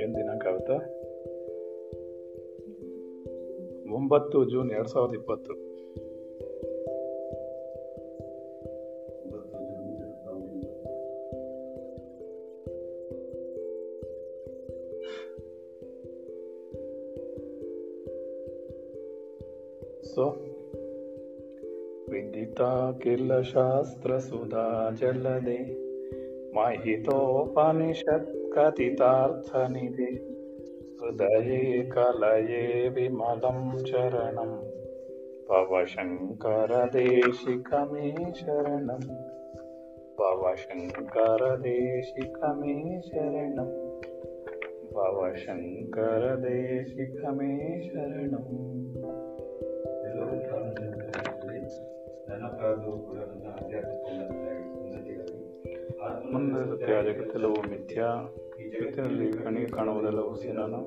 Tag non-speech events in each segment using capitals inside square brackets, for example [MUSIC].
ಏನ್ ದಿನಾಂಕ ಆಗುತ್ತಾ? ಒಂಬತ್ತು ಜೂನ್ ಎರಡ್ ಸಾವಿರದ ಇಪ್ಪತ್ತು. किल शास्त्रसुधा जलदे महितोपनिषत्कथितार्थनिभि हृदये कलये विमलं चरणं भवशिकमे शरणं भवशिकमे शरणं भव शरणम् ಮುಂದೆ ಸತ್ಯ ಜಗತ್ತೆಲ್ಲವೂ ಮಿಥ್ಯ ಜಗತ್ತಿನಲ್ಲಿ ಕಣಿಗೆ ಕಾಣುವುದೆಲ್ಲವೂ ಸಿನಾನು?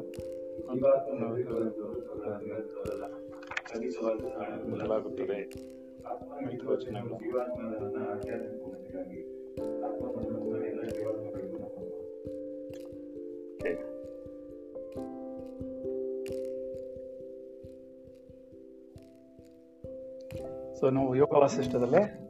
ಬದಲಾಗುತ್ತದೆ. Okay. ಸೊ ನಾವು ಯೋಗ ವಾಸಿಷ್ಠದಲ್ಲೇ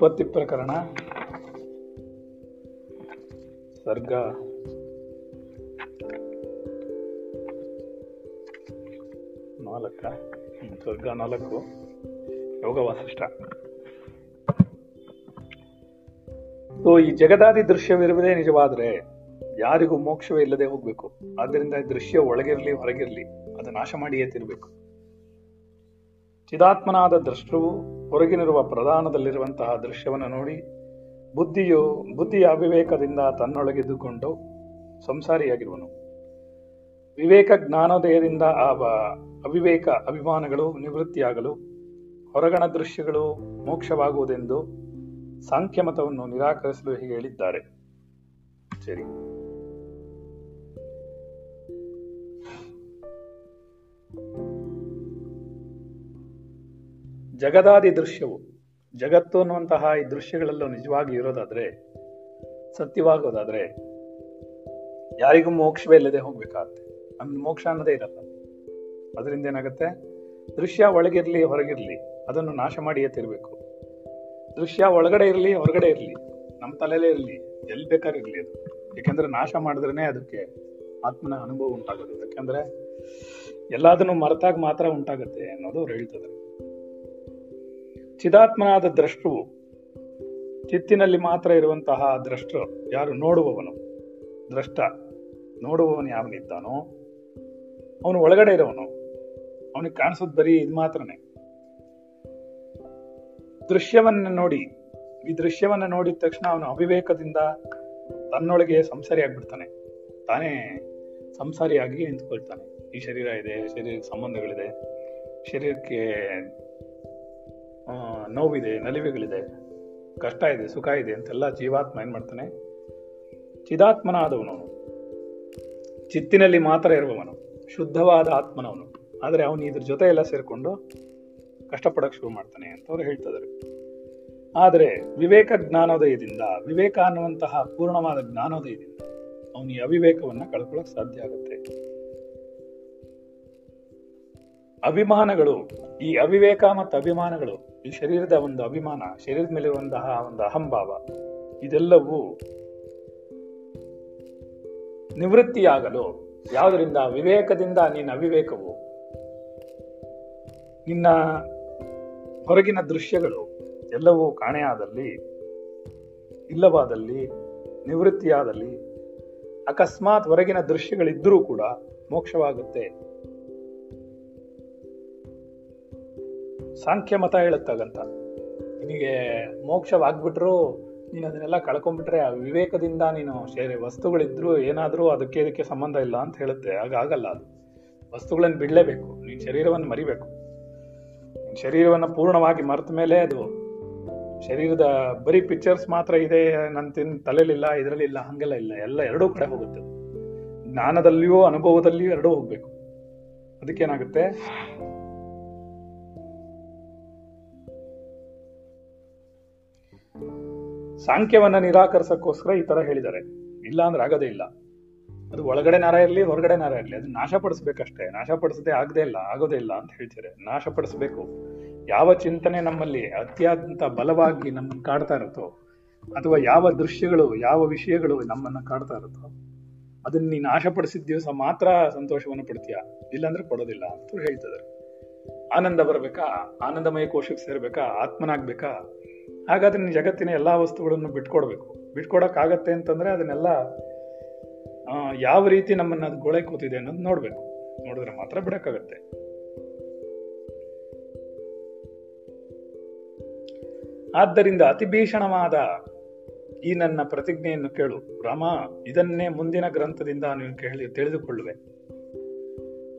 ಉತ್ಪತ್ತಿ ಪ್ರಕರಣ. ಸರ್ಗ. ನಾಲ್ಕ. ಸರ್ಗ ನಾಲ್ಕು. ಯೋಗ ವಾಸಿಷ್ಠ ಸೊ, ಈ ಜಗದಾದಿ ದೃಶ್ಯವಿರುವುದೇ ನಿಜವಾದ್ರೆ ಯಾರಿಗೂ ಮೋಕ್ಷವೇ ಇಲ್ಲದೆ ಹೋಗ್ಬೇಕು. ಆದ್ದರಿಂದ ದೃಶ್ಯ ಒಳಗಿರಲಿ ಹೊರಗಿರಲಿ, ಅದು ನಾಶ ಮಾಡಿಯೇ ತಿರ್ಬೇಕು. ಚಿದಾತ್ಮನಾದ ದೃಷ್ಟವು ಹೊರಗಿನಿರುವ ಪ್ರಧಾನದಲ್ಲಿರುವಂತಹ ದೃಶ್ಯವನ್ನು ನೋಡಿ ಬುದ್ಧಿಯು, ಬುದ್ಧಿಯ ಅವಿವೇಕದಿಂದ ತನ್ನೊಳಗಿದ್ದುಕೊಂಡು ಸಂಸಾರಿಯಾಗಿರುವನು. ವಿವೇಕ ಜ್ಞಾನೋದಯದಿಂದ ಆ ಅವಿವೇಕ ಅಭಿಮಾನಗಳು ನಿವೃತ್ತಿಯಾಗಲು, ಹೊರಗಣ ದೃಶ್ಯಗಳು ಮೋಕ್ಷವಾಗುವುದೆಂದು ಸಾಂಖ್ಯಮತವನ್ನು ನಿರಾಕರಿಸಲು ಹೇಳಿದ್ದಾರೆ. ಸರಿ. ಜಗದಾದಿ ದೃಶ್ಯವು, ಜಗತ್ತು ಅನ್ನುವಂತಹ ಈ ದೃಶ್ಯಗಳೆಲ್ಲ ನಿಜವಾಗಿ ಇರೋದಾದರೆ, ಸತ್ಯವಾಗೋದಾದರೆ, ಯಾರಿಗೂ ಮೋಕ್ಷವೇ ಇಲ್ಲದೆ ಹೋಗ್ಬೇಕಾಗತ್ತೆ. ನಮ್ದು ಮೋಕ್ಷ ಅನ್ನೋದೇ ಇರಲ್ಲ. ಅದರಿಂದ ಏನಾಗುತ್ತೆ? ದೃಶ್ಯ ಒಳಗಿರಲಿ, ಹೊರಗಿರಲಿ, ಅದನ್ನು ನಾಶ ಮಾಡಿಯೇ ತಿರ್ಬೇಕು. ದೃಶ್ಯ ಒಳಗಡೆ ಇರಲಿ, ಹೊರಗಡೆ ಇರಲಿ, ನಮ್ಮ ತಲೆಯಲ್ಲೇ ಇರಲಿ, ಎಲ್ಲಿ ಬೇಕಾದ್ರೆ ಇರಲಿ ಅದು. ಯಾಕೆಂದ್ರೆ ನಾಶ ಮಾಡಿದ್ರೇ ಅದಕ್ಕೆ ಆತ್ಮನ ಅನುಭವ ಉಂಟಾಗೋದು. ಯಾಕೆಂದ್ರೆ ಎಲ್ಲದನ್ನು ಮರೆತಾಗ ಮಾತ್ರ ಉಂಟಾಗುತ್ತೆ ಅನ್ನೋದು ಹೇಳ್ತದೆ. ಚಿದಾತ್ಮನಾದ ದ್ರಷ್ಟುವು ಚಿತ್ತಿನಲ್ಲಿ ಮಾತ್ರ ಇರುವಂತಹ ದ್ರಷ್ಟರು ಯಾರು? ನೋಡುವವನು. ದ್ರಷ್ಟ. ನೋಡುವವನು ಯಾವನಿದ್ದಾನೋ? ಅವನು ಒಳಗಡೆ ಇರೋವನು. ಅವನಿಗೆ ಕಾಣಿಸೋದು ಬರೀ ಇದು ಮಾತ್ರನೇ. ದೃಶ್ಯವನ್ನ ನೋಡಿ. ಈ ದೃಶ್ಯವನ್ನ ನೋಡಿದ ತಕ್ಷಣ ಅವನು ಅವಿವೇಕದಿಂದ ತನ್ನೊಳಗೆ ಸಂಸಾರಿ ಆಗ್ಬಿಡ್ತಾನೆ. ತಾನೇ ಸಂಸಾರಿಯಾಗಿ ನಿಂತ್ಕೊಳ್ತಾನೆ. ಈ ಶರೀರ ಇದೆ, ಶರೀರಕ್ಕೆ ಸಂಬಂಧಗಳಿದೆ. ಶರೀರಕ್ಕೆ ನೋವಿದೆ, ನಲಿವೆಗಳಿದೆ, ಕಷ್ಟ ಇದೆ, ಸುಖ ಇದೆ ಅಂತೆಲ್ಲ ಜೀವಾತ್ಮ ಏನ್ ಮಾಡ್ತಾನೆ? ಚಿದಾತ್ಮನಾದವನು. ಚಿತ್ತಿನಲ್ಲಿ ಮಾತ್ರ ಇರುವವನು, ಶುದ್ಧವಾದ ಆತ್ಮನವನು. ಆದರೆ ಅವನು ಇದ್ರ ಜೊತೆ ಎಲ್ಲ ಸೇರಿಕೊಂಡು ಕಷ್ಟಪಡಕ್ ಶುರು ಮಾಡ್ತಾನೆ ಅಂತ ಅವ್ರು ಹೇಳ್ತಿದ್ದಾರೆ ಆದರೆ ವಿವೇಕ ಜ್ಞಾನೋದಯದಿಂದ, ವಿವೇಕ ಅನ್ನುವಂತಹ ಪೂರ್ಣವಾದ ಜ್ಞಾನೋದಯದಿಂದ ಅವನು ಈ ಅವಿವೇಕವನ್ನ ಕಳ್ಕೊಳ್ಳೋಕೆ ಸಾಧ್ಯ ಆಗುತ್ತೆ. ಅಭಿಮಾನಗಳು, ಈ ಅವಿವೇಕ ಮತ್ತು ಅಭಿಮಾನಗಳು ಈ ಶರೀರದ ಒಂದು ಅಭಿಮಾನ, ಶರೀರದ ಮೇಲಿರುವಂತಹ ಒಂದು ಅಹಂಭಾವ, ಇದೆಲ್ಲವೂ ನಿವೃತ್ತಿಯಾಗಲು ಯಾವುದರಿಂದ? ವಿವೇಕದಿಂದ ನಿನ್ನ ಅವಿವೇಕವು, ನಿನ್ನ ಹೊರಗಿನ ದೃಶ್ಯಗಳು ಎಲ್ಲವೂ ಕಾಣೆಯಾದಲ್ಲಿ, ಇಲ್ಲವಾದಲ್ಲಿ, ನಿವೃತ್ತಿಯಾದಲ್ಲಿ, ಅಕಸ್ಮಾತ್ ಹೊರಗಿನ ದೃಶ್ಯಗಳಿದ್ದರೂ ಕೂಡ ಮೋಕ್ಷವಾಗುತ್ತೆ. ಸಾಂಖ್ಯ ಮತ ಹೇಳುತ್ತಾಗಂತ. ನಿನಗೆ ಮೋಕ್ಷವಾಗ್ಬಿಟ್ರು ನೀನು ಅದನ್ನೆಲ್ಲ ಕಳ್ಕೊಂಡ್ಬಿಟ್ರೆ ಆ ವಿವೇಕದಿಂದ ನೀನು ಸೇರಿ ವಸ್ತುಗಳಿದ್ರು ಏನಾದರೂ ಅದಕ್ಕೆ ಇದಕ್ಕೆ ಸಂಬಂಧ ಇಲ್ಲ ಅಂತ ಹೇಳುತ್ತೆ. ಆಗ ಆಗಲ್ಲ ಅದು. ವಸ್ತುಗಳನ್ನು ಬಿಡಲೇಬೇಕು. ನೀನ್ ಶರೀರವನ್ನು ಮರಿಬೇಕು. ನಿನ್ನ ಶರೀರವನ್ನು ಪೂರ್ಣವಾಗಿ ಮರೆತ ಮೇಲೆ ಅದು ಶರೀರದ ಬರೀ ಪಿಕ್ಚರ್ಸ್ ಮಾತ್ರ ಇದೆ ನನ್ನ ತಿನ್ ಇದರಲ್ಲಿ ಇದರಲ್ಲಿಲ್ಲ, ಹಂಗೆಲ್ಲ ಇಲ್ಲ. ಎಲ್ಲ ಎರಡೂ ಕಡೆ ಹೋಗುತ್ತೆ. ಜ್ಞಾನದಲ್ಲಿಯೂ ಅನುಭವದಲ್ಲಿಯೂ ಎರಡೂ ಹೋಗಬೇಕು. ಅದಕ್ಕೇನಾಗುತ್ತೆ? ಸಾಂಖ್ಯವನ್ನ ನಿರಾಕರಿಸಕ್ಕೋಸ್ಕರ ಈ ತರ ಹೇಳಿದ್ದಾರೆ. ಇಲ್ಲ ಅಂದ್ರೆ ಆಗೋದೇ ಇಲ್ಲ. ಅದು ಒಳಗಡೆ ನರ ಇರಲಿ, ಹೊರಗಡೆ ನರ ಇರಲಿ, ಅದು ನಾಶಪಡಿಸ್ಬೇಕಷ್ಟೇ ನಾಶಪಡಿಸದೆ ಆಗದೇ ಇಲ್ಲ, ಆಗೋದೇ ಇಲ್ಲ ಅಂತ ಹೇಳ್ತಾರೆ. ನಾಶಪಡಿಸ್ಬೇಕು ಯಾವ ಚಿಂತನೆ ನಮ್ಮಲ್ಲಿ ಅತ್ಯಂತ ಬಲವಾಗಿ ನಮ್ಮನ್ನು ಕಾಡ್ತಾ ಇರುತ್ತೋ, ಅಥವಾ ಯಾವ ದೃಶ್ಯಗಳು, ಯಾವ ವಿಷಯಗಳು ನಮ್ಮನ್ನ ಕಾಡ್ತಾ ಇರುತ್ತೋ, ಅದನ್ನ ನೀನು ನಾಶಪಡಿಸಿದ ದಿವಸ ಮಾತ್ರ ಸಂತೋಷವನ್ನು ಪಡ್ತೀಯ? ಇಲ್ಲಾಂದ್ರೆ ಪಡೋದಿಲ್ಲ ಅಂತ ಹೇಳ್ತಿದ್ದಾರೆ. ಆನಂದ ಬರಬೇಕಾ? ಆನಂದಮಯ ಕೋಶಕ್ಕೆ ಸೇರ್ಬೇಕಾ? ಆತ್ಮನಾಗ್ಬೇಕಾ? ಹಾಗಾದ್ರೆ ನೀನು ಜಗತ್ತಿನ ಎಲ್ಲ ವಸ್ತುಗಳನ್ನು ಬಿಟ್ಕೊಡ್ಬೇಕು. ಬಿಟ್ಕೊಡಕ್ ಆಗತ್ತೆ ಅಂತಂದ್ರೆ ಅದನ್ನೆಲ್ಲ ಯಾವ ರೀತಿ ನಮ್ಮನ್ನ ಅದು ಗೋಳೆ ಕೂತಿದೆ ಅನ್ನೋದು ನೋಡ್ಬೇಕು. ನೋಡಿದ್ರೆ ಮಾತ್ರ ಬಿಡಕ್ಕಾಗತ್ತೆ. ಆದ್ದರಿಂದ ಅತಿ ಭೀಷಣವಾದ ಈ ನನ್ನ ಪ್ರತಿಜ್ಞೆಯನ್ನು ಕೇಳು. ರಾಮ, ಇದನ್ನೇ ಮುಂದಿನ ಗ್ರಂಥದಿಂದ ನೀನು ಕೇಳಿ, ತಿಳಿದುಕೊಳ್ಳುವೆ.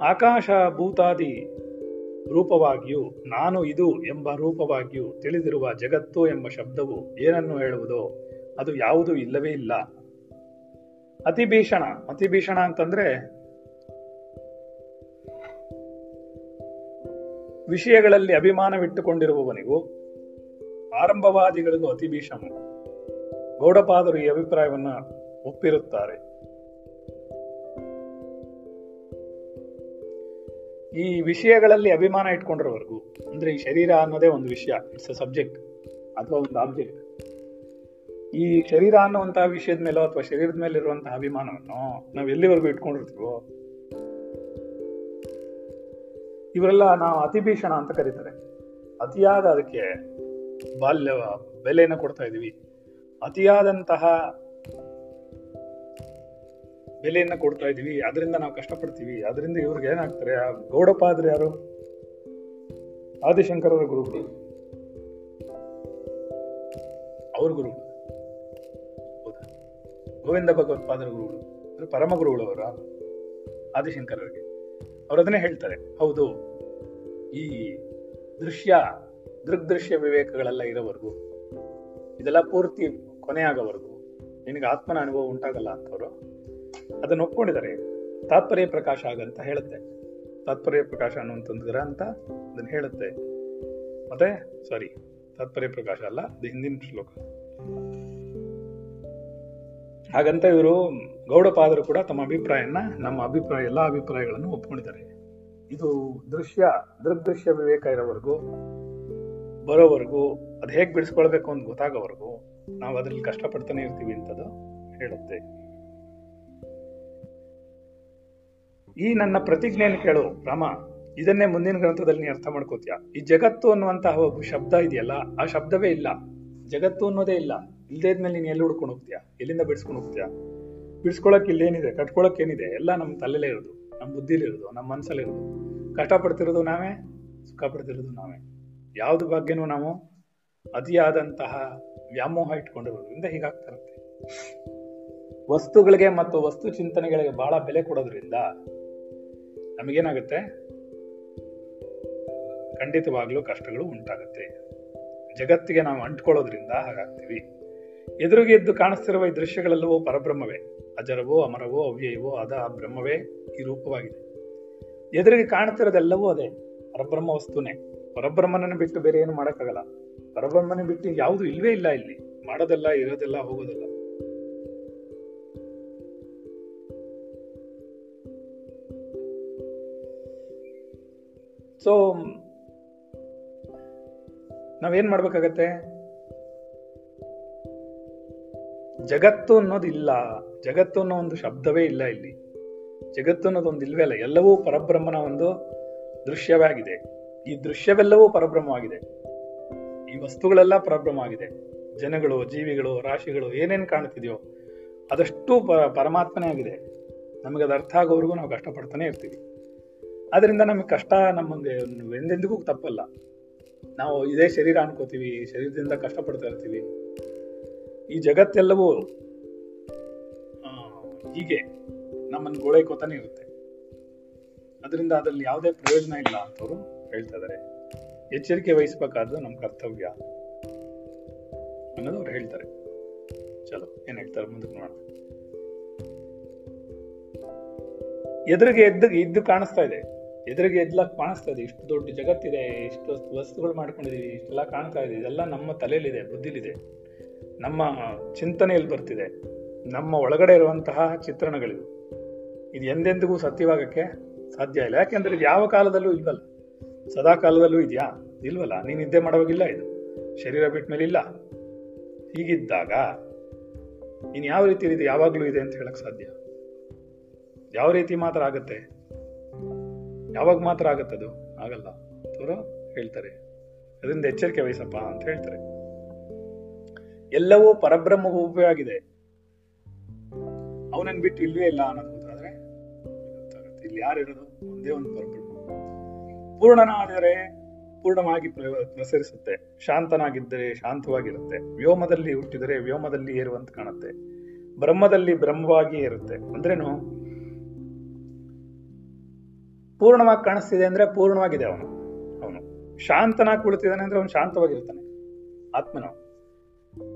ಆಕಾಶ ಭೂತಾದಿ ರೂಪವಾಗಿಯೂ ನಾನು ಇದು ಎಂಬ ರೂಪವಾಗಿಯೂ ತಿಳಿದಿರುವ ಜಗತ್ತು ಎಂಬ ಶಬ್ದವು ಏನನ್ನು ಹೇಳುವುದೋ ಅದು ಯಾವುದೂ ಇಲ್ಲವೇ ಇಲ್ಲ. ಅತಿಭೀಷಣ ಅತಿಭೀಷಣ ಅತಿ ಭೀಷಣ ಅಂತಂದ್ರೆ ವಿಷಯಗಳಲ್ಲಿ ಅಭಿಮಾನವಿಟ್ಟುಕೊಂಡಿರುವವನಿಗೂ ಆರಂಭವಾದಿಗಳಿಗೂ ಅತಿ ಭೀಷಣ ಗೌಡಪಾದರು ಈ ಅಭಿಪ್ರಾಯವನ್ನು ಒಪ್ಪಿರುತ್ತಾರೆ. ಈ ವಿಷಯಗಳಲ್ಲಿ ಅಭಿಮಾನ ಇಟ್ಕೊಂಡಿರೋವರೆಗೂ, ಅಂದ್ರೆ ಈ ಶರೀರ ಅನ್ನೋದೇ ಒಂದು ವಿಷಯ ಇಟ್ಸ್ ಅ ಸಬ್ಜೆಕ್ಟ್ ಅಥವಾ ಒಂದು ಆಬ್ಜೆಕ್ಟ್ ಈ ಶರೀರ ಅನ್ನುವಂತಹ ವಿಷಯದ ಮೇಲೋ ಅಥವಾ ಶರೀರದ ಮೇಲೆ ಇರುವಂತಹ ಅಭಿಮಾನವನ್ನು ನಾವು ಎಲ್ಲಿವರೆಗೂ ಇಟ್ಕೊಂಡಿರ್ತೀವೋ, ಇವರೆಲ್ಲ ನಾವು ಅತಿಭೀಷಣ ಅಂತ ಕರೀತಾರೆ. ಅತಿಯಾದ ಅದಕ್ಕೆ ಬಾಲ್ಯ ಬೆಲೆಯನ್ನು ಕೊಡ್ತಾ ಇದೀವಿ. ಅತಿಯಾದಂತಹ ಬೆಲೆಯನ್ನ ಕೊಡ್ತಾ ಇದೀವಿ ಅದರಿಂದ ನಾವು ಕಷ್ಟಪಡ್ತೀವಿ, ಅದರಿಂದ ಇವ್ರಿಗೆ ಏನಾಗ್ತಾರೆ, ಆ ಆದ್ರೆ ಯಾರು? ಆದಿಶಂಕರರ ಗುರುಗಳು. ಅವ್ರ ಹೌದಾ? ಗೋವಿಂದ ಭಗವತ್ಪಾದರ ಗುರುಗಳು, ಅಂದ್ರೆ ಪರಮ ಗುರುಗಳು ಅವರ ಆದಿಶಂಕರರಿಗೆ ಅವ್ರು ಅದನ್ನೇ ಹೇಳ್ತಾರೆ, ಹೌದು, ಈ ದೃಶ್ಯ, ದೃಗ್ದೃಶ್ಯ ವಿವೇಕಗಳೆಲ್ಲ ಇರೋವರೆಗೂ, ಇದೆಲ್ಲ ಪೂರ್ತಿ ಕೊನೆಯಾಗೋವರೆಗೂ, ನಿನಗೆ ಆತ್ಮನ ಅನುಭವ ಉಂಟಾಗಲ್ಲ ಅಂತವರು ಅದನ್ನು ಒಪ್ಕೊಂಡಿದ್ದಾರೆ. ತಾತ್ಪರ್ಯ ಪ್ರಕಾಶ ಆಗಂತ ಹೇಳುತ್ತೆ. ತಾತ್ಪರ್ಯ ಪ್ರಕಾಶ ಅನ್ನುವಂತ ಗ್ರಂಥ ಅದನ್ನ ಹೇಳುತ್ತೆ. ಮತ್ತೆ ಸಾರಿ ತಾತ್ಪರ್ಯ ಪ್ರಕಾಶ ಅಲ್ಲ, ಅದು ಹಿಂದಿನ ಶ್ಲೋಕ. ಹಾಗಂತ ಇವರು ಗೌಡಪಾದರು ಕೂಡ ತಮ್ಮ ಅಭಿಪ್ರಾಯನ, ನಮ್ಮ ಅಭಿಪ್ರಾಯ, ಎಲ್ಲಾ ಅಭಿಪ್ರಾಯಗಳನ್ನು ಒಪ್ಕೊಂಡಿದ್ದಾರೆ. ಇದು ದೃಶ್ಯ, ದೃಗ್ದೃಶ್ಯ ವಿವೇಕ ಇರೋವರೆಗೂ, ಬರೋವರೆಗೂ, ಅದು ಹೇಗೆ ಬಿಡಿಸ್ಕೊಳ್ಬೇಕು ಅಂತ ಗೊತ್ತಾಗೋವರೆಗೂ ನಾವು ಅದ್ರಲ್ಲಿ ಕಷ್ಟಪಡ್ತಾನೆ ಇರ್ತೀವಿ ಅಂತದು ಹೇಳುತ್ತೆ. ಈ ನನ್ನ ಪ್ರತಿಜ್ಞೆಯನ್ನು ಕೇಳು, ರಾಮ. ಇದನ್ನೇ ಮುಂದಿನ ಗ್ರಂಥದಲ್ಲಿ ನೀ ಅರ್ಥ ಮಾಡ್ಕೋತೀಯ. ಈ ಜಗತ್ತು ಅನ್ನುವಂತಹ ಒಬ್ಬ ಶಬ್ದ ಇದೆಯಲ್ಲ, ಆ ಶಬ್ದವೇ ಇಲ್ಲ. ಜಗತ್ತು ಅನ್ನೋದೇ ಇಲ್ಲ. ಇಲ್ದೇ ಇದ್ಮೇಲೆ ನೀನು ಎಲ್ಲಿ ಹುಡ್ಕೊಂಡು ಹೋಗ್ತೀಯ? ಎಲ್ಲಿಂದ ಬಿಡಿಸ್ಕೊಂಡು ಹೋಗ್ತೀಯ? ಬಿಡಿಸ್ಕೊಳಕ್ ಇಲ್ಲೇನಿದೆ, ಕಟ್ಕೊಳಕ್ಕೇನಿದೆ? ಎಲ್ಲ ನಮ್ಮ ತಲೆಲೇ ಇರೋದು, ನಮ್ಮ ಬುದ್ಧಿಲಿ ಇರೋದು ನಮ್ಮ ಮನಸ್ಸಲ್ಲಿ ಇರೋದು ಕಷ್ಟಪಡ್ತಿರೋದು ನಾವೇ ಸುಖ ಪಡ್ತಿರೋದು ನಾವೇ. ಯಾವ್ದು ಬಗ್ಗೆನೂ ನಾವು ಅತಿಯಾದಂತಹ ವ್ಯಾಮೋಹ ಇಟ್ಕೊಂಡಿರೋದ್ರಿಂದ ಹೀಗಾಗ್ತಾ ವಸ್ತುಗಳಿಗೆ ಮತ್ತು ವಸ್ತು ಚಿಂತನೆಗಳಿಗೆ ಬಹಳ ಬೆಲೆ ಕೊಡೋದ್ರಿಂದ ನಮಗೇನಾಗುತ್ತೆ? ಖಂಡಿತವಾಗ್ಲೂ ಕಷ್ಟಗಳು ಉಂಟಾಗುತ್ತೆ. ಜಗತ್ತಿಗೆ ನಾವು ಅಂಟ್ಕೊಳ್ಳೋದ್ರಿಂದ ಹಾಗಾಗ್ತೀವಿ. ಎದುರಿಗೆ ಎದ್ದು ಕಾಣಿಸ್ತಿರುವ ಈ ದೃಶ್ಯಗಳೆಲ್ಲವೂ ಪರಬ್ರಹ್ಮವೇ. ಅಜರವೋ, ಅಮರವೋ, ಅವ್ಯಯವೋ ಅದ ಆ ಬ್ರಹ್ಮವೇ ಈ ರೂಪವಾಗಿದೆ. ಎದುರಿಗೆ ಕಾಣ್ತಿರೋದೆಲ್ಲವೂ ಅದೇ. ಪರಬ್ರಹ್ಮ ವಸ್ತುನೇ. ಪರಬ್ರಹ್ಮನನ್ನು ಬಿಟ್ಟು ಬೇರೆ ಏನು ಮಾಡೋಕ್ಕಾಗಲ್ಲ. ಪರಬ್ರಹ್ಮನ ಬಿಟ್ಟು ಯಾವುದು ಇಲ್ವೇ ಇಲ್ಲ ಇಲ್ಲಿ. ಮಾಡೋದೆಲ್ಲ, ಇರೋದೆಲ್ಲ, ಹೋಗೋದೆಲ್ಲ. ಸೊ ನಾವೇನ್ ಮಾಡ್ಬೇಕಾಗತ್ತೆ? ಜಗತ್ತು ಅನ್ನೋದಿಲ್ಲ. ಜಗತ್ತು ಅನ್ನೋ ಒಂದು ಶಬ್ದವೇ ಇಲ್ಲ ಇಲ್ಲಿ. ಜಗತ್ತು ಅನ್ನೋದೊಂದು ಇಲ್ವೇ ಅಲ್ಲ. ಎಲ್ಲವೂ ಪರಬ್ರಹ್ಮನ ಒಂದು ದೃಶ್ಯವೇ ಆಗಿದೆ ಈ ದೃಶ್ಯವೆಲ್ಲವೂ ಪರಬ್ರಹ್ಮವಾಗಿದೆ. ಈ ವಸ್ತುಗಳೆಲ್ಲ ಪರಬ್ರಹ್ಮವಾಗಿದೆ. ಜನಗಳು, ಜೀವಿಗಳು, ರಾಶಿಗಳು ಏನೇನು ಕಾಣ್ತಿದೆಯೋ ಅದಷ್ಟು ಪರಮಾತ್ಮನೇ ಆಗಿದೆ. ನಮಗೆ ಅದು ಅರ್ಥ ಆಗೋವರೆಗೂ ನಾವು ಕಷ್ಟಪಡ್ತಾನೆ ಇರ್ತೀವಿ. ಆದ್ರಿಂದ ನಮಗೆ ಕಷ್ಟ ನಮಗೆ ಎಂದೆಂದಿಗೂ ತಪ್ಪಲ್ಲ. ನಾವು ಇದೇ ಶರೀರ ಅನ್ಕೋತೀವಿ ಶರೀರದಿಂದ ಕಷ್ಟಪಡ್ತಾ ಇರ್ತೀವಿ. ಈ ಜಗತ್ತೆಲ್ಲವೂ ಹೀಗೆ ನಮ್ಮನ್ನು ಗೋಳೈಕೋತಾನೆ ಇರುತ್ತೆ. ಅದರಿಂದ ಅದರಲ್ಲಿ ಯಾವುದೇ ಪ್ರಯೋಜನ ಇಲ್ಲ ಅಂತವರು ಹೇಳ್ತಾ ಇದ್ದಾರೆ ಎಚ್ಚರಿಕೆ ವಹಿಸ್ಬೇಕಾದ್ದು ನಮ್ಮ ಕರ್ತವ್ಯ ಅನ್ನೋದು ಅವ್ರು ಹೇಳ್ತಾರೆ. ಚಲೋ, ಏನ್ ಹೇಳ್ತಾರೆ ಮುಂದಕ್ಕೆ ನೋಡೋಣ. ಎದುರಿಗೆ ಎದ್ದು ಇದ್ದು ಕಾಣಿಸ್ತಾ ಇದೆ. ಎದುರಿಗೆ ಎದ್ಲಕ್ ಕಾಣಿಸ್ತಾ ಇದೆ ಇಷ್ಟು ದೊಡ್ಡ ಜಗತ್ತಿದೆ, ಇಷ್ಟು ವಸ್ತುಗಳು ಮಾಡ್ಕೊಂಡಿದೀವಿ, ಇಷ್ಟೆಲ್ಲ ಕಾಣ್ತಾ ಇದೆ. ಇದೆಲ್ಲ ನಮ್ಮ ತಲೆಯಲ್ಲಿದೆ, ಬುದ್ಧಿಲಿದೆ. ನಮ್ಮ ಚಿಂತನೆಯಲ್ಲಿ ಬರ್ತಿದೆ. ನಮ್ಮ ಒಳಗಡೆ ಇರುವಂತಹ ಚಿತ್ರಣಗಳಿವು. ಇದು ಎಂದೆಂದಿಗೂ ಸತ್ಯವಾಗಕ್ಕೆ ಸಾಧ್ಯ ಇಲ್ಲ. ಯಾಕೆಂದ್ರೆ ಇದು ಯಾವ ಕಾಲದಲ್ಲೂ ಇಲ್ವಲ್ಲ. ಸದಾ ಕಾಲದಲ್ಲೂ ಇದೆಯಾ? ಇಲ್ವಲ್ಲ. ನೀನ್ ನಿದ್ದೆ ಮಾಡೋವಾಗಿಲ್ಲ ಇದು. ಶರೀರ ಬಿಟ್ಟ ಮೇಲೆ ಇಲ್ಲ. ಹೀಗಿದ್ದಾಗ ನೀನು ಯಾವ ರೀತಿ ಇದು ಯಾವಾಗಲೂ ಇದೆ ಅಂತ ಹೇಳಕ್ ಸಾಧ್ಯ? ಯಾವ ರೀತಿ ಮಾತ್ರ ಆಗತ್ತೆ? ಯಾವಾಗ ಮಾತ್ರ ಆಗತ್ತದು. ಆಗಲ್ಲ. ಅವರು ಹೇಳ್ತಾರೆ. ಅದರಿಂದ ಎಚ್ಚರಿಕೆ ವಹಿಸಪ್ಪ ಅಂತ ಹೇಳ್ತಾರೆ. ಎಲ್ಲವೂ ಪರಬ್ರಹ್ಮ ಆಗಿದೆ. ಅವನನ್ನ ಬಿಟ್ಟು ಇಲ್ವೇ ಇಲ್ಲ ಅನ್ನೋದು ಗೊತ್ತಾದ್ರೆ ಇಲ್ಲಿ ಯಾರಿರೋದು ಒಂದೇ ಒಂದು ಪರಬ್ರಹ್ಮ. ಪೂರ್ಣನಾದರೆ ಪೂರ್ಣವಾಗಿ ಪ್ರ- ಪ್ರಸರಿಸುತ್ತೆ. ಶಾಂತನಾಗಿದ್ದರೆ ಶಾಂತವಾಗಿರುತ್ತೆ. ವ್ಯೋಮದಲ್ಲಿ ಹುಟ್ಟಿದರೆ ವ್ಯೋಮದಲ್ಲಿ ಏರುವಂತ ಕಾಣುತ್ತೆ. ಬ್ರಹ್ಮದಲ್ಲಿ ಬ್ರಹ್ಮವಾಗಿ ಇರುತ್ತೆ. ಅಂದ್ರೇನು? ಪೂರ್ಣವಾಗಿ ಕಾಣಿಸ್ತಿದೆ ಅಂದ್ರೆ ಪೂರ್ಣವಾಗಿದೆ ಅವನು. ಅವನು ಶಾಂತನಾಗಿ ಕುಳಿತಿದ್ದಾನೆ ಅಂದ್ರೆ ಅವನು ಶಾಂತವಾಗಿರ್ತಾನೆ. ಆತ್ಮನು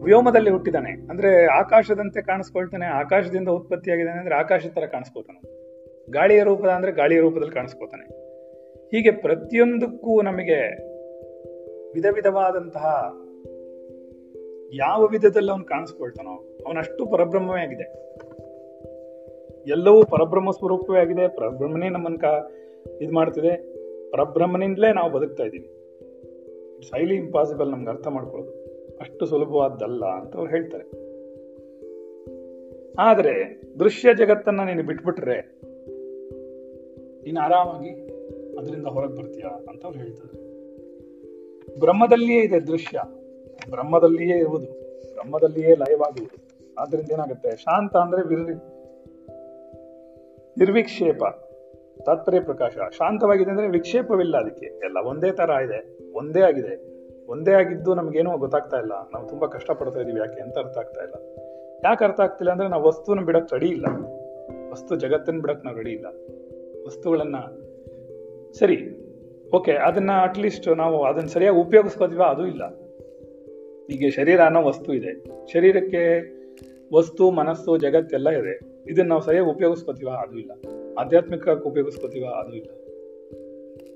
ವ್ಯೋಮದಲ್ಲಿ ಹುಟ್ಟಿದಾನೆ ಅಂದ್ರೆ ಆಕಾಶದಂತೆ ಕಾಣಿಸ್ಕೊಳ್ತಾನೆ, ಆಕಾಶದಿಂದ ಉತ್ಪತ್ತಿಯಾಗಿದ್ದಾನೆ ಅಂದ್ರೆ ಆಕಾಶದ ತರ ಕಾಣಿಸ್ಕೋತಾನೆ ಗಾಳಿಯ ರೂಪದ ಅಂದ್ರೆ ಗಾಳಿಯ ರೂಪದಲ್ಲಿ ಕಾಣಿಸ್ಕೋತಾನೆ ಹೀಗೆ ಪ್ರತಿಯೊಂದಕ್ಕೂ ನಮಗೆ ವಿಧ ವಿಧವಾದಂತಹ ಯಾವ ವಿಧದಲ್ಲಿ ಅವನು ಕಾಣಿಸ್ಕೊಳ್ತಾನೋ, ಅವನಷ್ಟು ಪರಬ್ರಹ್ಮವೇ ಆಗಿದೆ. ಎಲ್ಲವೂ ಪರಬ್ರಹ್ಮ ಸ್ವರೂಪವೇ ಆಗಿದೆ. ಪರಬ್ರಹ್ಮನೇ ನಮ್ಮನ್ನ ಇದು ಮಾಡ್ತಿದೆ. ಪರಬ್ರಹ್ಮನಿಂದಲೇ ನಾವು ಬದುಕ್ತಾ ಇದ್ದೀವಿ. ಇಟ್ಸ್ ಹೈಲಿ ಇಂಪಾಸಿಬಲ್ ನಮ್ಗೆ ಅರ್ಥ ಮಾಡ್ಕೊಳ್ಳೋದು. ಅಷ್ಟು ಸುಲಭವಾದ್ದಲ್ಲ ಅಂತ ಅವ್ರು ಹೇಳ್ತಾರೆ. ಆದರೆ ದೃಶ್ಯ ಜಗತ್ತನ್ನು ನೀನು ಬಿಟ್ಬಿಟ್ರೆ ನೀನು ಆರಾಮಾಗಿ ಅದರಿಂದ ಹೊರಗೆ ಬರ್ತೀಯ ಅಂತ ಅವ್ರು ಹೇಳ್ತಾರೆ. ಬ್ರಹ್ಮದಲ್ಲಿಯೇ ಇದೆ ದೃಶ್ಯ. ಬ್ರಹ್ಮದಲ್ಲಿಯೇ ಇರುವುದು. ಬ್ರಹ್ಮದಲ್ಲಿಯೇ ಲಯವಾಗುವುದು ಆದ್ರಿಂದ ಏನಾಗುತ್ತೆ? ಶಾಂತ ಅಂದ್ರೆ ವಿರ್, ನಿರ್ವಿಕ್ಷೇಪ. ತಾತ್ಪರ್ಯ ಪ್ರಕಾಶ, ಶಾಂತವಾಗಿದೆ ಅಂದ್ರೆ ವಿಕ್ಷೇಪವಿಲ್ಲ ಅದಕ್ಕೆ. ಎಲ್ಲ ಒಂದೇ ತರ ಇದೆ, ಒಂದೇ ಆಗಿದೆ. ಒಂದೇ ಆಗಿದ್ದು ನಮ್ಗೇನೋ ಗೊತ್ತಾಗ್ತಾ ಇಲ್ಲ. ನಾವು ತುಂಬಾ ಕಷ್ಟಪಡ್ತಾ ಇದ್ದೀವಿ ಯಾಕೆ ಅಂತ ಅರ್ಥ ಆಗ್ತಾ ಇಲ್ಲ. ಯಾಕೆ ಅರ್ಥ ಆಗ್ತಿಲ್ಲ ಅಂದ್ರೆ ನಾವು ವಸ್ತುನ ಬಿಡಕ್ ರೆಡಿ ಇಲ್ಲ. ವಸ್ತು ಜಗತ್ತನ್ನ ಬಿಡಕ್ ನಾವು ರೆಡಿ ಇಲ್ಲ. ವಸ್ತುಗಳನ್ನ ಸರಿ ಓಕೆ ಅದನ್ನ ಅಟ್ಲೀಸ್ಟ್ ನಾವು ಅದನ್ನ ಸರಿಯಾಗಿ ಉಪಯೋಗಿಸ್ಕೋತೀವ ಅದು ಇಲ್ಲ. ಈಗ ಶರೀರ ಅನ್ನೋ ವಸ್ತು ಇದೆ. ಶರೀರಕ್ಕೆ ವಸ್ತು, ಮನಸ್ಸು, ಜಗತ್ತೆಲ್ಲ ಇದೆ. ಇದನ್ನ ನಾವು ಸರಿಯಾಗಿ ಉಪಯೋಗಿಸ್ಕೋತೀವ ಅದು ಇಲ್ಲ. ಆಧ್ಯಾತ್ಮಿಕವಾಗಿ ಉಪಯೋಗಿಸ್ಕೋತೀವ ಅದು ಇಲ್ಲ.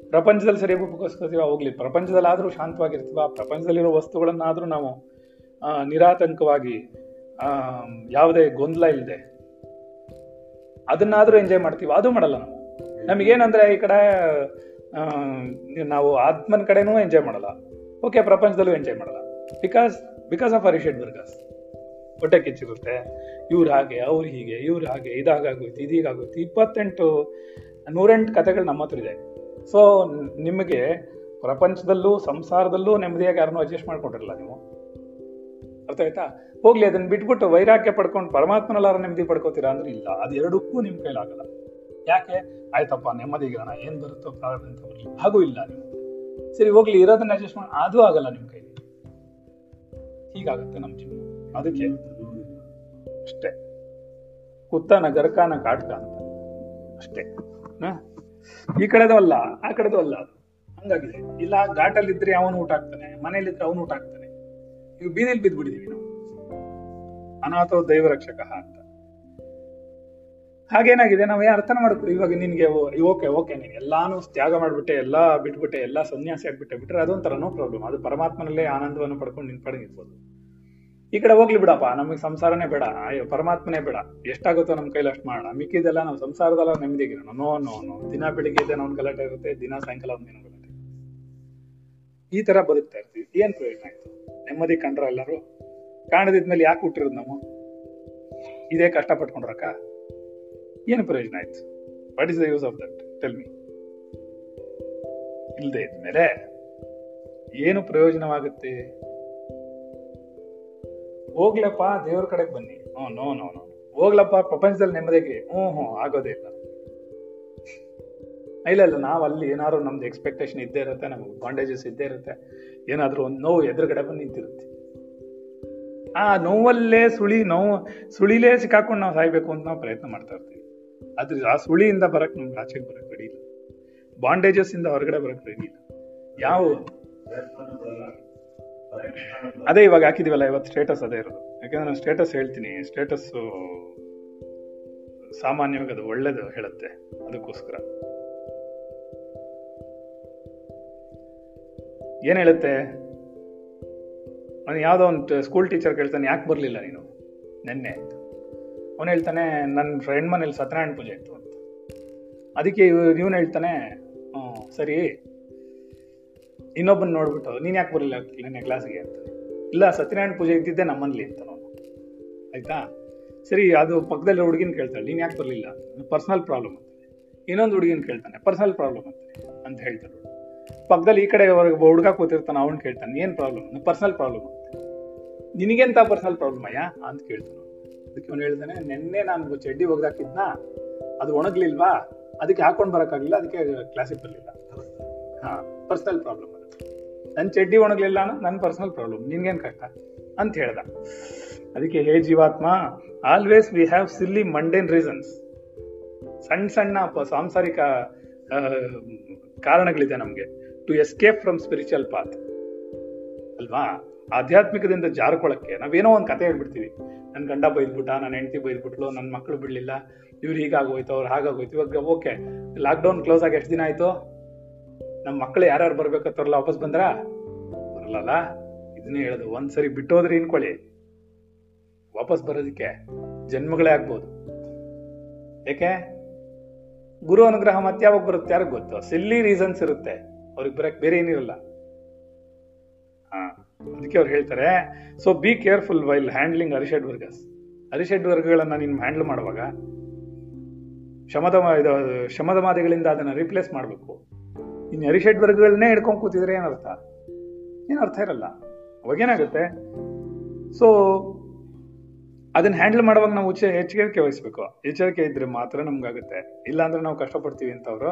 ಪ್ರಪಂಚದಲ್ಲಿ ಸರಿಯಾಗಿ ಉಪಯೋಗಿಸ್ಕೋತೀವ ಹೋಗ್ಲಿ. ಪ್ರಪಂಚದಲ್ಲಾದರೂ ಶಾಂತವಾಗಿರ್ತೀವ, ಪ್ರಪಂಚದಲ್ಲಿರೋ ವಸ್ತುಗಳನ್ನಾದ್ರೂ ನಾವು ನಿರಾತಂಕವಾಗಿ ಯಾವುದೇ ಗೊಂದಲ ಇಲ್ಲದೆ ಅದನ್ನಾದ್ರೂ ಎಂಜಾಯ್ ಮಾಡ್ತೀವಿ. ಅದು ಮಾಡಲ್ಲ ನಾವು. ನಮಗೇನಂದ್ರೆ ಈ ಕಡೆ ನಾವು ಆತ್ಮನ ಕಡೆನೂ ಎಂಜಾಯ್ ಮಾಡಲ್ಲ. ಓಕೆ ಪ್ರಪಂಚದಲ್ಲೂ ಎಂಜಾಯ್ ಮಾಡಲ್ಲ. ಬಿಕಾಸ್ ಬಿಕಾಸ್ ಆಫ್ ಅರಿಷೆಡ್ ಬರ್ಗಸ್ ಹೊಟ್ಟೆ ಕಿಚ್ಚಿರುತ್ತೆ ಇವ್ರು ಹಾಗೆ, ಅವ್ರು ಹೀಗೆ, ಇವ್ರು ಹಾಗೆ ಇದಾಗೋಯ್ತು ಇದೀಗಾಗೋಯ್ತು ಇಪ್ಪತ್ತೆಂಟು, ನೂರೆಂಟು ಕಥೆಗಳು ನಮ್ಮ ಹತ್ರ ಇದೆ. ಸೊ ನಿಮಗೆ ಪ್ರಪಂಚದಲ್ಲೂ, ಸಂಸಾರದಲ್ಲೂ ನೆಮ್ಮದಿಯಾಗಿ ಯಾರನ್ನೂ ಅಡ್ಜಸ್ಟ್ ಮಾಡ್ಕೊಂಡಿರಲ್ಲ ನೀವು? ಅರ್ಥ ಆಯ್ತಾ? ಹೋಗ್ಲಿ, ಅದನ್ನ ಬಿಟ್ಬಿಟ್ಟು ವೈರಾಗ್ಯ ಪಡ್ಕೊಂಡು ಪರಮಾತ್ಮನಲ್ಲಾರ ನೆಮ್ಮದಿ ಪಡ್ಕೋತೀರಾ ಅಂದ್ರೆ ಇಲ್ಲ. ಅದು ಎರಡಕ್ಕೂ ನಿಮ್ ಕೈಲಾಗಲ್ಲ ಯಾಕೆ? ಆಯ್ತಪ್ಪ ನೆಮ್ಮದಿಗಿರೋಣ ಏನ್ ಬರುತ್ತೋ ಪ್ರಾರಂಭ ಅಂತ ಹಾಗೂ ಇಲ್ಲ ನೀವು. ಸರಿ, ಹೋಗ್ಲಿ, ಇರೋದನ್ನ ಅಡ್ಜಸ್ಟ್ ಮಾಡಿ ಅದು ಆಗಲ್ಲ ನಿಮ್ ಕೈಲಿ. ಹೀಗಾಗುತ್ತೆ ನಮ್ಮ ಜೀವನ. ಅದಕ್ಕೆ ಅಷ್ಟೇ. ಕುತ್ತಾನ ಗರ್ಕಾನ ಕಾಟ್ಕ ಅಂತ. ಅಷ್ಟೇ? ಈ ಕಡೆದು ಅಲ್ಲ, ಆ ಕಡೆದು ಅಲ್ಲ. ಹಂಗಾಗಿದೆ. ಇಲ್ಲ ಘಾಟಲ್ಲಿ ಇದ್ರೆ ಅವನು ಊಟ ಹಾಕ್ತಾನೆ ಮನೇಲಿದ್ರೆ ಅವನು ಊಟ ಹಾಕ್ತಾನೆ. ಈಗ ಬೀದಿಲಿ ಬಿದ್ದ್ಬಿಟ್ಟಿದೀವಿ ನಾವು. ಅನಾಥೋ ದೈವ ರಕ್ಷಕ ಅಂತ. ಹಾಗೇನಾಗಿದೆ ನಾವು ಅರ್ಥನ ಮಾಡ್ಕೊಳ್ಳಿ? ಇವಾಗ ನಿನ್ಗೆ ಓಕೆ ಓಕೆ, ನೀನ್ ಎಲ್ಲಾನು ತ್ಯಾಗ ಮಾಡ್ಬಿಟ್ಟೆ, ಎಲ್ಲಾ ಬಿಟ್ಬಿಟ್ಟೆ, ಎಲ್ಲಾ ಸನ್ಯಾಸಿ ಆಗ್ಬಿಟ್ಟೆ, ಬಿಟ್ರೆ ಅದೊಂಥರ ನೋ ಪ್ರಾಬ್ಲಮ್ ಅದು ಪರಮಾತ್ಮನಲ್ಲೇ ಆನಂದವನ್ನು ಪಡ್ಕೊಂಡು ನಿನ್ ಪಡೆದಿರ್ಬೋದು ಈ ಕಡೆ ಹೋಗ್ಲಿ ಬಿಡಪ್ಪ. ನಮಗೆ ಸಂಸಾರನೇ ಬೇಡ. ಅಯ್ಯೋ, ಪರಮಾತ್ಮನೇ ಬೇಡ. ಎಷ್ಟಾಗುತ್ತೋ ನಮ್ಮ ಕೈಲಿ ಅಷ್ಟು ಮಾಡೋಣ. ಮಿಕ್ಕಿದೆಲ್ಲ ನಾವು ಸಂಸಾರದಲ್ಲ ನೆಮ್ಮದಿಗಿರೋಣ ನೋ ನೋ ನೋ. ದಿನ ಬೆಳಿಗ್ಗೆ ಇದೆ ಅವ್ನ ಗಲಾಟೆ ಇರುತ್ತೆ, ದಿನ ಸಾಯಂಕಾಲ ಅವ್ನ ಗಲಾಟೆ ಇರುತ್ತೆ. ಈ ತರ ಬದುಕ್ತಾ ಇರ್ತೀವಿ. ಏನ್ ಪ್ರಯೋಜನ ಆಯ್ತು? ನೆಮ್ಮದಿ ಕಂಡ್ರ ಎಲ್ಲರೂ? ಕಾಣದಿದ್ಮೇಲೆ ಯಾಕೆ ಹುಟ್ಟಿರೋದು ನಾವು? ಇದೇ ಕಷ್ಟ ಪಟ್ಕೊಂಡ್ರಕ್ಕ ಏನು ಪ್ರಯೋಜನ ಆಯ್ತು? What is the use of that tell me ಇಲ್ಲದೆ ಇದ್ಮೇಲೆ ಏನು ಪ್ರಯೋಜನವಾಗುತ್ತೆ? ಹೋಗ್ಲಪ್ಪ, ದೇವ್ರ ಕಡೆಗೆ ಬನ್ನಿ. ಹ್ಞೂ, ನೋ ನೋ ನೋ. ಹೋಗ್ಲಪ್ಪ, ಪ್ರಪಂಚದಲ್ಲಿ ನೆಮ್ಮದಿಗೆ ಹ್ಞೂ ಹ್ಞೂ, ಆಗೋದೇ ಇಲ್ಲ. ಇಲ್ಲ ಇಲ್ಲ, ನಾವು ಅಲ್ಲಿ ಏನಾದ್ರು ನಮ್ದು ಎಕ್ಸ್ಪೆಕ್ಟೇಷನ್ ಇದ್ದೇ ಇರುತ್ತೆ, ನಮ್ಗೆ ಬಾಂಡೇಜಸ್ ಇದ್ದೇ ಇರುತ್ತೆ. ಏನಾದರೂ ಒಂದು ನೋವು ಎದುರುಗಡೆ ಬಂದು ನಿಂತಿರುತ್ತೆ. ಆ ನೋವಲ್ಲೇ ಸುಳಿ, ನೋವು, ಸುಳಿಲೇ ಸಿಕ್ಕಾಕೊಂಡು ನಾವು ಸಾಯ್ಬೇಕು ಅಂತ ನಾವು ಪ್ರಯತ್ನ ಮಾಡ್ತಾ ಇರ್ತೀವಿ. ಅದ್ರ ಆ ಸುಳಿಯಿಂದ ಬರಕ್ ನಮ್ಗೆ ಆಚೆಗೆ ಬರಕ್ ರೆಡಿ ಇಲ್ಲ. ಬಾಂಡೇಜಸ್ ಇಂದ ಹೊರಗಡೆ ಬರಕ್ ರೆಡಿ ಇಲ್ಲ. ಯಾವ? ಅದೇ ಇವಾಗ ಹಾಕಿದೀವಲ್ಲ, ಇವತ್ತು ಸ್ಟೇಟಸ್ ಅದೇ ಇರೋದು. ಯಾಕಂದ್ರೆ ನಾನು ಸ್ಟೇಟಸ್ ಹೇಳ್ತೀನಿ. ಸ್ಟೇಟಸ್ಸು ಸಾಮಾನ್ಯವಾಗಿ ಅದು ಒಳ್ಳೇದು ಹೇಳುತ್ತೆ. ಅದಕ್ಕೋಸ್ಕರ. ಏನ್ ಹೇಳುತ್ತೆ? ಅವನು ಯಾವುದೋ ಒಂದು ಸ್ಕೂಲ್ ಟೀಚರ್ ಕೇಳ್ತಾನೆ, ಯಾಕೆ ಬರಲಿಲ್ಲ ನೀನು? ನೆನ್ನೆ. ಅವನು ಹೇಳ್ತಾನೆ ನನ್ನ ಫ್ರೆಂಡ್ ಮನೇಲಿ ಸತ್ಯನಾರಾಯಣ ಪೂಜೆ ಇತ್ತು ಅಂತ. ಅದಕ್ಕೆ ಇವನು ಹೇಳ್ತಾನೆ ಸರಿ ಇನ್ನೊಬ್ಬನ ನೋಡ್ಬಿಟ್ಟು, ನೀನು ಯಾಕೆ ಬರಲಿಲ್ಲ ನಿನ್ನೆ ಕ್ಲಾಸಿಗೆ ಅಂತ. ಇಲ್ಲ, ಸತ್ಯನಾರಾಯಣ ಪೂಜೆ ಇದ್ದಿದ್ದೆ ನಮ್ಮಲ್ಲಿ ಅಂತ ನಾನು ಆಯ್ತಾ? ಸರಿ, ಅದು ಪಕ್ಕದಲ್ಲಿ ಹುಡುಗಿನ ಕೇಳ್ತಾಳೆ, ನೀನು ಯಾಕೆ ಬರಲಿಲ್ಲ? ಪರ್ಸನಲ್ ಪ್ರಾಬ್ಲಮ್ ಅಂತ. ಇನ್ನೊಂದು ಹುಡುಗಿನ ಕೇಳ್ತಾನೆ ಪರ್ಸನಲ್ ಪ್ರಾಬ್ಲಮ್ ಅಂತ ಅಂತ ಹೇಳ್ತಾಳೆ ಪಕ್ಕದಲ್ಲಿ ಈ ಕಡೆ ಹುಡುಗ ಕೂತಿರ್ತಾನೆ, ಅವನು ಕೇಳ್ತಾನೆ, ಏನು ಪ್ರಾಬ್ಲಮ್ ಪರ್ಸನಲ್ ಪ್ರಾಬ್ಲಮ್ ಅಂತ. ನಿನಗೆಂತ ಪರ್ಸನಲ್ ಪ್ರಾಬ್ಲಮ್ ಅಯ್ಯ? ಅಂತ ಕೇಳ್ತಾನೆ ಅದಕ್ಕೆ ಅವನು ಹೇಳ್ತಾನೆ, ನಿನ್ನೆ ನಾನು ಚಡ್ಡಿ ಒಗ್ದಾಕಿದ್ನ? ಅದು ಒಣಗ್ಲಿಲ್ವಾ? ಅದಕ್ಕೆ ಹಾಕೊಂಡು ಬರೋಕ್ಕಾಗಲಿಲ್ಲ, ಅದಕ್ಕೆ ಕ್ಲಾಸಿಗೆ ಬರಲಿಲ್ಲ. ಹಾಂ ಪರ್ಸನಲ್ ಪ್ರಾಬ್ಲಮ್ ನನ್ನ ಚಡ್ಡಿ ಒಣಗ್ಲಿಲ್ಲ ಅನ್ನೋ ನನ್ನ ಪರ್ಸನಲ್ ಪ್ರಾಬ್ಲಮ್ ನಿನ್ಗೇನು ಕಷ್ಟ? ಅಂತ ಹೇಳ್ದ. ಅದಕ್ಕೆ, ಹೇ ಜೀವಾತ್ಮ always we have silly mundane reasons ಸಣ್ಣ ಸಣ್ಣ ಸಾಂಸಾರಿಕ ಕಾರಣಗಳಿದೆ ನಮಗೆ. To escape from spiritual path ಅಲ್ವಾ? ಆಧ್ಯಾತ್ಮಿಕದಿಂದ ಜಾರ್ಕೊಳಕ್ಕೆ ನಾವೇನೋ ಒಂದು ಕತೆ ಹೇಳ್ಬಿಡ್ತೀವಿ. ನನ್ನ ಗಂಡ ಬೈದ್ಬಿಟ್ಟ ನನ್ನ ಹೆಂಡತಿ ಬೈದ್ಬಿಟ್ಲು ನನ್ನ ಮಕ್ಕಳು ಬಿಡ್ಲಿಲ್ಲ. ಇವ್ರು ಹೀಗಾಗೋಯ್ತು, ಅವ್ರು ಹಾಗಾಗೋಯ್ತು. ಇವಾಗ, ಓಕೆ ಲಾಕ್ಡೌನ್ ಕ್ಲೋಸ್ ಆಗಿ ಎಷ್ಟು ದಿನ ಆಯ್ತು? ನಮ್ಮ ಮಕ್ಕಳು ಯಾರ್ಯಾರು ಬರ್ಬೇಕತ್ತವ್ರಲ್ಲ ವಾಪಸ್ ಬಂದ್ರ? ಬರಲ್ಲ ಇದನ್ನೇ ಹೇಳುದು. ಒಂದ್ಸರಿ ಬಿಟ್ಟೋದ್ರೆ ಇನ್ಕೊಳ್ಳಿ ವಾಪಸ್ ಬರೋದಕ್ಕೆ ಜನ್ಮಗಳೇ ಆಗ್ಬೋದು. ಯಾಕೆ ಗುರು ಅನುಗ್ರಹ ಮತ್ತೆ ಯಾವಾಗ ಬರುತ್ತೆ ಯಾರಿಗೆ ಗೊತ್ತು? ಸಿಲ್ಲಿ ರೀಸನ್ಸ್ ಇರುತ್ತೆ. ಅವ್ರಿಗೆ ಬರಕ್ ಬೇರೆ ಏನಿರಲ್ಲ ಹಾ ಅದಕ್ಕೆ ಅವ್ರು ಹೇಳ್ತಾರೆ so be careful while handling ಅರಿಷಡ್ ವರ್ಗಸ್. ಅರಿಷಡ್ ವರ್ಗಗಳನ್ನ ನೀನು ಹ್ಯಾಂಡಲ್ ಮಾಡುವಾಗ, ಶಮದ ಶಮದ ಮಾದಿಗಳಿಂದ ಅದನ್ನ ರಿಪ್ಲೇಸ್ ಮಾಡಬೇಕು. ಇನ್ನು ಅರಿಷಡ್ ವರ್ಗಗಳನ್ನೇ ಹಿಡ್ಕೊಂಡು ಕೂತಿದ್ರೆ ಏನರ್ಥ ಏನು ಅರ್ಥ ಇರಲ್ಲ. ಅವಾಗೇನಾಗುತ್ತೆ ಸೊ ಅದನ್ನ ಹ್ಯಾಂಡಲ್ ಮಾಡುವಾಗ ನಾವು ಉಚ್ಚ ಎಚ್ಚರಿಕೆ ವಹಿಸ್ಬೇಕು. ಎಚ್ಚರಿಕೆ ಇದ್ರೆ ಮಾತ್ರ ನಮ್ಗಾಗುತ್ತೆ. ಇಲ್ಲಾಂದ್ರೆ ನಾವು ಕಷ್ಟಪಡ್ತೀವಿ ಅಂತ ಅವರು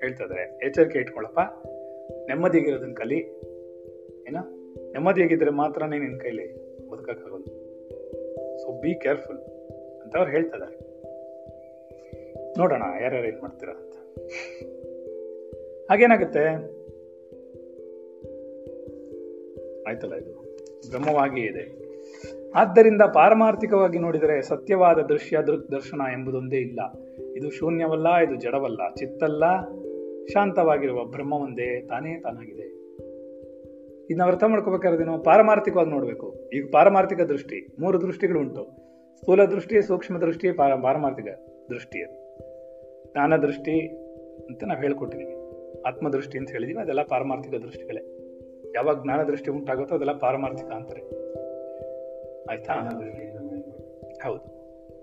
ಹೇಳ್ತಿದ್ರೆ. ಎಚ್ಚರಿಕೆ ಇಟ್ಕೊಳಪ್ಪ. ನೆಮ್ಮದಿಯಾಗಿರೋದನ್ನ ಕಲಿ. ಏನ? ನೆಮ್ಮದಿಯಾಗಿದ್ರೆ ಮಾತ್ರನೇ ನಿನ್ನ ಕೈಲಿ ಬದುಕಕ್ಕಾಗೋದು. ಸೊ ಬಿ ಕೇರ್ಫುಲ್ ಅಂತ ಅವ್ರು ಹೇಳ್ತಿದ್ದಾರೆ ನೋಡೋಣ ಯಾರ್ಯಾರು ಏನ್ ಮಾಡ್ತೀರಾ ಅಂತ. ಹಾಗೇನಾಗುತ್ತೆ? ಆಯ್ತಲ್ಲ ಇದು. ಬ್ರಹ್ಮವಾಗಿ ಇದೆ. ಆದ್ದರಿಂದ ಪಾರಮಾರ್ಥಿಕವಾಗಿ ನೋಡಿದರೆ ಸತ್ಯವಾದ ದೃಶ್ಯ ದೃಕ್ ದರ್ಶನ ಎಂಬುದೊಂದೇ ಇಲ್ಲ. ಇದು ಶೂನ್ಯವಲ್ಲ, ಇದು ಜಡವಲ್ಲ. ಚಿತ್ತಲ್ಲ, ಶಾಂತವಾಗಿರುವ ಬ್ರಹ್ಮ ಒಂದೇ ತಾನೇ ತಾನಾಗಿದೆ. ಇದನ್ನ ಅರ್ಥ ಮಾಡ್ಕೋಬೇಕಾದ್ರೇನು ಪಾರಮಾರ್ಥಿಕವಾಗಿ ನೋಡ್ಬೇಕು. ಈಗ ಪಾರಮಾರ್ಥಿಕ ದೃಷ್ಟಿ, ಮೂರು ದೃಷ್ಟಿಗಳು ಉಂಟು ಸ್ಥೂಲ ದೃಷ್ಟಿ, ಸೂಕ್ಷ್ಮ ದೃಷ್ಟಿ, ಪಾರ ಪಾರಮಾರ್ಥಿಕ ದೃಷ್ಟಿ. ಅದು ಜ್ಞಾನ ದೃಷ್ಟಿ ಅಂತ ನಾವು ಹೇಳ್ಕೊಟ್ಟಿದೀವಿ. ಆತ್ಮದೃಷ್ಟಿ ಅಂತ ಹೇಳಿದೀವಿ, ಅದೆಲ್ಲ ಪಾರಮಾರ್ಥಿಕ ದೃಷ್ಟಿಗಳೇ. ಯಾವಾಗ ಜ್ಞಾನ ದೃಷ್ಟಿ ಉಂಟಾಗುತ್ತೋ ಅದೆಲ್ಲ ಪಾರಮಾರ್ಥಿಕ ಅಂತಾರೆ. ಆಯ್ತಾ? ಹೌದು.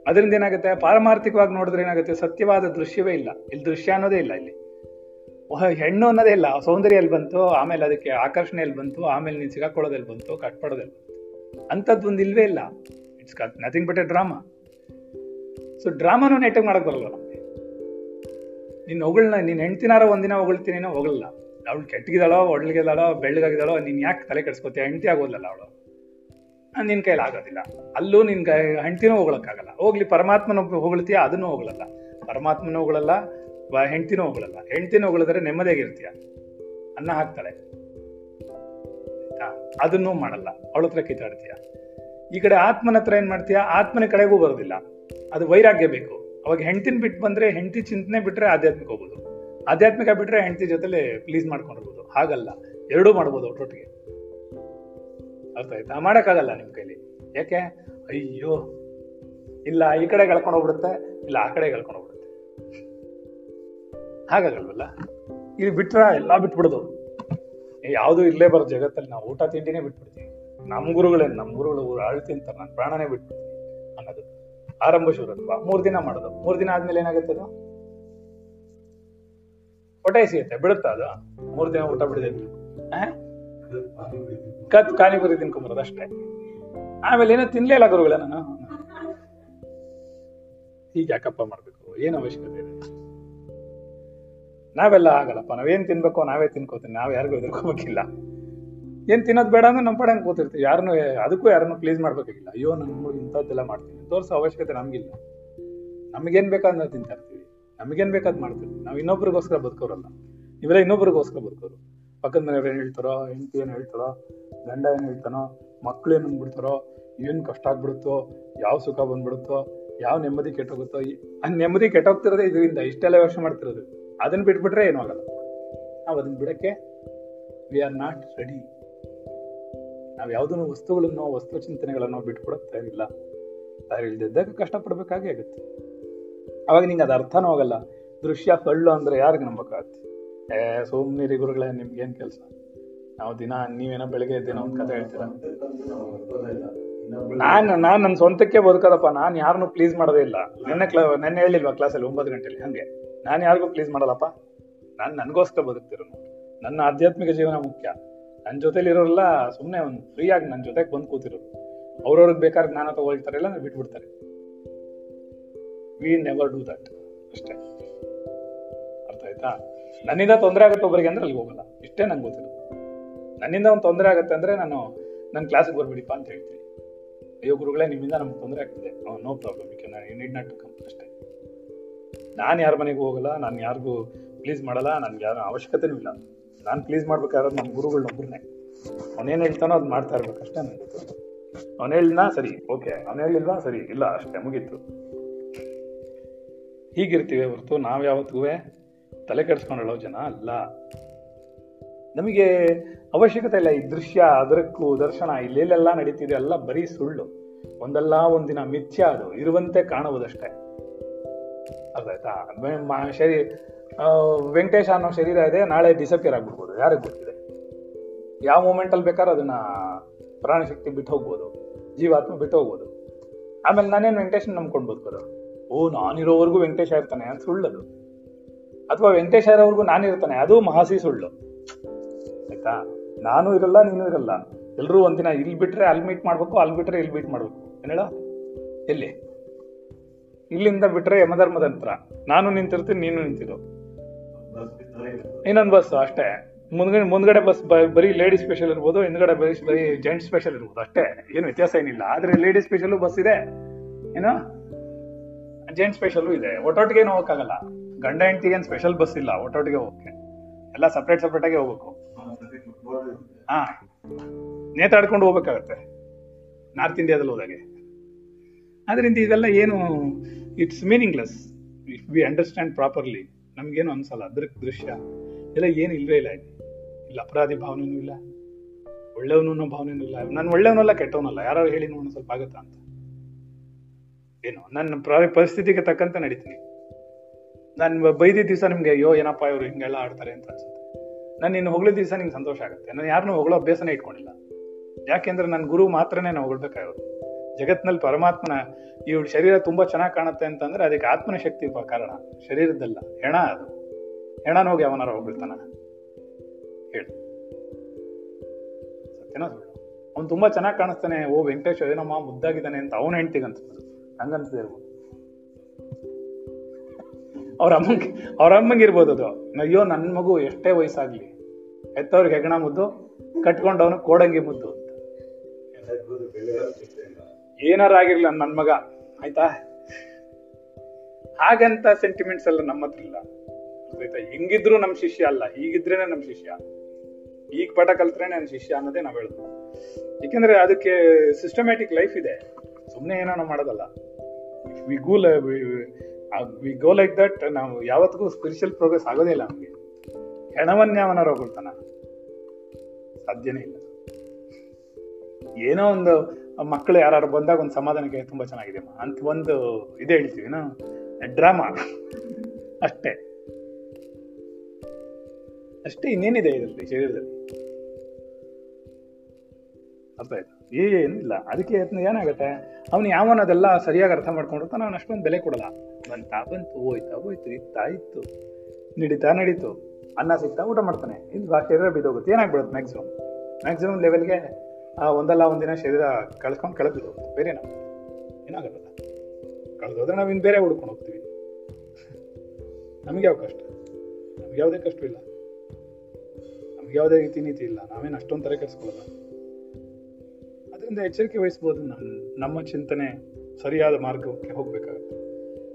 ಅದರಿಂದ ಏನಾಗುತ್ತೆ? ಪಾರಮಾರ್ಥಿಕವಾಗಿ ನೋಡಿದ್ರೆ ಏನಾಗುತ್ತೆ? ಸತ್ಯವಾದ ದೃಶ್ಯವೇ ಇಲ್ಲ. ಇಲ್ಲಿ ದೃಶ್ಯ ಅನ್ನೋದೇ ಇಲ್ಲ ಇಲ್ಲಿ. ಹೆಣ್ಣು ಅನ್ನೋದೇ ಇಲ್ಲ. ಸೌಂದರ್ಯ ಎಲ್ಲಿ ಬಂತು, ಆಮೇಲೆ ಅದಕ್ಕೆ ಆಕರ್ಷಣೆ ಎಲ್ಲಿ ಬಂತು, ಆಮೇಲೆ ನೀನು ಸಿಗಾಕೊಳ್ಳೋದಲ್ಲಿ ಬಂತು ಕಟ್ಪಡೋದಲ್ಲಿ ಬಂತು. ಅಂಥದ್ದು ಒಂದು ಇಲ್ವೇ ಇಲ್ಲ. It's nothing but a drama so ಡ್ರಾಮಾನು ನೆಟ್ಟಿಗೆ ಮಾಡಕ್ ಬರಲ್ಲ. ನಿನ್ನ ಹೊಗಳನ್ನ ನಿನ್ನ ಹೆಂಡ್ತಿನಾರ ಒಂದಿನ ಹೊಗಳ್ತೀನೇನೋ ಹೊಗಳಲ್ಲ ಅವಳು ಕೆಟ್ಟಗಿದಾಳೋ ಒಡ್ಲಿಗಿದಾಳೋ ಬೆಳ್ಳಗಾಗಿದ್ದಾಳೋ, ನೀನು ಯಾಕೆ ತಲೆ ಕೆಡಿಸ್ಕೊತೀಯ? ಹೆಂಡತಿ ಆಗೋದಲ್ಲ ಅವಳು. ನಿನ್ನ ಕೈಲಿ ಆಗೋದಿಲ್ಲ. ಅಲ್ಲೂ ನಿನ್ನ ಹೆಂಡ್ತಿನೂ ಹೋಗ್ಲಕ್ಕಾಗಲ್ಲ ಹೋಗ್ಲಿ, ಪರಮಾತ್ಮನ ಹೊಗಳ್ತೀಯ, ಅದನ್ನು ಹೋಗಲ್ಲ ಪರಮಾತ್ಮನೂ ಹೋಗಳಲ್ಲ ಹೆಂಡ್ತಿನೂ ಹೋಗಲ್ಲ ಹೆಂಡ್ತಿನೂ ಹೋಗಳಿದ್ರೆ ನೆಮ್ಮದಿಯಾಗಿರ್ತೀಯ. ಅನ್ನ ಹಾಕ್ತಾಳೆ. ಅದನ್ನೂ ಮಾಡಲ್ಲ. ಅವಳ ಹತ್ರ ಕಿತ್ತಾಡ್ತೀಯ. ಈ ಕಡೆ ಆತ್ಮನ ಹತ್ರ ಏನ್ ಮಾಡ್ತೀಯ? ಆತ್ಮನ ಕಡೆಗೂ ಬರೋದಿಲ್ಲ. ಅದು ವೈರಾಗ್ಯ ಬೇಕು. ಅವಾಗ ಹೆಂಡ್ತಿನ ಬಿಟ್ಟು ಬಂದ್ರೆ ಹೆಂಡತಿ ಚಿಂತನೆ ಬಿಟ್ರೆ ಆಧ್ಯಾತ್ಮಿಕ ಹೋಗ್ಬೋದು. ಆಧ್ಯಾತ್ಮಿಕ ಬಿಟ್ರೆ ಹೆಂಡತಿ ಜೊತೆಲೆ ಪ್ಲೀಸ್ ಮಾಡ್ಕೊಂಡಿರ್ಬೋದು ಹಾಗಲ್ಲ. ಎರಡೂ ಮಾಡ್ಬೋದು ಒಟ್ಟೊಟ್ಟಿಗೆ. ಅರ್ಥ ಆಯ್ತಾ? ಮಾಡೋಕ್ಕಾಗಲ್ಲ ನಿಮ್ಮ ಕೈಲಿ. ಯಾಕೆ? ಅಯ್ಯೋ. ಇಲ್ಲ, ಈ ಕಡೆ ಕಳ್ಕೊಂಡು ಹೋಗ್ಬಿಡುತ್ತೆ. ಇಲ್ಲ, ಆ ಕಡೆ ಕಳ್ಕೊಂಡು ಹೋಗ್ಬಿಡುತ್ತೆ. ಹಾಗಾಗಲ್ವಲ್ಲ ಇಲ್ಲಿ ಬಿಟ್ರ ಎಲ್ಲ ಬಿಟ್ಬಿಡೋದು. ಯಾವುದು ಇಲ್ಲೇ ಬರೋ ಜಗತ್ತಲ್ಲಿ. ನಾವು ಊಟ ತಿಂಡಿನೇ ಬಿಟ್ಬಿಡ್ತೀವಿ. ನಮ್ಮ ಗುರುಗಳೇನು ನಮ್ಮ ಗುರುಗಳು ತಿಂತಾರೆ ನಾನು ಪ್ರಾಣನೇ ಬಿಟ್ಬಿಡ್ತೀನಿ ಅನ್ನೋದು. ಆರಂಭ ಶೂರತ್ವ ಮೂರ್ ದಿನ ಮಾಡೋದು. ಮೂರ್ ದಿನ ಆದ್ಮೇಲೆ ಏನಾಗುತ್ತೆ ಅದು? ಹೊಟ್ಟೆ ಸಿಗುತ್ತೆ. ಬಿಡುತ್ತಾ ಅದು? ಮೂರ್ ದಿನ ಊಟ ಬಿಡದೆ ಕತ್ ಕಾನಿಪುರಿ ತಿನ್ಕೊಂಬರೋದು ಅಷ್ಟೇ. ಆಮೇಲೆ ಏನೋ ತಿನ್ಲೇ ಇಲ್ಲ ಗುರುಗಳ ನಾನು. ಹೀಗೆ ಯಾಕಪ್ಪ ಮಾಡ್ಬೇಕು? ಏನು ಅವಶ್ಯಕತೆ ಇದೆ? ನಾವೆಲ್ಲ ಆಗಲ್ಲಪ್ಪ. ನಾವೇನ್ ತಿನ್ಬೇಕು, ನಾವೇ ತಿನ್ಕೋತೀನಿ ನಾವ್ ಯಾರಿಗೂ ಎದುರ್ಕೋಬೇಕಿಲ್ಲ ಏನ್ ತಿನ್ನೋದು ಬೇಡ ಅಂದ್ರೆ ನಮ್ಮ ಪಡೆ ಹಂಗೆ ಕೂತಿರ್ತೀವಿ. ಯಾರನ್ನು, ಅದಕ್ಕೂ ಯಾರನ್ನು ಪ್ಲೀಸ್ ಮಾಡ್ಬೇಕಾಗಿಲ್ಲ ಅಯ್ಯೋ ನನ್ನ ಇಂಥದ್ದೆಲ್ಲ ಮಾಡ್ತೀನಿ. ತೋರಿಸೋ ಅವಶ್ಯಕತೆ ನಮ್ಗಿಲ್ಲ. ನಮಗೇನ್ ಬೇಕಾದ್ರೆ ನಾವು ತಿಂತಾ ಇರ್ತೀವಿ. ನಮಗೇನ್ ಬೇಕಾದ್ ಮಾಡ್ತೀವಿ. ನಾವು ಇನ್ನೊಬ್ರಿಗೋಸ್ಕರ ಬದುಕೋರಲ್ಲ. ಇವೆಲ್ಲ ಇನ್ನೊಬ್ರಿಗೋಸ್ಕರ ಬದುಕೋರು. ಪಕ್ಕದ ಮನೆಯವ್ರು ಏನ್ ಹೇಳ್ತಾರೋ, ಹೆಂಡತಿ ಏನ್ ಹೇಳ್ತಾರೋ, ಗಂಡ ಏನ್ ಹೇಳ್ತಾನೋ, ಮಕ್ಳು ಏನ್ ಅಂದ್ಬಿಡ್ತಾರೋ, ಏನ್ ಕಷ್ಟ ಆಗ್ಬಿಡುತ್ತೋ, ಯಾವ ಸುಖ ಬಂದ್ಬಿಡುತ್ತೋ, ಯಾವ ನೆಮ್ಮದಿ ಕೆಟ್ಟೋಗುತ್ತೋ ಆ ನೆಮ್ಮದಿ ಕೆಟ್ಟೋಗ್ತಿರೋದೇ ಇದರಿಂದ ಇಷ್ಟೆಲ್ಲ ಯೋಚನೆ ಮಾಡ್ತಿರೋದು. ಅದನ್ನ ಬಿಟ್ಬಿಟ್ರೆ ಏನೂ ಆಗಲ್ಲ. ನಾವು ಅದನ್ನ ಬಿಡಕ್ಕೆ ವಿ ಆರ್ ನಾಟ್ ರೆಡಿ ನಾವು ಯಾವುದನ್ನು ವಸ್ತುಗಳನ್ನು ವಸ್ತು ಚಿಂತನೆಗಳನ್ನು ಬಿಟ್ಕೊಡಕ್ ತಯಾರಿಲ್ಲ ತಯಾರಿಲ್ದಿದ್ದಾಗ ಕಷ್ಟಪಡ್ಬೇಕಾಗೇ ಆಗುತ್ತೆ. ಅವಾಗ ನಿಂಗೆ ಅದು ಅರ್ಥನೂ ಆಗಲ್ಲ. ದೃಶ್ಯ ಕಳ್ಳು ಅಂದ್ರೆ ಯಾರಿಗೆ ನಂಬಕ್ಕಾಗತ್ತೆ? ಏ, ಸೋಮ್ನಿರಿ ಗುರುಗಳೇ ನಿಮ್ಗೇನ್ ಕೆಲಸ? ನಾವು ದಿನ, ನೀವೇನೋ ಬೆಳಗ್ಗೆ ದಿನ ಒಂದ್ ಕತೆ ಹೇಳ್ತೀರಾ? ನಾನ್ ನಾನ್ ನನ್ನ ಸ್ವಂತಕ್ಕೆ ಬದುಕದಪ್ಪ. ನಾನ್ ಯಾರನ್ನು ಪ್ಲೀಸ್ ಮಾಡೋದೇ ಇಲ್ಲ. ನೆನ್ನೆ ಕ್ಲಾ, ನೆನ್ನೆ ಹೇಳಿಲ್ವಾ ಕ್ಲಾಸಲ್ಲಿ ಒಂಬತ್ತು ಗಂಟೆಲಿ? ಹಂಗೆ. ನಾನು ಯಾರಿಗೂ ಪ್ಲೀಸ್ ಮಾಡಲ್ಲಪ್ಪ. ನಾನು ನನಗೋಸ್ಕರ ಬದುಕ್ತಿರೋನು. ನನ್ನ ಆಧ್ಯಾತ್ಮಿಕ ಜೀವನ ಮುಖ್ಯ. ನನ್ನ ಜೊತೆಲಿ ಇರೋರೆಲ್ಲ ಸುಮ್ಮನೆ ಒಂದು ಫ್ರೀಯಾಗಿ ನನ್ನ ಜೊತೆಗೆ ಬಂದು ಕೂತಿರೋರು ಅವ್ರವ್ರಿಗೆ ಬೇಕಾದ್ರೆ ಜ್ಞಾನ ತಗೊಳ್ತಾರೆ ಇಲ್ಲ ಅಂದ್ರೆ ಬಿಟ್ಬಿಡ್ತಾರೆ. ವಿ ನೆವರ್ ಡೂ ದಟ್ ಅಷ್ಟೇ. ಅರ್ಥ ಆಯ್ತಾ? ನನ್ನಿಂದ ತೊಂದರೆ ಆಗುತ್ತೆ ಒಬ್ಬರಿಗೆ ಅಂದ್ರೆ ಅಲ್ಲಿಗೆ ಹೋಗಲ್ಲ. ಇಷ್ಟೇ ನಂಗೆ ಗೊತ್ತಿರೋದು. ನನ್ನಿಂದ ಒಂದು ತೊಂದರೆ ಆಗುತ್ತೆ ಅಂದ್ರೆ ನಾನು ನನ್ನ ಕ್ಲಾಸಿಗೆ ಬರ್ಬಿಡಿಪ್ಪ ಅಂತ ಹೇಳ್ತೀನಿ. ಅಯ್ಯೋ ಗುರುಗಳೇ, ನಿಮ್ಮಿಂದ ನಮ್ಗೆ ತೊಂದರೆ ಆಗ್ತಿದೆ. No problem you can you not to come ಅಷ್ಟೇ. ನಾನು ಯಾರ ಮನೆಗೂ ಹೋಗಲ್ಲ, ನಾನು ಯಾರಿಗೂ ಪ್ಲೀಸ್ ಮಾಡಲ್ಲ, ನನ್ಗೆ ಯಾರ, ಅವಶ್ಯಕತೆನೂ ಇಲ್ಲ. ನಾನು ಪ್ಲೀಸ್ ಮಾಡ್ಬೇಕಾದ್ರೆ ನಮ್ಮ ಗುರುಗಳನ್ನೊಬ್ಬರನ್ನೇ ಅವನೇನು ಹೇಳ್ತಾನೋ ಅದು ಮಾಡ್ತಾ ಇರ್ಬೇಕು ಅಷ್ಟೇ ನನಗೆ ಅವನು ಹೇಳಿದ್ನ? ಸರಿ ಓಕೆ ಅವನು ಹೇಳಿಲ್ವಾ ಸರಿ, ಇಲ್ಲ, ಅಷ್ಟೇ, ಮುಗೀತು. ಹೀಗಿರ್ತೀವಿ ಹೊರತು, ನಾವು ಯಾವತ್ತಿಗೂ ತಲೆ ಕೆಡಿಸ್ಕೊಂಡಳೋ ಜನ ಅಲ್ಲ. ನಮಗೆ ಅವಶ್ಯಕತೆ ಇಲ್ಲ, ಈ ದೃಶ್ಯ, ಅದರಕ್ಕೂ ದರ್ಶನ ಇಲ್ಲೆಲ್ಲ ನಡೀತಿದೆ, ಎಲ್ಲ ಬರೀ ಸುಳ್ಳು. ಒಂದಲ್ಲ ಒಂದಿನ ಮಿಥ್ಯ ಅದು, ಇರುವಂತೆ ಕಾಣುವುದಷ್ಟೇ. ಅರ್ಥ ಆಯ್ತಾ? ಶರೀರ ವೆಂಕಟೇಶ ಅನ್ನೋ ಶರೀರ ಇದೆ, ನಾಳೆ ಡಿಸಪಿಯರ್ ಆಗ್ಬಿಡ್ಬೋದು. ಯಾರಿಗೆ ಗೊತ್ತಿದೆ? ಯಾವ ಮೂಮೆಂಟಲ್ಲಿ ಬೇಕಾದ್ರೆ ಅದನ್ನ ಪ್ರಾಣಶಕ್ತಿ ಬಿಟ್ಟು ಹೋಗ್ಬೋದು, ಜೀವಾತ್ಮ ಬಿಟ್ಟು ಹೋಗ್ಬೋದು. ಆಮೇಲೆ ನಾನೇನು ವೆಂಕಟೇಶನ್ ನಂಬ್ಕೊಂಡು ಬದುಕೋದು ಓ, ನಾನಿರೋವರೆಗೂ ವೆಂಕಟೇಶ ಇರ್ತಾನೆ ಅಂತ ಸುಳ್ಳದು. ಅಥವಾ ವೆಂಕಟೇಶ ಇರೋವರೆಗೂ ನಾನಿರ್ತಾನೆ, ಅದು ಮಹಾಸಿ ಸುಳ್ಳು. ಆಯ್ತಾ? ನಾನು ಇರಲ್ಲ, ನೀನು ಇರಲ್ಲ. ಎಲ್ಲರೂ ಒಂದಿನ ಇಲ್ಲಿ ಬಿಟ್ರೆ ಅಲ್ಲಿ ಮೀಟ್ ಮಾಡಬೇಕು ಅಲ್ಲಿ ಬಿಟ್ರೆ ಇಲ್ಲಿ ಮೀಟ್ ಮಾಡಬೇಕು. ಏನೇಳ ಎಲ್ಲಿ? ಇಲ್ಲಿಂದ ಬಿಟ್ರೆ ಯಮಧರ್ಮದ ಹತ್ರ. ನಾನು ನಿಂತಿರ್ತೀನಿ, ನೀನು ನಿಂತಿರು. ಇನ್ನೊಂದು ಬಸ್ ಅಷ್ಟೇ. ಮುಂದ್ಗಡೆ ಮುಂದ್ಗಡೆ ಬಸ್ ಬರೀ ಲೇಡಿ ಸ್ಪೆಷಲ್ ಇರ್ಬೋದು, ಹಿಂದ್ಗಡೆ ಬರೀ ಬರೀ ಜೆಂಟ್ ಸ್ಪೆಷಲ್ ಇರ್ಬೋದು ಅಷ್ಟೇ. ಏನು ವ್ಯತ್ಯಾಸ ಏನಿಲ್ಲ. ಆದ್ರೆ ಲೇಡಿ ಸ್ಪೆಷಲ್ ಬಸ್ ಇದೆ. ಏನು? ಜೆಂಟ್ಸ್ ಸ್ಪೆಷಲ್ ಇದೆ. ಒಟ್ಟೊಟ್ಟಿಗೆ ಏನು ಹೋಗಕ್ಕಾಗಲ್ಲ. ಗಂಡ ಹೆಂಡತಿಗೆ ಏನು ಸ್ಪೆಷಲ್ ಬಸ್ ಇಲ್ಲ. ಒಟ್ಟೊಟ್ಟಿಗೆ ಹೋಗಕ್ಕೆ. ಎಲ್ಲ ಸಪ್ರೇಟ್ ಸಪ್ರೇಟ್ ಆಗಿ ಹೋಗ್ಬೇಕು. ಹಾ. ನೇತಾಡ್ಕೊಂಡು ಹೋಗ್ಬೇಕಾಗತ್ತೆ. ನಾರ್ತ್ ಇಂಡಿಯಾದಲ್ಲಿ ಹೋದಾಗೆ. ಆದ್ರಿಂದ ಇದೆಲ್ಲ ಏನು it's meaningless if we understand properly ನಮ್ಗೇನು ಅನ್ಸಲ್ಲ ಅದ್ರ ದೃಶ್ಯ. ಎಲ್ಲ ಏನು ಇಲ್ವೇ ಇಲ್ಲ ಇಲ್ಲಿ. ಇಲ್ಲ, ಅಪರಾಧಿ ಭಾವನೆನೂ ಇಲ್ಲ. ಒಳ್ಳೆಯವನು ಭಾವನೆನೂ ಇಲ್ಲ. ನಾನು ಒಳ್ಳೆಯವನಲ್ಲ, ಕೆಟ್ಟವನಲ್ಲ. ಯಾರು ಹೇಳಿ ನೋಡೋಣ, ಸ್ವಲ್ಪ ಆಗತ್ತಾ ಅಂತ. ಏನು ನನ್ನ ಪ್ರ- ಪರಿಸ್ಥಿತಿಗೆ ತಕ್ಕಂತೆ ನಡೀತೀನಿ. ನಾನು ಬೈದಿದ್ದ ದಿವಸ ನಿಮ್ಗೆ, ಅಯ್ಯೋ, ಏನಪ್ಪ ಇವರು ಹಿಂಗೆಲ್ಲ ಆಡ್ತಾರೆ ಅಂತ ಅನ್ಸುತ್ತೆ. ನಾನು ನಿನ್ನ ಹೊಗಳ ದಿವಸ ನಿಂಗೆ ಸಂತೋಷ ಆಗುತ್ತೆ. ನಾನು ಯಾರನ್ನೂ ಹೊಗಳೋ ಅಭ್ಯಾಸನೇ ಇಟ್ಕೊಂಡಿಲ್ಲ. ಯಾಕೆಂದ್ರೆ ನನ್ನ ಗುರು ಮಾತ್ರನೇ ನಾವು ಹೊಗಳ್ಬೇಕಾಗಿರೋದು. ಜಗತ್ನಲ್ಲಿ ಪರಮಾತ್ಮನ ಇವ್ ಶರೀರ ತುಂಬಾ ಚೆನ್ನಾಗಿ ಕಾಣುತ್ತೆ ಅಂತಂದ್ರೆ ಅದಕ್ಕೆ ಆತ್ಮನ ಶಕ್ತಿ ಕಾರಣ. ಶರೀರದ್ದಲ್ಲ ಹೆಣ ಅದು. ಹೆಣನ ಹೋಗಿ ಅವನಾರ ಹೋಗ್ಬಿಡ್ತಾನ. ಹೇಳಿ. ಸತ್ಯನ ಸುಳ್ಳು. ಅವ್ನು ತುಂಬಾ ಚೆನ್ನಾಗಿ ಕಾಣಿಸ್ತಾನೆ. ಓ, ವೆಂಕಟೇಶ್ ಏನಮ್ಮ ಮುದ್ದಾಗಿದ್ದಾನೆ ಅಂತ ಅವನ ಹೆಂಡತಿಗೆ ಅನ್ಸ್ಬೋದು ಹಂಗನ್ಸದೇ ಇರ್ಬೋದು. ಅವ್ರ ಅಮ್ಮಂಗೆ ಅವ್ರ ಅಮ್ಮಂಗೆ ಇರ್ಬೋದು ಅದು. ಅಯ್ಯೋ ನನ್ನ ಮಗು ಎಷ್ಟೇ ವಯಸ್ಸಾಗ್ಲಿ. ಎತ್ತವ್ರಿಗೆ ಹೆಗಣ ಮುದ್ದು, ಕಟ್ಕೊಂಡವನು ಕೋಡಂಗಿ ಮುದ್ದು ಅಂತ. ಏನಾರ ಆಗಿರಲಿಲ್ಲ ನನ್ನ ಮಗ, ಆಯ್ತಾ? ಹಾಗಂತ ಸೆಂಟಿಮೆಂಟ್ಸ್ ಎಲ್ಲ ನಮ್ಮ ಹತ್ರ ಇಲ್ಲ. ಆಯ್ತಾ? ಹೆಂಗಿದ್ರು ನಮ್ಮ ಶಿಷ್ಯ ಅಲ್ಲ, ಹೀಗಿದ್ರೇನೆ ನಮ್ಮ ಶಿಷ್ಯ. ಈಗ ಪಾಠ ಕಲ್ತ್ರೇನೆ ನನ್ನ ಶಿಷ್ಯ ಅನ್ನೋದೇ ನಾವು ಹೇಳುದು ಯಾಕೆಂದ್ರೆ ಅದಕ್ಕೆ ಸಿಸ್ಟಮ್ಯಾಟಿಕ್ ಲೈಫ್ ಇದೆ. ಸುಮ್ಮನೆ ಏನೋ ನಾವು ಮಾಡೋದಲ್ಲ we go we go like that ನಾವು ಯಾವತ್ತಿಗೂ ಸ್ಪಿರಿಚುವಲ್ ಪ್ರೋಗ್ರೆಸ್ ಆಗೋದೇ ಇಲ್ಲ ನಮಗೆ. ಹೆಣವನ್ನೇ ಅವನ ಹೋಗ್ತಾನ ಸಾಧ್ಯನೇ ಇಲ್ಲ. ಏನೋ ಒಂದು ಮಕ್ಕಳು ಯಾರು ಬಂದಾಗ ಒಂದು ಸಮಾಧಾನಕ್ಕೆ ತುಂಬಾ ಚೆನ್ನಾಗಿದೆ ಅಂತ ಒಂದು ಇದೇ ಹೇಳ್ತೀವಿ, ಏನು? ಡ್ರಾಮಾ. ಅಷ್ಟೇ. ಅಷ್ಟೇ ಇನ್ನೇನಿದೆ ಇದರಲ್ಲಿ ಶರೀರದಲ್ಲಿ? ಅರ್ಥ ಆಯ್ತು. ಏನು ಇಲ್ಲ ಅದಕ್ಕೆ ಏನಾಗುತ್ತೆ? ಅವನು ಯಾವನ ಅದೆಲ್ಲ ಸರಿಯಾಗಿ ಅರ್ಥ ಮಾಡ್ಕೊಂಡಿರ್ತಾನೆ ಅವನು ಅಷ್ಟೊಂದು ಬೆಲೆ ಕೊಡಲ್ಲ. ಬಂತಾ ಬಂತು, ಹೋಯ್ತಾ ಹೋಯ್ತು, ಇತ್ತಾ ಇತ್ತು. ನಡೀತಾ ನಡೀತು. ಅನ್ನ ಸಿಗ್ತಾ ಊಟ ಮಾಡ್ತಾನೆ. ಇದು ಶರೀರ ಬಿದ್ದೋಗುತ್ತೆ. ಏನಾಗ್ಬಿಡುತ್ತೆ ಮ್ಯಾಕ್ಸಿಮಮ್ ಮ್ಯಾಕ್ಸಿಮಮ್ ಲೆವೆಲ್ಗೆ ಒಂದಲ್ಲ ಒಂದಿನ ಶರೀರ ಕಳ್ಕೊಂಡು ಕಳೆದು ಬೇರೆ ನಾವು ಏನಾಗಲ್ಲ. ಕಳೆದೋದ್ರೆ ನಾವು ಇನ್ನು ಬೇರೆ ಹುಡ್ಕೊಂಡು ಹೋಗ್ತೀವಿ. ನಮಗೆ ಯಾವ ಕಷ್ಟ? ನಮ್ಗೆ ಯಾವುದೇ ಕಷ್ಟ ಇಲ್ಲ. ನಮ್ಗೆ ಯಾವುದೇ ರೀತಿ ನೀತಿ ಇಲ್ಲ. ನಾವೇನು ಅಷ್ಟೊಂದು ತರ ಕೆಡಿಸ್ಕೊಳ್ಳಲ್ಲ. ಅದರಿಂದ ಎಚ್ಚರಿಕೆ ವಹಿಸ್ಬೋದು ನಮ್ಮ ನಮ್ಮ ಚಿಂತನೆ ಸರಿಯಾದ ಮಾರ್ಗಕ್ಕೆ ಹೋಗ್ಬೇಕಾಗತ್ತೆ.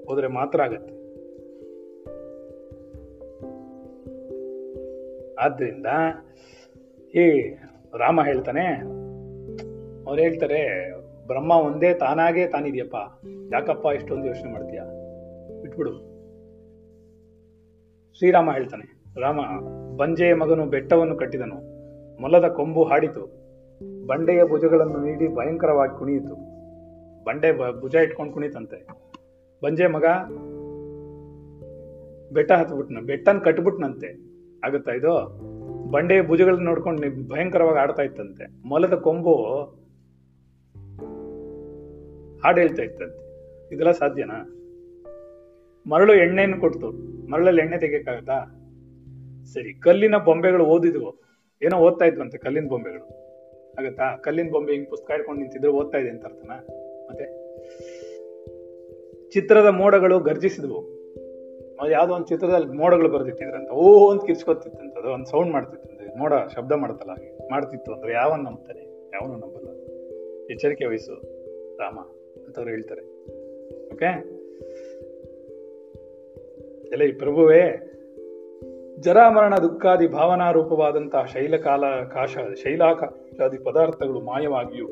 ಹೋದರೆ ಮಾತ್ರ ಆಗತ್ತೆ. ಆದ್ದರಿಂದ ಈ ರಾಮ ಹೇಳ್ತಾನೆ ಅವ್ರು ಹೇಳ್ತಾರೆ, ಬ್ರಹ್ಮ ಒಂದೇ ತಾನಾಗೇ ತಾನಿದೆಯಪ್ಪ. ಯಾಕಪ್ಪ ಇಷ್ಟೊಂದು ಯೋಚನೆ ಮಾಡ್ತೀಯ? ಬಿಟ್ಬಿಡು ಶ್ರೀರಾಮ ಹೇಳ್ತಾನೆ, ರಾಮ, ಬಂಜೆಯ ಮಗನು ಬೆಟ್ಟವನ್ನು ಕಟ್ಟಿದನು. ಮೊಲದ ಕೊಂಬು ಹಾಡಿತು. ಬಂಡೆಯ ಭುಜಗಳನ್ನು ನೀಡಿ ಭಯಂಕರವಾಗಿ ಕುಣಿಯಿತು. ಬಂಡೆ ಭುಜ ಇಟ್ಕೊಂಡು ಕುಣಿತಂತೆ. ಬಂಜೆ ಮಗ, ಬೆಟ್ಟ ಹತ್ಬಿಟ್ನ, ಬೆಟ್ಟನ ಕಟ್ಬಿಟ್ನಂತೆ. ಆಗುತ್ತಾ ಇದು? ಬಂಡೆಯ ಭುಜಗಳನ್ನ ನೋಡ್ಕೊಂಡು ಭಯಂಕರವಾಗಿ ಆಡ್ತಾ ಇತ್ತಂತೆ. ಮೊಲದ ಕೊಂಬು ಹಾಡು ಹೇಳ್ತಾ ಇತ್ತಂತೆ ಇದೆಲ್ಲ ಸಾಧ್ಯನಾ? ಮರಳು ಎಣ್ಣೆಯನ್ನು ಕೊಡ್ತು. ಮರಳಲ್ಲಿ ಎಣ್ಣೆ ತೆಗಿಯಕ್ಕಾಗತ್ತಾ? ಸರಿ, ಕಲ್ಲಿನ ಬೊಂಬೆಗಳು ಓದಿದ್ವು. ಏನೋ ಓದ್ತಾ ಇದ್ವಂತೆ ಕಲ್ಲಿನ ಬೊಂಬೆಗಳು. ಆಗತ್ತಾ? ಕಲ್ಲಿನ ಬೊಂಬೆ ಹಿಂಗೆ ಪುಸ್ತಕ ಹಿಡ್ಕೊಂಡು ನಿಂತಿದ್ರೆ ಓದ್ತಾ ಇದೆ ಅಂತ ಅರ್ಥನಾ? ಮತ್ತೆ? ಚಿತ್ರದ ಮೋಡಗಳು ಗರ್ಜಿಸಿದ್ವು. ಯಾವುದೋ ಒಂದು ಚಿತ್ರದಲ್ಲಿ ಮೋಡಗಳು ಬರ್ದಿಟ್ಟಿದ್ರಂತ ಓ ಅಂತ ಕಿರ್ಚ್ಕೊತಿತ್ತಂತ. ಅದು ಒಂದು ಸೌಂಡ್ ಮಾಡ್ತಿತ್ತಂತೆ. ಮೋಡ ಶಬ್ದ ಮಾಡ್ತಲ್ಲ ಹಾಗೆ. ಮಾಡ್ತಿತ್ತು ಅಂದ್ರೆ ಯಾವನ್ ನಂಬ್ತಾನೆ ಯಾವನು ನಂಬಲ್ಲ. ಎಚ್ಚರಿಕೆ ವಹಿಸು ರಾಮ. ಅಂತವ್ರು ಹೇಳ್ತಾರೆ. ಓಕೆ ಎಲ್ಲ ಈ ಪ್ರಭುವೇ, ಜರಾಮರಣ ದುಃಖಾದಿ ಭಾವನಾ ರೂಪವಾದಂತಹ ಶೈಲಕಾಲ, ಕಾಶ, ಶೈಲಾಕಾಶಾದಿ ಪದಾರ್ಥಗಳು ಮಾಯವಾಗಿಯೂ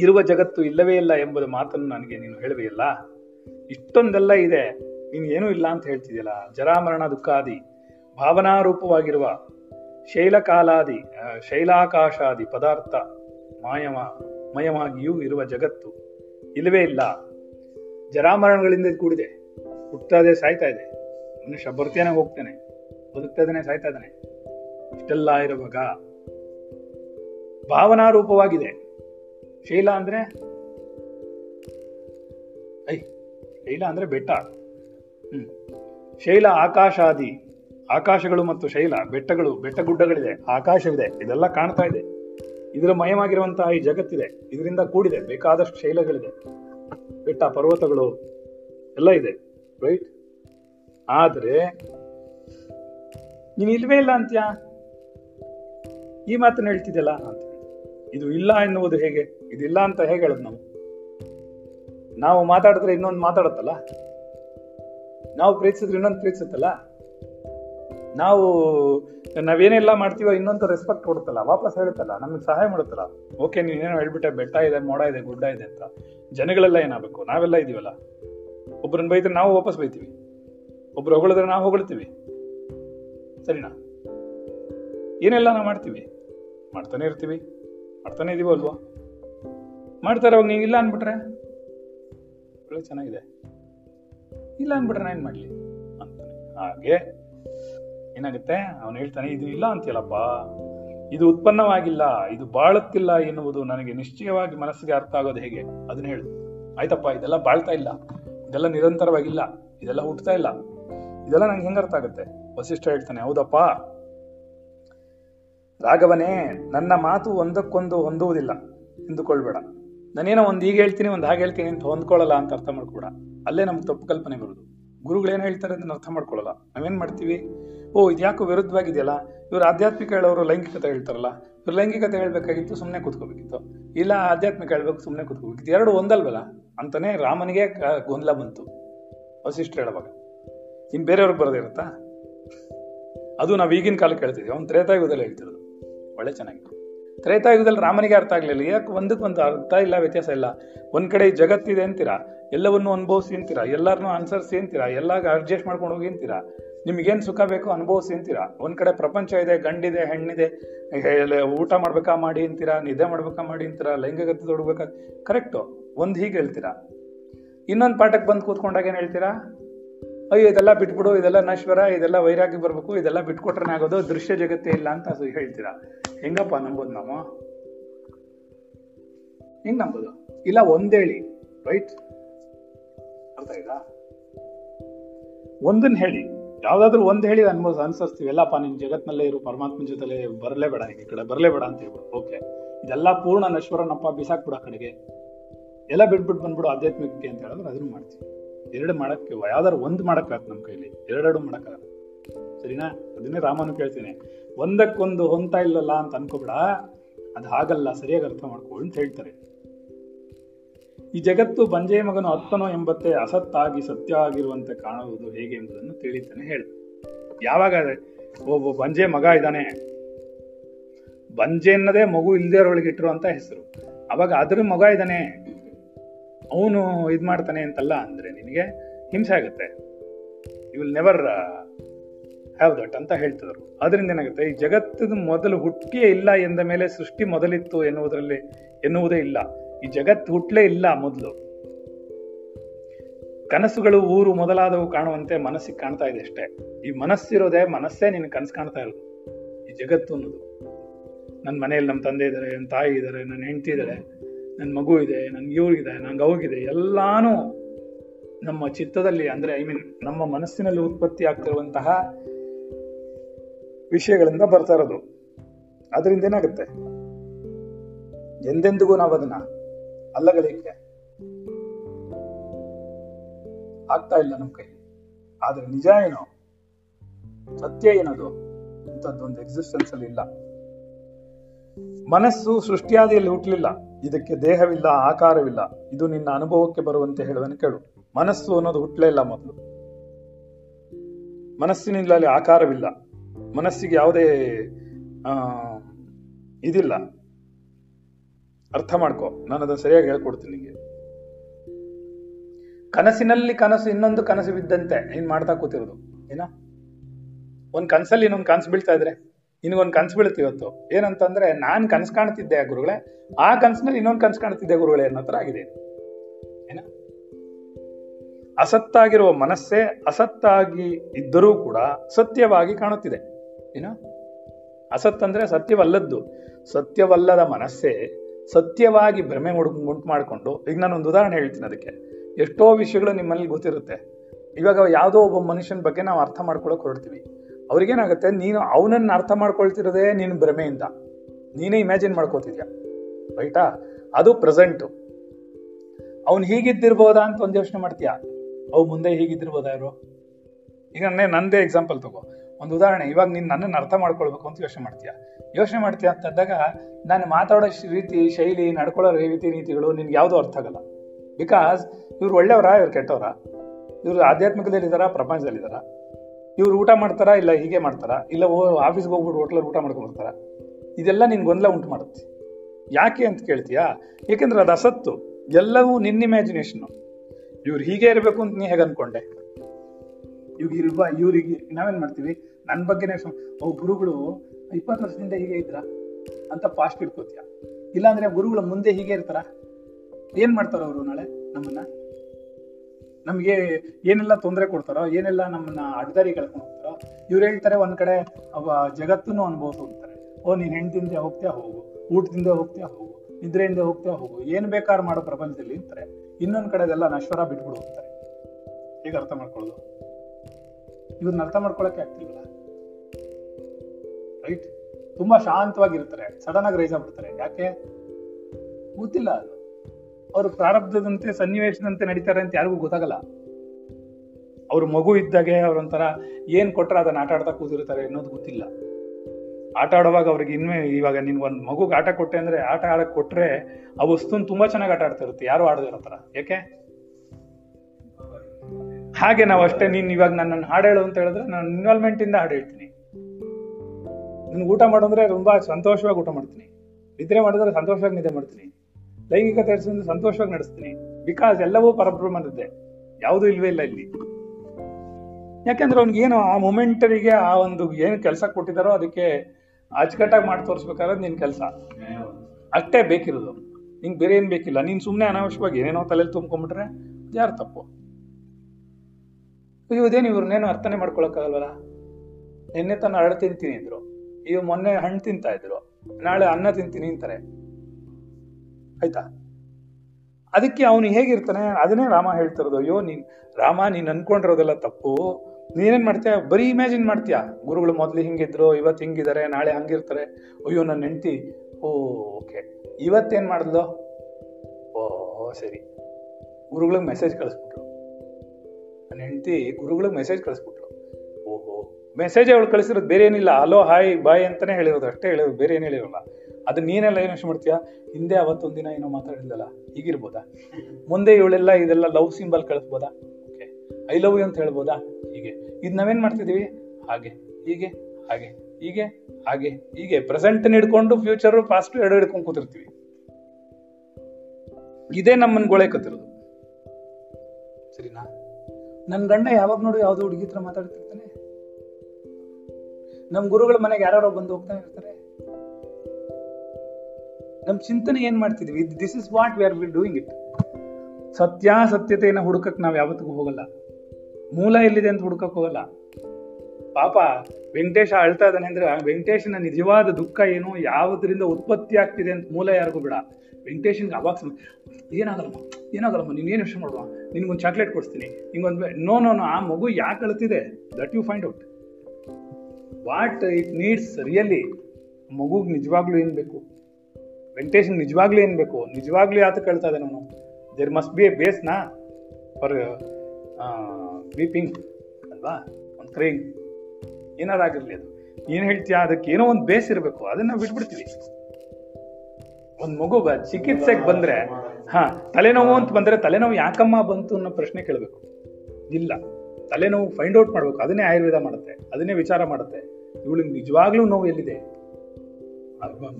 ಇರುವ ಜಗತ್ತು ಇಲ್ಲವೇ ಇಲ್ಲ ಎಂಬುದು ಮಾತನ್ನು ನನಗೆ ನೀನು ಹೇಳುವೆಯಲ್ಲ? ಇಷ್ಟೊಂದೆಲ್ಲ ಇದೆ, ನೀನು ಏನೂ ಇಲ್ಲ ಅಂತ ಹೇಳ್ತಿದ್ದೀಯಲ್ಲ ಜರಾಮರಣ ದುಃಖಾದಿ ಭಾವನಾ ರೂಪವಾಗಿರುವ ಶೈಲಕಾಲಾದಿ ಶೈಲಾಕಾಶಾದಿ ಪದಾರ್ಥ ಮಾಯವ ಮಯವಾಗಿಯೂ ಇರುವ ಜಗತ್ತು ಇಲ್ಲವೇ ಇಲ್ಲ. ಜರಾಮರಣಗಳಿಂದ ಕೂಡಿದೆ. ಹುಟ್ಟದೆ ಸಾಯ್ತಾ ಇದೆ. ಮನುಷ್ಯ ಬರ್ತಾನೆ ಹೋಗ್ತಾನೆ. ಬದುಕ್ತಾ ಇದ್ದಾನೆ, ಸಾಯ್ತಾ ಇದ್ದಾನೆ. ಇಷ್ಟೆಲ್ಲ ಇರುವಾಗ ಭಾವನಾ ರೂಪವಾಗಿದೆ ಶೈಲ ಅಂದ್ರೆ? ಐ, ಶೈಲ ಅಂದ್ರೆ ಬೆಟ್ಟ. ಹ್ಮ್. ಶೈಲ ಆಕಾಶಾದಿ, ಆಕಾಶಗಳು ಮತ್ತು ಶೈಲ ಬೆಟ್ಟಗಳು ಬೆಟ್ಟ ಗುಡ್ಡಗಳಿದೆ ಆಕಾಶವಿದೆ. ಇದೆಲ್ಲ ಕಾಣ್ತಾ ಇದೆ. ಇದರ ಮಯವಾಗಿರುವಂತಹ ಈ ಜಗತ್ತಿದೆ. ಇದರಿಂದ ಕೂಡಿದೆ. ಬೇಕಾದಷ್ಟು ಶೈಲಗಳಿದೆ. ಬೆಟ್ಟ, ಪರ್ವತಗಳು ಎಲ್ಲ ಇದೆ. ರೈಟ್ ಆದರೆ, ನೀನು ಇಲ್ವೇ ಇಲ್ಲ ಅಂತ್ಯಾ? ಈ ಮಾತನ್ನ ಹೇಳ್ತಿದ್ಯಲ್ಲ ಅಂತ. ಇದು ಇಲ್ಲ ಎನ್ನುವುದು ಹೇಗೆ? ಇದಿಲ್ಲ ಅಂತ ಹೇಗೆ ಹೇಳೋದು ನಾವು? ನಾವು ಮಾತಾಡಿದ್ರೆ ಇನ್ನೊಂದು ಮಾತಾಡುತ್ತಲ್ಲ? ನಾವು ಪ್ರೀತಿಸಿದ್ರೆ ಇನ್ನೊಂದು ಪ್ರೀತಿಸುತ್ತಲ್ಲ? ನಾವು ನಾವೇನೆಲ್ಲ ಮಾಡ್ತೀವೋ ಇನ್ನೊಂದು ರೆಸ್ಪೆಕ್ಟ್ ಕೊಡುತ್ತಲ್ಲ, ವಾಪಸ್ ಹೇಳುತ್ತಲ್ಲ, ನಮಗೆ ಸಹಾಯ ಮಾಡುತ್ತಲ್ಲ. ಓಕೆ ನೀನೇನೋ ಹೇಳ್ಬಿಟ್ಟೆ, ಬೆಟ್ಟ ಇದೆ, ಮೋಡ ಇದೆ, ಗುಡ್ಡ ಇದೆ ಅಂತ. ಜನಗಳೆಲ್ಲ ಏನಾಗಬೇಕು? ನಾವೆಲ್ಲ ಇದೀವಲ್ಲ? ಒಬ್ಬರನ್ನ ಬೈದ್ರೆ ನಾವು ವಾಪಸ್ ಬೈತೀವಿ. ಒಬ್ರು ಹೊಗಳಿದ್ರೆ ನಾವು ಹೊಗಳ್ತೀವಿ. ಸರಿನಾ? ಏನೆಲ್ಲ ನಾವು ಮಾಡ್ತೀವಿ? ಮಾಡ್ತಾನೆ ಇರ್ತೀವಿ. ಮಾಡ್ತಾನೆ ಇದೀವೋ ಅಲ್ವಾ? ಮಾಡ್ತಾರೆ ಅವಾಗ ನೀವು ಇಲ್ಲ ಅಂದ್ಬಿಟ್ರೆ? ಒಳ್ಳೆ ಚೆನ್ನಾಗಿದೆ. ಇಲ್ಲ ಅಂದ್ಬಿಟ್ರೆ ನಾನು ಏನು ಮಾಡ್ಲಿ? ಅಂತಾನೆ. ಹಾಗೆ ಏನಾಗುತ್ತೆ? ಅವನು ಹೇಳ್ತಾನೆ, ಇದು ಇಲ್ಲ ಅಂತೀಯಲ್ಲಪ್ಪ. ಇದು ಉತ್ಪನ್ನವಾಗಿಲ್ಲ. ಇದು ಬಾಳುತ್ತಿಲ್ಲ ಎನ್ನುವುದು ನನಗೆ ನಿಶ್ಚಯವಾಗಿ ಮನಸ್ಸಿಗೆ ಅರ್ಥ ಆಗೋದು ಹೇಗೆ? ಅದನ್ನ ಹೇಳು. ಆಯ್ತಪ್ಪ, ಇದೆಲ್ಲ ಬಾಳ್ತಾ ಇಲ್ಲ. ಇದೆಲ್ಲ ನಿರಂತರವಾಗಿಲ್ಲ. ಇದೆಲ್ಲ ಹುಟ್ಟತಾ ಇಲ್ಲ. ಇದೆಲ್ಲ ನಂಗೆ ಹೆಂಗ ಅರ್ಥ ಆಗುತ್ತೆ? ವಸಿಷ್ಠ ಹೇಳ್ತಾನೆ, ಹೌದಪ್ಪ. ರಾಘವನೇ, ನನ್ನ ಮಾತು ಒಂದಕ್ಕೊಂದು ಹೊಂದುವುದಿಲ್ಲ. ಎಂದುಕೊಳ್ಬೇಡ. ನಾನೇನೋ ಒಂದು ಈಗ ಹೇಳ್ತೀನಿ, ಒಂದು ಹಾಗೆ ಹೇಳ್ತೀನಿ ಅಂತ ಹೊಂದ್ಕೊಳ್ಳಲ್ಲ ಅಂತ ಅರ್ಥ ಮಾಡ್ಕೊಡ ಅಲ್ಲೇ ನಮ್ಗೆ ತಪ್ಪು ಕಲ್ಪನೆ ಬರುದು ಗುರುಗಳೇನು ಹೇಳ್ತಾರೆ ಅಂತ ಅರ್ಥ ಮಾಡ್ಕೊಳ್ಳಲ್ಲ. ನಾವೇನ್ ಮಾಡ್ತೀವಿ? ಓ ಇದ್ಯಾಕೋ ವಿರುದ್ಧವಾಗಿದೆಯಲ್ಲ? ಇವರು ಆಧ್ಯಾತ್ಮಿಕ ಹೇಳೋರು ಲೈಂಗಿಕತೆ ಹೇಳ್ತಾರಲ್ಲ, ಇವ್ರು ಲೈಂಗಿಕತೆ ಹೇಳ್ಬೇಕಾಗಿತ್ತು ಸುಮ್ಮನೆ ಕೂತ್ಕೋಬೇಕಿತ್ತು. ಇಲ್ಲ, ಆಧ್ಯಾತ್ಮಿಕ ಹೇಳ್ಬೇಕು ಸುಮ್ಮನೆ ಕೂತ್ಕೋಬೇಕಿತ್ತು. ಎರಡು ಒಂದಲ್ವಲ್ಲ? ಅಂತಾನೆ ರಾಮನಿಗೆ ಗೊಂದಲ ಬಂತು. ವಸಿಷ್ಠ ಹೇಳುವಾಗ. ಇನ್ ಬೇರೆಯವ್ರಿಗೆ ಬರೋದಿರುತ್ತಾ ಅದು ನಾವು ಈಗಿನ ಕಾಲಕ್ಕೆ ಹೇಳ್ತಿದ್ವಿ. ಅವ್ನು ತ್ರೇತಾಯುಗದಲ್ಲಿ ಹೇಳ್ತಿರೋದು. ಒಳ್ಳೆ ಚೆನ್ನಾಗಿತ್ತು. ತ್ರೇತಾಯುಗದಲ್ಲಿ ರಾಮನಿಗೆ ಅರ್ಥ ಆಗ್ಲಿಲ್ಲ. ಯಾಕೆ ಒಂದಕ್ಕೆ ಒಂದು ಅರ್ಥ ಇಲ್ಲ, ವ್ಯತ್ಯಾಸ ಇಲ್ಲ? ಒಂದ್ ಕಡೆ ಜಗತ್ತಿದೆ ಅಂತೀರಾ? ಎಲ್ಲವನ್ನು ಅನುಭವಿಸಿ ಅಂತೀರಾ? ಎಲ್ಲರನ್ನೂ ಅನುಸರಿಸಿ ಅಂತೀರಾ? ಎಲ್ಲ ಅಡ್ಜಸ್ಟ್ ಮಾಡ್ಕೊಂಡು ಹೋಗಿ ಅಂತೀರಾ? ನಿಮ್ಗೇನ್ ಸುಖ ಬೇಕೋ ಅನುಭವಿಸಿ ಅಂತೀರಾ? ಒಂದ್ ಕಡೆ ಪ್ರಪಂಚ ಇದೆ, ಗಂಡಿದೆ, ಹೆಣ್ಣಿದೆ ಊಟ ಮಾಡ್ಬೇಕಾ ಮಾಡಿ ಅಂತೀರಾ? ನಿದ್ದೆ ಮಾಡ್ಬೇಕಾ ಮಾಡಿ ಅಂತೀರಾ? ಲೈಂಗಿಕತೆ ತೊಡಬೇಕಾ? ಕರೆಕ್ಟು ಒಂದ್ ಹೀಗೆ ಹೇಳ್ತೀರಾ? ಇನ್ನೊಂದು ಪಾಠಕ್ಕೆ ಬಂದು ಕೂತ್ಕೊಂಡಾಗ ಏನ್ ಹೇಳ್ತೀರಾ? ಅಯ್ಯೋ, ಇದೆಲ್ಲ ಬಿಟ್ಬಿಡು, ಇದೆಲ್ಲ ನಶ್ವರ, ಇದೆಲ್ಲ ವೈರಾಗ್ಯ ಬರ್ಬೇಕು, ಇದೆಲ್ಲ ಬಿಟ್ಕೊಟ್ರೆ ಆಗೋದು, ದೃಶ್ಯ ಜಗತ್ತೇ ಇಲ್ಲ ಅಂತ ಹೇಳ್ತೀರಾ? ಹೆಂಗಪ್ಪ ನಂಬೋದು ನಾವು? ಹೆಂಗ್ ನಂಬೋದು? ಇಲ್ಲ, ಒಂದೇಳಿ. ರೈಟ್ ಅರ್ಥ ಆಯ್ತಾ? ಒಂದನ್ನ ಹೇಳಿ. ಯಾವ್ದಾದ್ರು ಒಂದ್ ಹೇಳಿ ಅನ್ಬೋದು ಅನ್ಸರ್ಸ್ತೀವಿ ಎಲ್ಲಪ್ಪ ನಿನ್ ಜಗತ್ನಲ್ಲೇ ಇರು, ಪರಮಾತ್ಮನ ಜೊತೆಲೆ ಬರಲೇಬೇಡ ಈ ಕಡೆ, ಬರಲೇಬೇಡ ಅಂತ ಹೇಳ್ಬಿಡು. ಓಕೆ ಇದೆಲ್ಲ ಪೂರ್ಣ ನಶ್ವರನಪ್ಪ ಬಿಸಾಕ್ಬಿಡ ಕಡೆಗೆ. ಎಲ್ಲ ಬಿಟ್ಬಿಟ್ಟು ಬಂದ್ಬಿಡು ಆಧ್ಯಾತ್ಮಿಕಕ್ಕೆ ಅಂತ ಹೇಳಿದ್ರೆ ಅದನ್ನು ಮಾಡ್ತೀವಿ. ಎರಡು ಮಾಡಕ್ಕೆ ಯಾವ್ದಾದ್ರು ಒಂದು ಮಾಡಕ್ಕಾಗತ್ತೆ ನಮ್ಮ ಕೈಲಿ. ಎರಡೆರಡು ಮಾಡಕ್ಕಾಗಲ್ಲ ಸರಿನಾ? ಅದನ್ನೇ ರಾಮನು ಕೇಳ್ತೀನಿ. ಒಂದಕ್ಕೊಂದು ಹೊಂತಾ ಇಲ್ಲಲ್ಲ ಅಂತ ಅನ್ಕೋಬೇಡ. ಅದು ಹಾಗಲ್ಲ, ಸರಿಯಾಗಿ ಅರ್ಥ ಮಾಡ್ಕೊ ಅಂತ ಹೇಳ್ತಾರೆ. ಈ ಜಗತ್ತು ಬಂಜೆ ಮಗನು ಅತ್ತನೋ ಎಂಬತ್ತೆ ಅಸತ್ತಾಗಿ ಸತ್ಯ ಆಗಿರುವಂತೆ ಕಾಣುವುದು ಹೇಗೆ ಎಂಬುದನ್ನು ತಿಳಿತಾನೆ ಹೇಳ. ಯಾವಾಗ ಒಬ್ಬ ಬಂಜೆ ಮಗ ಇದ್ದಾನೆ. ಬಂಜೆ ಅನ್ನದೇ ಮಗು ಇಲ್ದೇ ಇರೋಳಿಗೆ ಇಟ್ಟಿರುವಂತ ಹೆಸರು. ಅವಾಗ ಅದ್ರ ಮಗ ಇದ್ದಾನೆ. ಅವನು ಇದು ಮಾಡ್ತಾನೆ ಅಂತಲ್ಲ ಅಂದ್ರೆ ನಿನಗೆ ಹಿಂಸೆ ಆಗುತ್ತೆ. You will never have that ಅಂತ ಹೇಳ್ತಿದ್ರು. ಅದರಿಂದ ಏನಾಗುತ್ತೆ? ಈ ಜಗತ್ತದ ಮೊದಲು ಹುಟ್ಟಿಯೇ ಇಲ್ಲ ಎಂದ ಮೇಲೆ ಸೃಷ್ಟಿ ಮೊದಲಿತ್ತು ಎನ್ನುವುದರಲ್ಲಿ ಎನ್ನುವುದೇ ಇಲ್ಲ. ಈ ಜಗತ್ತು ಹುಟ್ಲೇ ಇಲ್ಲ ಮೊದಲು. ಕನಸುಗಳು ಊರು ಮೊದಲಾದವು ಕಾಣುವಂತೆ ಮನಸ್ಸಿಗೆ ಕಾಣ್ತಾ ಇದೆ ಅಷ್ಟೇ. ಈ ಮನಸ್ಸಿರೋದೇ ಮನಸ್ಸೇ ನಿನ್ನ ಕನಸು ಕಾಣ್ತಾ ಇರೋದು. ಈ ಜಗತ್ತು ಅನ್ನೋದು. ನನ್ನ ಮನೆಯಲ್ಲಿ ನಮ್ಮ ತಂದೆ ಇದ್ದಾರೆ ನನ್ನ ತಾಯಿ ಇದ್ದಾರೆ ನನ್ನ ಹೆಂಡತಿ ಇದ್ದಾರೆ ನನ್ನ ಮಗು ಇದೆ ನನ್ಗೆ ಇವ್ರಿಗಿದೆ ನಂಗೆ ಅವ್ರಿಗಿದೆ ಎಲ್ಲಾನು ನಮ್ಮ ಚಿತ್ತದಲ್ಲಿ ಅಂದ್ರೆ ಐ ಮೀನ್ ನಮ್ಮ ಮನಸ್ಸಿನಲ್ಲಿ ಉತ್ಪತ್ತಿ ಆಗ್ತಿರುವಂತಹ ವಿಷಯಗಳಿಂದ ಬರ್ತಾ ಇರೋದು. ಅದರಿಂದ ಏನಾಗುತ್ತೆ? ಎಂದೆಂದಿಗೂ ನಾವು ಅದನ್ನ ಅಲ್ಲಗಲಿಕ್ಕೆ ಆಗ್ತಾ ಇಲ್ಲ ನಮ್ಮ ಕೈ ಆದ್ರೆ ನಿಜ ಏನೋ? ಸತ್ಯ ಏನದು? ಇಂಥದ್ದೊಂದು ಎಕ್ಸಿಸ್ಟೆನ್ಸ್ ಅಲ್ಲಿ ಇಲ್ಲ. ಮನಸ್ಸು ಸೃಷ್ಟಿಯಾದಿಯಲ್ಲಿ ಹುಟ್ಟಲಿಲ್ಲ ಇದಕ್ಕೆ ದೇಹವಿಲ್ಲ, ಆಕಾರವಿಲ್ಲ. ಇದು ನಿನ್ನ ಅನುಭವಕ್ಕೆ ಬರುವಂತೆ ಹೇಳುವನು ಕೇಳು. ಮನಸ್ಸು ಅನ್ನೋದು ಹುಟ್ಟಲೇ ಇಲ್ಲ ಮೊದಲು. ಮನಸ್ಸಿನಿಂದ ಅಲ್ಲಿ ಆಕಾರವಿಲ್ಲ. ಮನಸ್ಸಿಗೆ ಯಾವುದೇ ಇದಿಲ್ಲ. ಅರ್ಥ ಮಾಡ್ಕೋ. ನಾನು ಅದನ್ನು ಸರಿಯಾಗಿ ಹೇಳ್ಕೊಡ್ತೀನಿ ನಿಮಗೆ ಕನಸಿನಲ್ಲಿ ಕನಸು, ಇನ್ನೊಂದು ಕನಸು ಬಿದ್ದಂತೆ ನೀನ್ ಮಾಡ್ತಾ ಕೂತಿರೋದು, ಏನ? ಒಂದ್ ಕನಸಲ್ಲಿ ಇನ್ನೊಂದು ಕನಸು ಬೀಳ್ತಾ ಇದ್ರೆ, ನಿನಗೊಂದು ಕನಸು ಬೀಳುತ್ತೆ ಇವತ್ತು. ಏನಂತಂದ್ರೆ, ನಾನ್ ಕನಸು ಕಾಣ್ತಿದ್ದೆ ಗುರುಗಳೇ. ಆ ಕನಸಿನಲ್ಲಿ ಇನ್ನೊಂದು ಕನಸು ಕಾಣ್ತಿದ್ದೆ ಗುರುಗಳೇ ಅನ್ನೋ ತರ ಆಗಿದೆ. ಏನ? ಅಸತ್ತಾಗಿರುವ ಮನಸ್ಸೇ ಅಸತ್ತಾಗಿ ಇದ್ದರೂ ಕೂಡ ಸತ್ಯವಾಗಿ ಕಾಣುತ್ತಿದೆ. ಏನ? ಅಸತ್ ಅಂದ್ರೆ ಸತ್ಯವಲ್ಲದ್ದು. ಸತ್ಯವಲ್ಲದ ಮನಸ್ಸೇ ಸತ್ಯವಾಗಿ ಭ್ರಮೆ ಉಂಟು ಮಾಡಿಕೊಂಡು, ಈಗ ನಾನು ಒಂದು ಉದಾಹರಣೆ ಹೇಳ್ತೀನಿ ಅದಕ್ಕೆ. ಎಷ್ಟೋ ವಿಷಯಗಳು ನಿಮ್ಮಲ್ಲಿ ಗೊತ್ತಿರುತ್ತೆ. ಇವಾಗ ಯಾವುದೋ ಒಬ್ಬ ಮನುಷ್ಯನ ಬಗ್ಗೆ ನಾವು ಅರ್ಥ ಮಾಡ್ಕೊಳ್ಳೋಕೆ ಹೊರಡ್ತೀವಿ. ಅವ್ರಿಗೇನಾಗುತ್ತೆ, ನೀನು ಅವನನ್ನು ಅರ್ಥ ಮಾಡ್ಕೊಳ್ತಿರೋದೇ ನಿನ್ನ ಭ್ರಮೆಯಿಂದ. ನೀನೇ ಇಮ್ಯಾಜಿನ್ ಮಾಡ್ಕೋತಿದ್ಯಾ? ರೈಟಾ? ಅದು ಪ್ರೆಸೆಂಟು ಅವ್ನು ಹೀಗಿದ್ದಿರ್ಬೋದಾ ಅಂತ ಒಂದು ಯೋಚನೆ ಮಾಡ್ತೀಯಾ? ಅವು ಮುಂದೆ ಹೀಗಿದ್ದಿರ್ಬೋದಾ ಇವರು? ಈಗ ನಂದೇ ಎಕ್ಸಾಂಪಲ್ ತಗೋ. ಒಂದು ಉದಾಹರಣೆ, ಇವಾಗ ನೀನು ನನ್ನನ್ನು ಅರ್ಥ ಮಾಡ್ಕೊಳ್ಬೇಕು ಅಂತ ಯೋಚನೆ ಮಾಡ್ತೀಯಾ? ಯೋಚನೆ ಮಾಡ್ತೀಯ ಅಂತಂದಾಗ ನಾನು ಮಾತಾಡೋ ರೀತಿ, ಶೈಲಿ, ನಡ್ಕೊಳ್ಳೋ ರೀತಿ, ನೀತಿಗಳು ನಿನ್ಗೆ ಯಾವುದೂ ಅರ್ಥ ಆಗಲ್ಲ. ಬಿಕಾಸ್ ಇವ್ರು ಒಳ್ಳೆಯವರಾ, ಇವ್ರು ಕೆಟ್ಟವರ? ಇವ್ರು ಪ್ರಪಂಚದಲ್ಲಿ ಪ್ರಪಂಚದಲ್ಲಿದ್ದಾರಾ ಇವ್ರು ಊಟ ಮಾಡ್ತಾರಾ, ಇಲ್ಲ ಹೀಗೆ ಮಾಡ್ತಾರಾ? ಇಲ್ಲ ಆಫೀಸ್ಗೆ ಹೋಗ್ಬಿಟ್ಟು ಹೋಟ್ಲಲ್ಲಿ ಊಟ ಮಾಡ್ಕೊಂಡು ಬರ್ತಾರಾ ಇದೆಲ್ಲ ನಿನ್ ಗೊಂದಲ ಉಂಟು ಮಾಡುತ್ತೆ. ಯಾಕೆ ಅಂತ ಕೇಳ್ತೀಯಾ? ಏಕೆಂದ್ರೆ ಅದು ಅಸತ್ತು. ಎಲ್ಲವೂ ನಿನ್ನ ಇಮ್ಯಾಜಿನೇಷನ್ ಇವ್ರು ಹೀಗೆ ಇರಬೇಕು ಅಂತ ನೀ ಹೇಗೆ ಅನ್ಕೊಂಡೆ? ಇವಾಗ ಇರುವ ಇವ್ರಿಗೆ ನಾವೇನ್ ಮಾಡ್ತೀವಿ? ನನ್ನ ಬಗ್ಗೆನೇ ಅವು ಗುರುಗಳು ಇಪ್ಪತ್ತು ವರ್ಷದಿಂದ ಹೀಗೆ ಇದ್ರ? ಅಂತ ಫಾಸ್ಟ್ ಇಟ್ಕೋತೀಯ ಇಲ್ಲಾಂದ್ರೆ ಗುರುಗಳು ಮುಂದೆ ಹೀಗೆ ಇರ್ತಾರ? ಏನ್ ಮಾಡ್ತಾರ ಅವರು ನಾಳೆ ನಮ್ಮನ್ನ? ನಮ್ಗೆ ಏನೆಲ್ಲ ತೊಂದರೆ ಕೊಡ್ತಾರೋ, ಏನೆಲ್ಲ ನಮ್ಮನ್ನ ಅಡ್ದಾರಿ ಕಳ್ಕೊಂಡು ಹೋಗ್ತಾರೋ, ಇವ್ರು ಹೇಳ್ತಾರೆ ಒಂದ್ ಕಡೆ ಅವ ಜಗತ್ತನ್ನು ಅನ್ಬೋದು ಅಂತಾರೆ. ಓ, ನೀನ್ ಹೆಣ್ತಿಂದ ಹೋಗ್ತಾ ಹೋಗು, ಊಟದಿಂದ ಹೋಗ್ತಾ ಹೋಗು, ನಿದ್ರೆಯಿಂದ ಹೋಗ್ತಾ ಹೋಗು, ಏನ್ ಬೇಕಾದ್ರೂ ಮಾಡೋ ಪ್ರಪಂಚದಲ್ಲಿ ಇರ್ತಾರೆ ಇನ್ನೊಂದ್ ಕಡೆ ಅದೆಲ್ಲ ನಶ್ವರ ಬಿಟ್ಬಿಡು ಅಂತಾರೆ. ಹೇಗೆ ಅರ್ಥ ಮಾಡ್ಕೊಳ್ಳೋದು? ಇವ್ರನ್ನ ಅರ್ಥ ಮಾಡ್ಕೊಳಕ್ಕೆ ಆಗ್ತಿಲ್ವಲ್ಲ ರೈಟ್ ತುಂಬಾ ಶಾಂತವಾಗಿರ್ತಾರೆ. ಸಡನ್ ಆಗಿ ರೈಸ್ ಆಗ್ಬಿಡ್ತಾರೆ. ಯಾಕೆ? ಗೊತ್ತಿಲ್ಲ. ಅದು ಅವರು ಪ್ರಾರಬ್ಧದಂತೆ, ಸನ್ನಿವೇಶದಂತೆ ನಡೀತಾರೆ ಅಂತ ಯಾರಿಗೂ ಗೊತ್ತಾಗಲ್ಲ. ಅವ್ರ ಮಗು ಇದ್ದಾಗೆ ಅವ್ರೊಂಥರ ಏನ್ ಕೊಟ್ರೆ ಅದನ್ನ ಆಟ ಆಡ್ತಾ ಕೂತಿರ್ತಾರೆ ಅನ್ನೋದು ಗೊತ್ತಿಲ್ಲ. ಆಟ ಆಡುವಾಗ ಅವ್ರಿಗೆ ಇನ್ಮೇ ಇವಾಗ ನಿನ್ಗೆ ಒಂದು ಮಗುಗೆ ಆಟ ಕೊಟ್ಟೆ ಅಂದ್ರೆ ಆಟ ಆಡಕ್ಕೆ ಕೊಟ್ರೆ ಆ ವಸ್ತುನ ತುಂಬಾ ಚೆನ್ನಾಗಿ ಆಟ ಆಡ್ತಾ ಇರುತ್ತೆ. ಯಾರು ಆಡದಿರೋ ಥರ ಯಾಕೆ? ಹಾಗೆ ನಾವು ಅಷ್ಟೇ, ನೀನ್ ಇವಾಗ ನನ್ನ ಹಾಡು ಹೇಳು ಅಂತ ಹೇಳಿದ್ರೆ ನಾನು ಇನ್ವಾಲ್ವ್ಮೆಂಟ್ ಇಂದ ಹಾಡು ಹೇಳ್ತೀನಿ. ನನ್ಗೆ ಊಟ ಮಾಡೋದ್ರೆ ತುಂಬಾ ಸಂತೋಷವಾಗಿ ಊಟ ಮಾಡ್ತೀನಿ. ನಿದ್ರೆ ಮಾಡಿದ್ರೆ ಸಂತೋಷವಾಗಿ ನಿದ್ರೆ ಮಾಡ್ತೀನಿ. ಲೈಂಗಿಕ ತರಿಸಿದ್ರೆ ಸಂತೋಷವಾಗಿ ನಡೆಸ್ತೀನಿ. ಬಿಕಾಸ್ ಎಲ್ಲವೂ ಪರಬ್ರಹ್ಮನದ್ದೇ. ಯಾವುದೂ ಇಲ್ವೇ ಇಲ್ಲ ಇಲ್ಲಿ. ಯಾಕೆಂದ್ರೆ ಅವ್ನಿಗೇನು ಆ ಮೊಮೆಂಟರಿಗೆ ಆ ಒಂದು ಏನು ಕೆಲಸ ಕೊಟ್ಟಿದಾರೋ ಅದಕ್ಕೆ ಅಚ್ಚುಕಟ್ಟಾಗಿ ಮಾಡಿ ತೋರಿಸ್ಬೇಕಾದ್ರೆ ನಿನ್ ಕೆಲಸ. ಅಷ್ಟೇ ಬೇಕಿರೋದು. ನಿಂಗೆ ಬೇರೆ ಏನು ಬೇಕಿಲ್ಲ. ನೀನು ಸುಮ್ಮನೆ ಅನಾವಶ್ಯವಾಗಿ ಏನೇನೋ ತಲೆಯಲ್ಲಿ ತುಂಬ್ಕೊಂಡ್ಬಿಟ್ರೆ ಯಾರು ತಪ್ಪು? ಇದೇನು ಇವ್ರನ್ನೇನು ಅರ್ಥನೆ ಮಾಡ್ಕೊಳಕ್ಕಾಗಲ್ವಲ್ಲ? ನಿನ್ನೆ ತನ್ನ ಅರಳು ತಿಂತೀನಿ ಇದ್ರು ಇವ್ ಮೊನ್ನೆ ಹಣ್ಣು ತಿಂತಾ ಇದ್ರು. ನಾಳೆ ಅನ್ನ ತಿಂತೀನಿ ಅಂತಾರೆ. ಆಯ್ತಾ? ಅದಕ್ಕೆ ಅವನು ಹೇಗಿರ್ತಾನೆ? ಅದನ್ನೇ ರಾಮ ಹೇಳ್ತಿರೋದು ಅಯ್ಯೋ, ನೀನ್, ರಾಮ, ನೀನ್ ಅನ್ಕೊಂಡಿರೋದೆಲ್ಲ ತಪ್ಪು. ನೀನೇನ್ ಮಾಡ್ತೀಯ? ಬರೀ ಇಮ್ಯಾಜಿನ್ ಮಾಡ್ತೀಯ? ಗುರುಗಳು ಮೊದ್ಲು ಹಿಂಗಿದ್ರು ಇವತ್ತು ಹಿಂಗಿದ್ದಾರೆ ನಾಳೆ ಹಂಗಿರ್ತಾರೆ. ಅಯ್ಯೋ ನನ್ನ ಹೆಂಡತಿ. Oh, okay. ಇವತ್ತೇನ್ ಮಾಡಿದ್ಲು? ಓ, ಸರಿ. ಗುರುಗಳಿಗೆ ಮೆಸೇಜ್ ಕಳಿಸ್ಬಿಟ್ರು. ನನ್ನ ಹೆಂಡತಿ ಗುರುಗಳಿಗೆ ಮೆಸೇಜ್ ಕಳಿಸ್ಬಿಟ್ರು ಓಹೋ ಮೆಸೇಜ್ ಅವಳು ಕಳಿಸಿರೋದು ಬೇರೆ ಏನಿಲ್ಲ ಅಲೋ ಹಾಯ್ ಬಾಯ್ ಅಂತಾನೆ ಹೇಳಿರೋದು. ಅಷ್ಟೇ ಹೇಳಿರೋದು, ಬೇರೆ ಏನು ಹೇಳಿರಲ್ಲ. ಅದು ನೀನೆಲ್ಲ ಏನು ಮಾಡ್ತೀಯಾ ಹಿಂದೆ ಅವತ್ತೊಂದು ದಿನ ಏನೋ ಮಾತಾಡಿಲ್ಲಲ್ಲ ಹೀಗಿರ್ಬೋದಾ? ಮುಂದೆ ಇವಳೆಲ್ಲ ಇದೆಲ್ಲ ಲವ್ ಸಿಂಬಲ್ ಕಳಿಸ್ಬೋದಾ? ಓಕೆ ಐ ಲವ್ ಯು ಅಂತ ಹೇಳ್ಬೋದಾ? ಹೀಗೆ. ಇದು ನಾವೇನ್ ಮಾಡ್ತಿದ್ದೀವಿ ಹಾಗೆ, ಹೀಗೆ ಹಾಗೆ ಹೀಗೆ ಹಾಗೆ, ಹೀಗೆ. ಪ್ರೆಸೆಂಟ್ ಹಿಡ್ಕೊಂಡು ಫ್ಯೂಚರ್ ಪಾಸ್ಟ್ ಎರಡು ಹಿಡ್ಕೊಂಡು ಕೂತಿರ್ತೀವಿ. ಇದೇ ನಮ್ಮನ್ ಗೊಳೆಕತ್ತಿರೋದು ಸರಿನಾ? ನನ್ ಗಂಡ ಯಾವಾಗ ನೋಡು ಯಾವ್ದೋ ಹುಡುಗಿ ಹತ್ರ ಮಾತಾಡ್ತಿರ್ತಾನೆ. ನಮ್ಮ ಗುರುಗಳ ಮನೆಗೆ ಯಾರೋ ಬಂದು ಹೋಗ್ತಾ ಇರ್ತಾರೆ. ನಮ್ಮ ಚಿಂತನೆ ಏನ್ ಮಾಡ್ತಿದ್ವಿ? This is what we are we doing it ಸತ್ಯಾಸತ್ಯತೆಯನ್ನು ಹುಡುಕಕ್ ನಾವು ಯಾವತ್ತಿಗೂ ಹೋಗಲ್ಲ. ಮೂಲ ಎಲ್ಲಿದೆ ಅಂತ ಹುಡುಕಕ್ ಹೋಗಲ್ಲ. ಪಾಪ, ವೆಂಕಟೇಶ ಅಳ್ತಾ ಇದ್ದಾನೆ ಅಂದ್ರೆ ವೆಂಕಟೇಶನ ನಿಜವಾದ ದುಃಖ ಏನು? ಯಾವುದರಿಂದ ಉತ್ಪತ್ತಿ ಆಗ್ತಿದೆ ಅಂತ ಮೂಲ ಯಾರಿಗೂ ಬಿಡ. ವೆಂಕಟೇಶನ್ಗೆ ಅವಾಗ ಸಮ ಏನಾಗಲ್ಲಮ್ಮ ಏನಾಗಲ್ಲಮ್ಮ, ನೀನು ಏನು ವಿಷಯ ಮಾಡುವ? ನಿನಗೊಂದು ಚಾಕ್ಲೇಟ್ ಕೊಡ್ತೀನಿ ನಿಂಗೊಂದು ನೋ ನೋ ನೋ ಆ ಮಗು ಯಾಕೆ ಅಳ್ತಿದೆ? That you find out what it needs really ಮಗುಗೆ ನಿಜವಾಗ್ಲೂ ಏನು ಬೇಕು? ವೆಂಕಟೇಶನ್ ನಿಜವಾಗ್ಲೂ ಏನು ಬೇಕು? ನಿಜವಾಗ್ಲೂ ಯಾತ ಕೇಳ್ತಾ ಇದ್ದಾನೆ ನಾನು there must be a base ನಾ? ಫಾರ್ ಬೀಪಿಂಗ್ ಅಲ್ವಾ? ಒಂದು ಕ್ರೈಂಗ್ ಆಗಿರಲಿ ಅದು. ಏನು ಹೇಳ್ತೀಯಾ? ಅದಕ್ಕೆ ಏನೋ ಒಂದು ಬೇಸ್ ಇರಬೇಕು. ಅದನ್ನು ಬಿಟ್ಬಿಡ್ತೀವಿ. ಒಂದ್ ಮಗು ಚಿಕಿತ್ಸೆಗೆ ಬಂದ್ರೆ, ಹಾ, ತಲೆನೋವು ಅಂತ ಬಂದ್ರೆ ತಲೆನೋವು ಯಾಕಮ್ಮ ಬಂತು ಅನ್ನೋ ಪ್ರಶ್ನೆ ಕೇಳಬೇಕು. ಇಲ್ಲ. ತಲೆನೋವು ಫೈಂಡ್ ಔಟ್ ಮಾಡ್ಬೇಕು. ಅದನ್ನೇ ಆಯುರ್ವೇದ ಮಾಡುತ್ತೆ. ಅದನ್ನೇ ವಿಚಾರ ಮಾಡುತ್ತೆ. ಇವಳಿಗೆ ನಿಜವಾಗ್ಲೂ ನೋವು ಎಲ್ಲಿದೆ?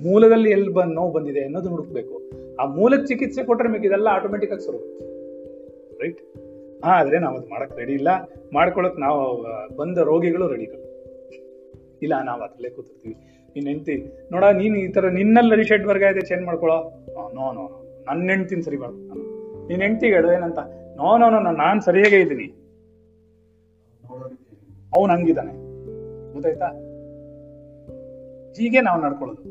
ಮೂಲದಲ್ಲಿ ಎಲ್ಲಿ ಬಂದ್ ನೋವು ಬಂದಿದೆ ಅನ್ನೋದು ಹುಡುಕ್ಬೇಕು. ಆ ಮೂಲಕ್ಕೆ ಚಿಕಿತ್ಸೆ ಕೊಟ್ಟರೆ ಮಿಕ್ಕ ಇದೆಲ್ಲ ಆಟೋಮೆಟಿಕ್ ಆಗಿ ಸುರು ರೈಟ್ ಹಾ, ಆದ್ರೆ ನಾವು ಅದು ಮಾಡಕ್ ರೆಡಿ ಇಲ್ಲ. ಮಾಡ್ಕೊಳಕ್ ನಾವು ಬಂದ ರೋಗಿಗಳು ರೆಡಿ ಇಲ್ಲ, ನಾವು ಅದ್ರಲ್ಲೇ ಕೂತಿರ್ತೀವಿ. ನೀನ್ ಹೆಂಡ್ತಿ. ನೋಡ, ನೀನ್ ಈ ತರ ನಿನ್ನಲ್ಲಿ ರಿಷೆಡ್ ವರ್ಗ ಇದೆ ಚೇಂಜ್ ಮಾಡ್ಕೊಳೋ. ನೋ ನೋ ನನ್ನ ಹೆಂಡ್ತಿನ ಸರಿ ಬಾರ್ದು ನಾನು ನೀನ್ ಹೇಳು ಏನಂತ? ನೋ ನೋ ನೋ ನಾನ್ ಸರಿಯಾಗೇ ಇದ್ದೀನಿ. ಅವನು ಹಂಗಿದ್ದಾನೆ. ಗೊತ್ತಾಯ್ತಾ? ಹೀಗೆ ನಾವು ನಡ್ಕೊಳ್ಳೋದು.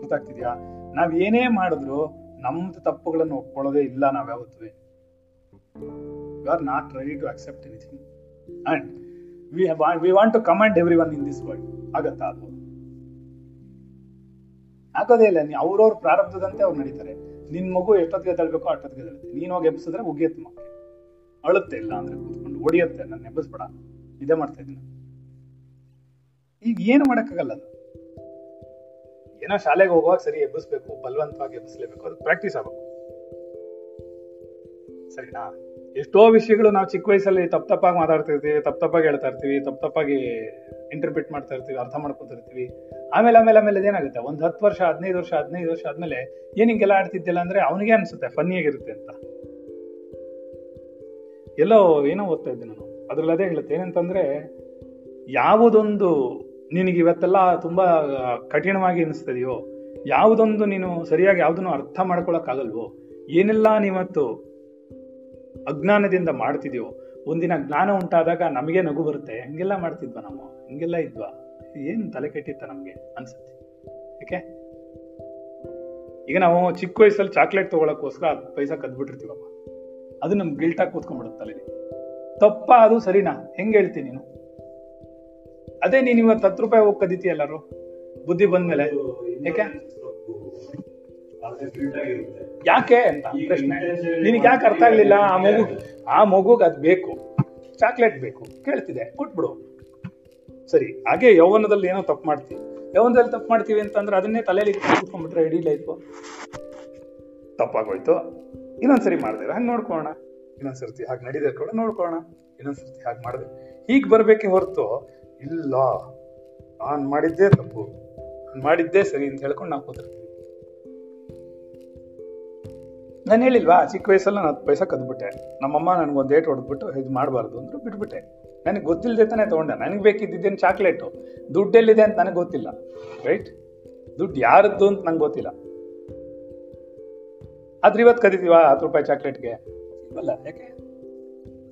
ಗೊತ್ತಾಗ್ತಿದ್ಯಾ? ನಾವ್ ಏನೇ ಮಾಡಿದ್ರು ನಮ್ದು ತಪ್ಪುಗಳನ್ನು ಒಪ್ಕೊಳ್ಳೋದೇ ಇಲ್ಲ ನಾವ್ ಯಾವತ್ತೂ. You are not ready to accept anything and we want to command every one in this world ಆಗತ್ತಾ ಅದು? ಆಗೋದೇ ಇಲ್ಲ. ನೀ ಅವ್ರವ್ರ ಪ್ರಾರಬ್ಧದಂತೆ ಅವ್ರು ನಡೀತಾರೆ. ನಿನ್ ಮಗು ಎಷ್ಟೊತ್ತಿಗೆ ತಳ್ಬೇಕೋ ಅಷ್ಟೊತ್ತಿಗೆ ಎದ್ದೇಳುತ್ತೆ ನೀನ್ ಹೋಗಿ ಎಬ್ಸಿದ್ರೆ ಉಗಿಯತ್ತೆ ಮಕ್ಕಳು ಅಳುತ್ತೆ ಇಲ್ಲ ಅಂದ್ರೆ ಕೂತ್ಕೊಂಡು ಹೊಡಿಯತ್ತೆ ನನ್ನ ಎಬ್ಬಿಸ್ಬೇಡ ಇದೇ ಮಾಡ್ತಾ ಇದ್ದೀನಿ. ಈಗ ಏನು ಮಾಡಕ್ಕಾಗಲ್ಲ ಅದು? ಏನೋ ಶಾಲೆಗೆ ಹೋಗುವಾಗ ಸರಿ ಎಬ್ಬಿಸ್ಬೇಕು, ಬಲವಂತವಾಗಿ ಎಬ್ಬಿಸ್ಲೇಬೇಕು. ಅದು ಪ್ರಾಕ್ಟೀಸ್ ಆಗಬೇಕು. ಸರಿನಾ? ಎಷ್ಟೋ ವಿಷಯಗಳು ನಾವು ಚಿಕ್ಕ ವಯಸ್ಸಲ್ಲಿ ತಪ್ಪ ತಪ್ಪಾಗಿ ಮಾತಾಡ್ತಿರ್ತೀವಿ ತಪ್ಪ ತಪ್ಪಾಗಿ ಹೇಳ್ತಾ ಇರ್ತೀವಿ, ತಪ್ಪ ತಪ್ಪಾಗಿ ಇಂಟರ್ಪ್ರಿಟ್ ಮಾಡ್ತಾ ಇರ್ತೀವಿ, ಅರ್ಥ ಮಾಡ್ಕೊತಿರ್ತೀವಿ ಆಮೇಲೆ ಆಮೇಲೆ ಆಮೇಲೆ ಏನಾಗುತ್ತೆ? ಒಂದು ಹತ್ತು ವರ್ಷ, ಹದಿನೈದು ವರ್ಷ ಹದಿನೈದು ವರ್ಷ ಆದ್ಮೇಲೆ ಏನ್ ಹಿಂಗೆಲ್ಲ ಆಡ್ತಿದ್ದಿಲ್ಲ ಅಂದ್ರೆ ಅವನಿಗೆ ಅನ್ಸುತ್ತೆ, ಫನ್ನಿಯಾಗಿರುತ್ತೆ ಅಂತ. ಎಲ್ಲೋ ಏನೋ ಓದ್ತಾ ಇದ್ದೆ ನಾನು. ಅದ್ರಲ್ಲಿ ಅದೇ ಹೇಳುತ್ತೆ, ಏನಂತಂದ್ರೆ ಯಾವುದೊಂದು ನಿನಗೆ ಇವತ್ತೆಲ್ಲ ತುಂಬಾ ಕಠಿಣವಾಗಿ ಅನಿಸ್ತದೆಯೋ ಯಾವುದೊಂದು ನೀನು ಸರಿಯಾಗಿ ಯಾವುದನ್ನು ಅರ್ಥ ಮಾಡ್ಕೊಳಕ್ಕಾಗಲ್ವೋ, ಏನೆಲ್ಲ ನೀವತ್ತು ಅಜ್ಞಾನದಿಂದ ಮಾಡ್ತಿದ್ಯೋ ಒಂದಿನ ಜ್ಞಾನ ಉಂಟಾದಾಗ ನಮಗೆ ನಗು ಬರುತ್ತೆ. ಹಂಗೆಲ್ಲ ಮಾಡ್ತಿದ್ವಾ ನಾವು? ಹಿಂಗೆಲ್ಲ ಇದ್ವಾ? ಏನ್ ತಲೆ ಕೆಟ್ಟಿತ್ತ ನಮ್ಗೆ ಅನ್ಸುತ್ತೆ. ಯಾಕೆ? ಈಗ ನಾವು ಚಿಕ್ಕ ವಯಸ್ಸಲ್ಲಿ ಚಾಕ್ಲೇಟ್ ತೊಗೊಳಕ್ಕೋಸ್ಕರ ಹತ್ತು ಪೈಸಾ ಕದ್ಬಿಟ್ಟಿರ್ತೀವಪ್ಪ. ಅದು ನಮ್ಗೆ ಗಿಲ್ಟಾಗಿ ಕೂತ್ಕೊಂಡ್ಬಿಡುತ್ತೆ ತಲೆಗೆ ತಪ್ಪ ಅದು ಸರಿನಾ? ಹೆಂಗೆ ಹೇಳ್ತೀನಿ ನೀನು? ಅದೇ ನೀನು ಇವತ್ತು ಹತ್ತು ರೂಪಾಯಿ ಹೋಗಿ ಕದಿತೀಯ ಎಲ್ಲರೂ? ಬುದ್ಧಿ ಬಂದ್ಮೇಲೆ. ಯಾಕೆ? ಯಾಕೆ ಅಂತ ಪ್ರಶ್ನೆ. ನಿನಗೆ ಯಾಕೆ ಅರ್ಥ ಆಗ್ಲಿಲ್ಲ ಆ ಮಗು? ಆ ಮಗುಗೆ ಅದು ಬೇಕು. ಚಾಕ್ಲೇಟ್ ಬೇಕು. ಕೇಳ್ತಿದೆ. ಕೊಟ್ಬಿಡು. ಸರಿ, ಹಾಗೆ ಯೌವನದಲ್ಲಿ ಏನೋ ತಪ್ಪು ಮಾಡ್ತೀವಿ. ಯೌವನದಲ್ಲಿ ತಪ್ಪು ಮಾಡ್ತೀವಿ ಅಂತಂದ್ರೆ ಅದನ್ನೇ ತಲೆಯಲ್ಲಿ ಕೂತ್ಕೊಂಡ್ಬಿಟ್ರೆ ಇಡೀ ಲೈಫ್ ತಪ್ಪಾಗೋಯ್ತು. ಇನ್ನೊಂದ್ಸರಿ ಮಾಡಿದ್ರೆ ಹಂಗೆ ನೋಡ್ಕೋಣ ಇನ್ನೊಂದ್ಸರ್ತಿ ಹಾಗೆ ನಡೀದೇ ಕೂಡ ನೋಡ್ಕೋಣ ಇನ್ನೊಂದ್ಸರ್ತಿ ಹಾಗೆ ಮಾಡಿದೆ. ಹೀಗೆ ಬರಬೇಕೆ ಹೊರತು ಇಲ್ಲ. ನಾನ್ ಮಾಡಿದ್ದೇ ತಪ್ಪು. ನಾನು ಮಾಡಿದ್ದೇ ಸರಿ ಅಂತ ಹೇಳ್ಕೊಂಡು ನಾವು ಕೂತಿರ್ತೀವಿ ನಾನು ಹೇಳಿಲ್ವಾ, ಚಿಕ್ಕ ವಯಸ್ಸಲ್ಲಿ ನಾನು ಹತ್ತು ಪೈಸೆ ಕದ್ಬಿಟ್ಟೆ. ನಮ್ಮಮ್ಮ ನನಗೊಂದು ಏಟ್ ಹೊಡೆದ್ಬಿಟ್ಟು ಇದು ಮಾಡಬಾರ್ದು ಅಂದ್ರು ಬಿಟ್ಬಿಟ್ಟೆ. ನನಗೆ ಗೊತ್ತಿಲ್ಲದೆ ತಾನೇ ತಗೊಂಡೆ. ನನಗೆ ಬೇಕಿದ್ದೇನು ಚಾಕ್ಲೇಟು? ದುಡ್ಡೆಲ್ಲಿದೆ ಅಂತ ನನಗೆ ಗೊತ್ತಿಲ್ಲ. ರೈಟ್? ದುಡ್ಡು ಯಾರದ್ದು ಅಂತ ನಂಗೆ ಗೊತ್ತಿಲ್ಲ. ಆದ್ರೆ ಇವತ್ತು ಕದೀತೀವ ಹತ್ತು ರೂಪಾಯಿ ಚಾಕ್ಲೇಟ್ಗೆ? ಇಲ್ವಲ್ಲ ಯಾಕೆ?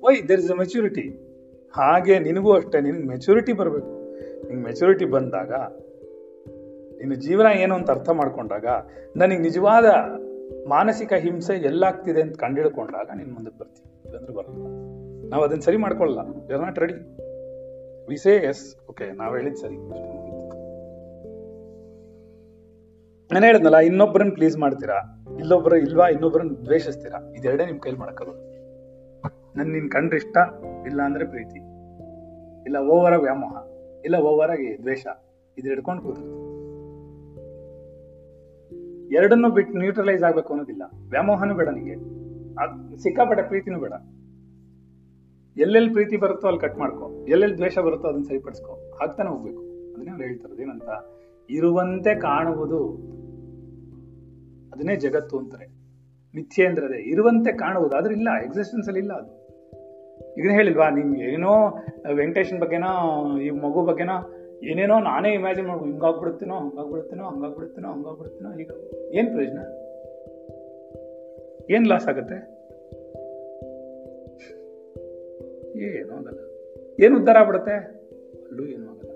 Why there is a maturity ಹಾಗೆ ನಿನಗೂ ಅಷ್ಟೇ ನಿನಗೆ ಮೆಚುರಿಟಿ ಬರಬೇಕು. ನಿಂಗೆ ಮೆಚುರಿಟಿ ಬಂದಾಗ, ನಿನ್ನ ಜೀವನ ಏನು ಅಂತ ಅರ್ಥ ಮಾಡ್ಕೊಂಡಾಗ, ನನಗೆ ನಿಜವಾದ ಮಾನಸಿಕ ಹಿಂಸೆ ಎಲ್ಲಾಗ್ತಿದೆ ಅಂತ ಕಂಡಿಡ್ಕೊಂಡಾಗ ನೀನು ಮುಂದಕ್ಕೆ ಬರ್ತೀವಿ ಇಲ್ಲಾಂದ್ರೆ ಬರಲ್ಲ. ನಾವು ಅದನ್ನ ಸರಿ ಮಾಡ್ಕೊಳ್ಳಲ್ಲ. You not ready we say yes okay ನಾವು ಹೇಳಿದ್ ಸರಿ. ನಾನು ಹೇಳಿದ್ನಲ್ಲ ಇನ್ನೊಬ್ಬರನ್ನ ಪ್ಲೀಸ್ ಮಾಡ್ತೀರಾ? ಇಲ್ಲೊಬ್ಬರು ಇಲ್ವಾ ಇನ್ನೊಬ್ಬರನ್ನ ದ್ವೇಷಿಸ್ತೀರಾ? ಇದೆರಡೇ ನಿಮ್ ಕೈಲಿ ಮಾಡಕ್ಕಾಗಲ್ಲ ನನ್ ನಿನ್ ಕಂಡ್ರೆ ಇಷ್ಟ, ಇಲ್ಲ ಅಂದ್ರೆ ಪ್ರೀತಿ. ಇಲ್ಲ ಓವರ್ ಆಗಿ ವ್ಯಾಮೋಹ. ಇಲ್ಲ ಓವರ್ ಆಗಿ ದ್ವೇಷ. ಇದು ಹಿಡ್ಕೊಂಡು ಕೂತಿರ್ತೀವಿ ಎರಡನ್ನೂ ಬಿಟ್ಟು ನ್ಯೂಟ್ರಲೈಸ್ ಆಗ್ಬೇಕು ಅನ್ನೋದಿಲ್ಲ. ವ್ಯಾಮೋಹನೂ ಬೇಡ ನಿಂಗೆ. ಸಿಕ್ಕಾಪಟ್ಟೆ ಪ್ರೀತಿನೂ ಬೇಡ. ಎಲ್ಲೆಲ್ಲಿ ಪ್ರೀತಿ ಬರುತ್ತೋ ಅಲ್ಲಿ ಕಟ್ ಮಾಡ್ಕೋ. ಎಲ್ಲೆಲ್ಲಿ ದ್ವೇಷ ಬರುತ್ತೋ ಅದನ್ನ ಸರಿಪಡಿಸ್ಕೋ. ಹಾಕ್ತಾನೆ ಹೋಗ್ಬೇಕು. ಅದು ಅದನ್ನೇ ಅವ್ರು ಹೇಳ್ತಾರದು. ಏನಂತ? ಇರುವಂತೆ ಕಾಣುವುದು ಅದನ್ನೇ ಜಗತ್ತು ಅಂತಾರೆ. ಮಿಥ್ಯೆ ಅಂದ್ರೆ ಅದೇ. ಇರುವಂತೆ ಕಾಣುವುದು. ಆದ್ರೆ ಇಲ್ಲ ಎಕ್ಸಿಸ್ಟೆನ್ಸ್ ಅಲ್ಲಿ ಇಲ್ಲ ಅದು. ಇದನ್ನ ಹೇಳಿಲ್ವಾ? ನಿಮ್ಗೆ ಏನೋ, ವೆಂಕಟೇಶನ್ ಬಗ್ಗೆನೋ, ಈ ಮಗು ಬಗ್ಗೆನೋ ಏನೇನೋ ನಾನೇ ಇಮ್ಯಾಜಿನ್ ಮಾಡ್ಬೋದು ಹಿಂಗಾಗ್ಬಿಡುತ್ತೇನೋ, ಹಂಗಾಗ್ಬಿಡುತ್ತೇನೋ ಹಂಗಾಗ್ಬಿಡುತ್ತೇನೋ ಹಂಗಾಗ್ಬಿಡುತ್ತೇನೋ ಈಗ ಏನು ಪ್ರಯೋಜನ? ಏನು ಲಾಸ್ ಆಗುತ್ತೆ? ಏನೋ ಆಗಲ್ಲ. ಏನು ಉದ್ಧಾರ ಆಗ್ಬಿಡುತ್ತೆ? ಅಲ್ಲೂ ಏನು ಆಗಲ್ಲ.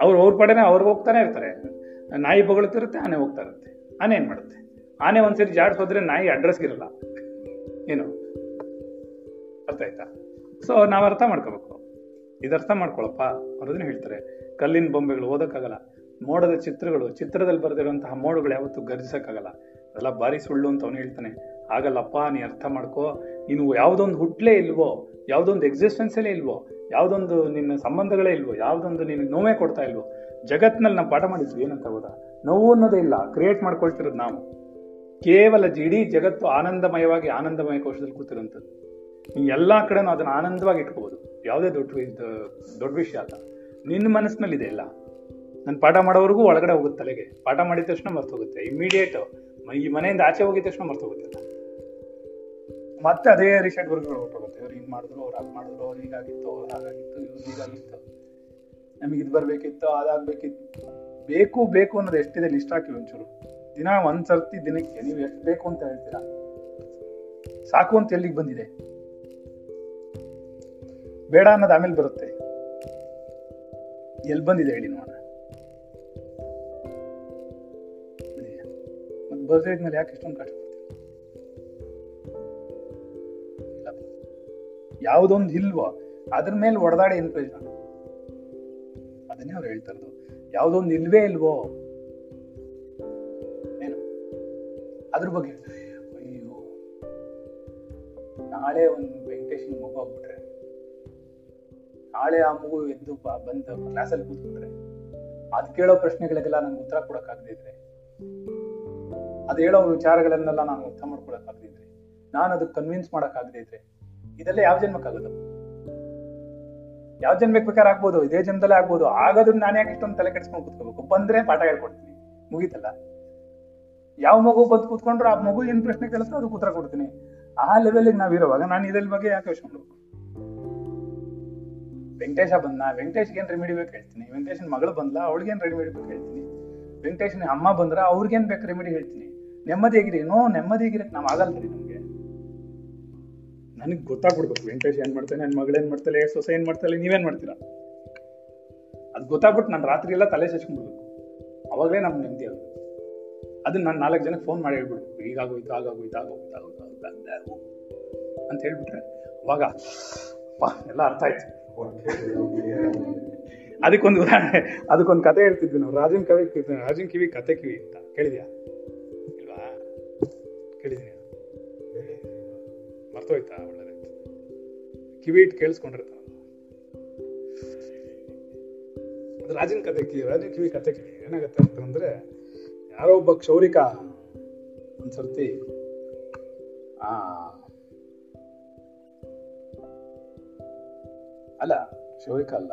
ಅವ್ರು ಅವ್ರ ಪಡೆನೇ ಅವ್ರಿಗೆ ಹೋಗ್ತಾನೆ ಇರ್ತಾರೆ. ನಾಯಿ ಬಗಳುತ್ತಿರುತ್ತೆ ಆನೆ ಹೋಗ್ತಾ ಇರುತ್ತೆ. ಆನೆ ಏನು ಮಾಡುತ್ತೆ? ಆನೆ ಒಂದ್ಸರಿ ಜಾಡ್ಸೋದ್ರೆ ನಾಯಿ ಅಡ್ರೆಸ್ಗಿರಲ್ಲ ಏನು? ಅರ್ಥ ಆಯ್ತಾ? ಸೊ ನಾವ್ ಅರ್ಥ ಮಾಡ್ಕೋಬೇಕು. ಇದು ಅರ್ಥ ಮಾಡ್ಕೊಳಪ್ಪ ಅವ್ರದನ್ನ ಹೇಳ್ತಾರೆ. ಕಲ್ಲಿನ ಬೊಂಬೆಗಳು ಓದಕ್ಕಾಗಲ್ಲ. ಮೋಡದ ಚಿತ್ರಗಳು, ಚಿತ್ರದಲ್ಲಿ ಬರೆದಿರುವಂತಹ ಮೋಡಗಳು ಯಾವತ್ತೂ ಗರ್ಜಿಸಕ್ಕಾಗಲ್ಲ. ಅದೆಲ್ಲ ಬಾರಿ ಸುಳ್ಳು ಅಂತ ಅವನು ಹೇಳ್ತಾನೆ. ಆಗಲ್ಲಪ್ಪ ನೀ ಅರ್ಥ ಮಾಡ್ಕೋ. ನೀನು ಯಾವುದೊಂದು ಹುಟ್ಲೇ ಇಲ್ವೋ, ಯಾವುದೊಂದು ಎಕ್ಸಿಸ್ಟೆನ್ಸಲ್ಲೇ ಇಲ್ವೋ, ಯಾವುದೊಂದು ನಿನ್ನ ಸಂಬಂಧಗಳೇ ಇಲ್ವೋ, ಯಾವುದೊಂದು ನಿನಗೆ ನೋವೇ ಕೊಡ್ತಾ ಇಲ್ವೋ, ಜಗತ್ನಲ್ಲಿ ನಾವು ಪಾಠ ಮಾಡಿದ್ವಿ ಏನಂತ ಹೌದಾ ನೋವು ಅನ್ನೋದೇ ಇಲ್ಲ ಕ್ರಿಯೇಟ್ ಮಾಡ್ಕೊಳ್ತಿರೋದು ನಾವು. ಕೇವಲ ಇಡೀ ಜಗತ್ತು ಆನಂದಮಯವಾಗಿ ಆನಂದಮಯ ಕೋಶದಲ್ಲಿ ಕೂತಿರುವಂಥದ್ದು. ಎಲ್ಲಾ ಕಡೆನೂ ಅದನ್ನ ಆನಂದವಾಗಿ ಇಟ್ಕೋಬಹುದು ಯಾವುದೇ ದೊಡ್ಡ ದೊಡ್ಡ ವಿಷಯ ಅಲ್ಲ. ನಿನ್ನ ಮನಸ್ಸಿನಲ್ಲಿದೆ ಎಲ್ಲ. ನಾನು ಪಾಠ ಮಾಡೋವರೆಗೂ ಒಳಗಡೆ ಹೋಗುತ್ತೆ ತಲೆಗೆ. ಪಾಠ ಮಾಡಿದ ತಕ್ಷಣ ಮರ್ತು ಹೋಗುತ್ತೆ ಇಮಿಡಿಯೇಟ್ ಈ ಮನೆಯಿಂದ ಆಚೆ ಹೋಗಿದ ತಕ್ಷಣ ಮರ್ತು ಹೋಗುತ್ತೆ ಮತ್ತೆ ಅದೇ ರಿಸೆಟ್ ವರ್ಗ ಹೊರಟೋಗುತ್ತೆ. ಅವ್ರು ಹಿಂಗ್ ಮಾಡಿದ್ರು, ಅವ್ರು ಹಾಗೆ ಮಾಡಿದ್ರು, ಅವ್ರು ಹೀಗಾಗಿತ್ತು, ಅವ್ರು ಹಾಗಾಗಿತ್ತು, ಇವ್ರು ಹೀಗಾಗಿತ್ತು. ನಮಗೆ ಇದು ಬರಬೇಕಿತ್ತು, ಅದಾಗಬೇಕಿತ್ತು. ಬೇಕು ಬೇಕು ಅನ್ನೋದು ಎಷ್ಟಿದೆ ಲಿಸ್ಟ್ ಹಾಕಿ ಒಂಚೂರು. ದಿನ ಒಂದ್ಸರ್ತಿ ದಿನಕ್ಕೆ ನೀವು ಎಷ್ಟು ಬೇಕು ಅಂತ ಹೇಳ್ತೀರಾ? ಸಾಕು ಅಂತ ಎಲ್ಲಿಗೆ ಬಂದಿದೆ? ಬೇಡ ಅನ್ನೋದು ಆಮೇಲೆ ಬರುತ್ತೆ. ಎಲ್ಲಿ ಬಂದಿದೆ ಹೇಳಿ ನೋಡೋಣ. ಮತ್ತೆ ಬರ್ದೇ ಯಾಕೆ ಇಷ್ಟೊಂದು ಕಷ್ಟ ಯಾವುದೊಂದು ಇಲ್ವೋ ಅದ್ರ ಮೇಲೆ ಒಡೆದಾಡಿ ಏನು ಪ್ರಯೋಜನ? ಅದನ್ನೇ ಅವ್ರು ಹೇಳ್ತಾ ಇರೋದು. ಯಾವುದೊಂದು ಇಲ್ವೇ ಇಲ್ವೋ? ಏನು? ಅದ್ರ ಬಗ್ಗೆ ಅಯ್ಯೋ. ನಾಳೆ ಒಂದು ನಾಳೆ ಆ ಮಗು ಎದ್ದು ಬಂದು ಕ್ಲಾಸಲ್ಲಿ ಕೂತ್ಕೊಂಡ್ರೆ ಅದ್ ಕೇಳೋ ಪ್ರಶ್ನೆಗಳಿಗೆಲ್ಲ ನಾನು ಉತ್ತರ ಕೊಡಕ್ ಇದ್ರೆ, ಅದ್ ಹೇಳೋ ವಿಚಾರಗಳನ್ನೆಲ್ಲ ನಾನು ಅರ್ಥ ಮಾಡ್ಕೊಳಕ್ ಇದ್ರೆ, ನಾನು ಅದಕ್ಕೆ ಕನ್ವಿನ್ಸ್ ಮಾಡಕ್ ಇದ್ರೆ, ಇದೆಲ್ಲ ಯಾವ ಜನ್ಮಕ್ಕಾಗೋದು? ಯಾವ ಜನ್ಮಕ್ಕೆ ಬೇಕಾದ್ರೆ ಆಗ್ಬೋದು? ಇದೇ ಜನ್ಮದಲ್ಲೇ ಆಗ್ಬೋದು. ಆಗಾದ್ರೂ ನಾನು ಯಾಕೆ ಇಷ್ಟೊಂದು ತಲೆ ಕೆಡಿಸ್ಕೊಂಡು ಕೂತ್ಕೋಬೇಕು? ಬಂದ್ರೆ ಪಾಠ ಹೇಳ್ಕೊಡ್ತೀನಿ. ಮುಗೀತಲ್ಲ? ಯಾವ ಮಗು ಬಂದು ಕೂತ್ಕೊಂಡ್ರು ಆ ಮಗು ಏನ್ ಪ್ರಶ್ನೆ ಕೇಳುತ್ತೋ ಅದಕ್ಕೆ ಉತ್ತರ ಕೊಡ್ತೀನಿ. ಆ ಲೆವೆಲ್ಗೆ ನಾವಿರುವಾಗ ನಾನು ಇದ್ರ ಬಗ್ಗೆ ಯಾಕೆ ಯೋಚನೆ ವೆಂಕಟೇಶ ಬಂದ, ವೆಂಕಟೇಶ್ಗೆ ಏನ್ ರೆಮಿಡಿ ಬೇಕು ಹೇಳ್ತೀನಿ. ವೆಂಕಟೇಶನ್ ಮಗಳು ಬಂದ್ಲ ಅವಳಿಗೇನ್ ರೆಮಿಡಿ ಬೇಕು ಹೇಳ್ತೀನಿ. ವೆಂಕಟೇಶನ್ ಅಮ್ಮ ಬಂದ್ರ ಅವ್ರಿಗೇನ್ ಬೇಕು ರೆಮಿಡಿ ಹೇಳ್ತೀನಿ. ನೆಮ್ಮದಿಯಾಗಿರಿ ನೋ ನೆಮ್ಮದಿಯಾಗಿರಕ್ ನಾವ್ ಆಗಲ್ರಿ ನಮ್ಗೆ. ನನಗೆ ಗೊತ್ತಾಗ್ಬಿಡ್ಬೇಕು. ವೆಂಕಟೇಶ್ ಏನ್ ಮಾಡ್ತಾನೆ ನನ್ನ ಮಗಳು ಏನು ಮಾಡ್ತಾಳೆ, ಸೊಸೆ ಏನ್ ಮಾಡ್ತಾಳೆ, ನೀವೇನ್ ಮಾಡ್ತೀರಾ? ಅದ್ ಗೊತ್ತಾಗ್ಬಿಟ್ಟು ನಾನು ರಾತ್ರಿ ಎಲ್ಲ ತಲೆ ಸಚ್ಕೊಂಡ್ಬಿಡ್ಬೇಕು ಅವಾಗಲೇ ನಮ್ಗೆ ನೆಮ್ಮದಿ ಅದು ಅದನ್ನ ನಾನು ನಾಲ್ಕು ಜನಕ್ಕೆ ಫೋನ್ ಮಾಡಿ ಹೇಳ್ಬಿಡ್ಬೇಕು. ಈಗಾಗೋಯ್ತು ಆಗೋಯ್ತು ಆಗೋಯ್ತು ಆಗೋಯ್ತು ಅಂತ ಹೇಳ್ಬಿಟ್ರೆ ಅವಾಗ ಎಲ್ಲ ಅರ್ಥ ಆಯ್ತು. [LAUGHS] ಅದಕ್ಕೊಂದು ಉದಾಹರಣೆ, ಅದಕ್ಕೊಂದು ಕತೆ ಹೇಳ್ತಿದ್ವಿ ನಾವು. ರಾಜನ್ ಕವಿ ರಾಜನ್ ಕಿವಿ ಕತೆ ಕಿವಿ ಅಂತ. ಕೇಳಿದ್ಯಾ? ಇಲ್ವಾ? ಕೇಳಿದೀನಿ ಮರ್ತೋಯ್ತಾ ಒಳ್ಳೇದಾಯ್ತು ಕಿವಿ ಇಟ್ಟು ಕೇಳಿಸ್ಕೊಂಡಿರ್ತಾನ ರಾಜನ್ ಕತೆ ಕಿವಿ ರಾಜನ್ ಕಿವಿ ಕತೆ ಕಿವಿ ಏನಾಗತ್ತೆ ಅಂತಂದ್ರೆ ಯಾರೋ ಒಬ್ಬ ಕ್ಷೌರಿಕ ಒಂದ್ಸರ್ತಿ, ಆ ಅಲ್ಲ ಕ್ಷೌರಿಕ ಅಲ್ಲ.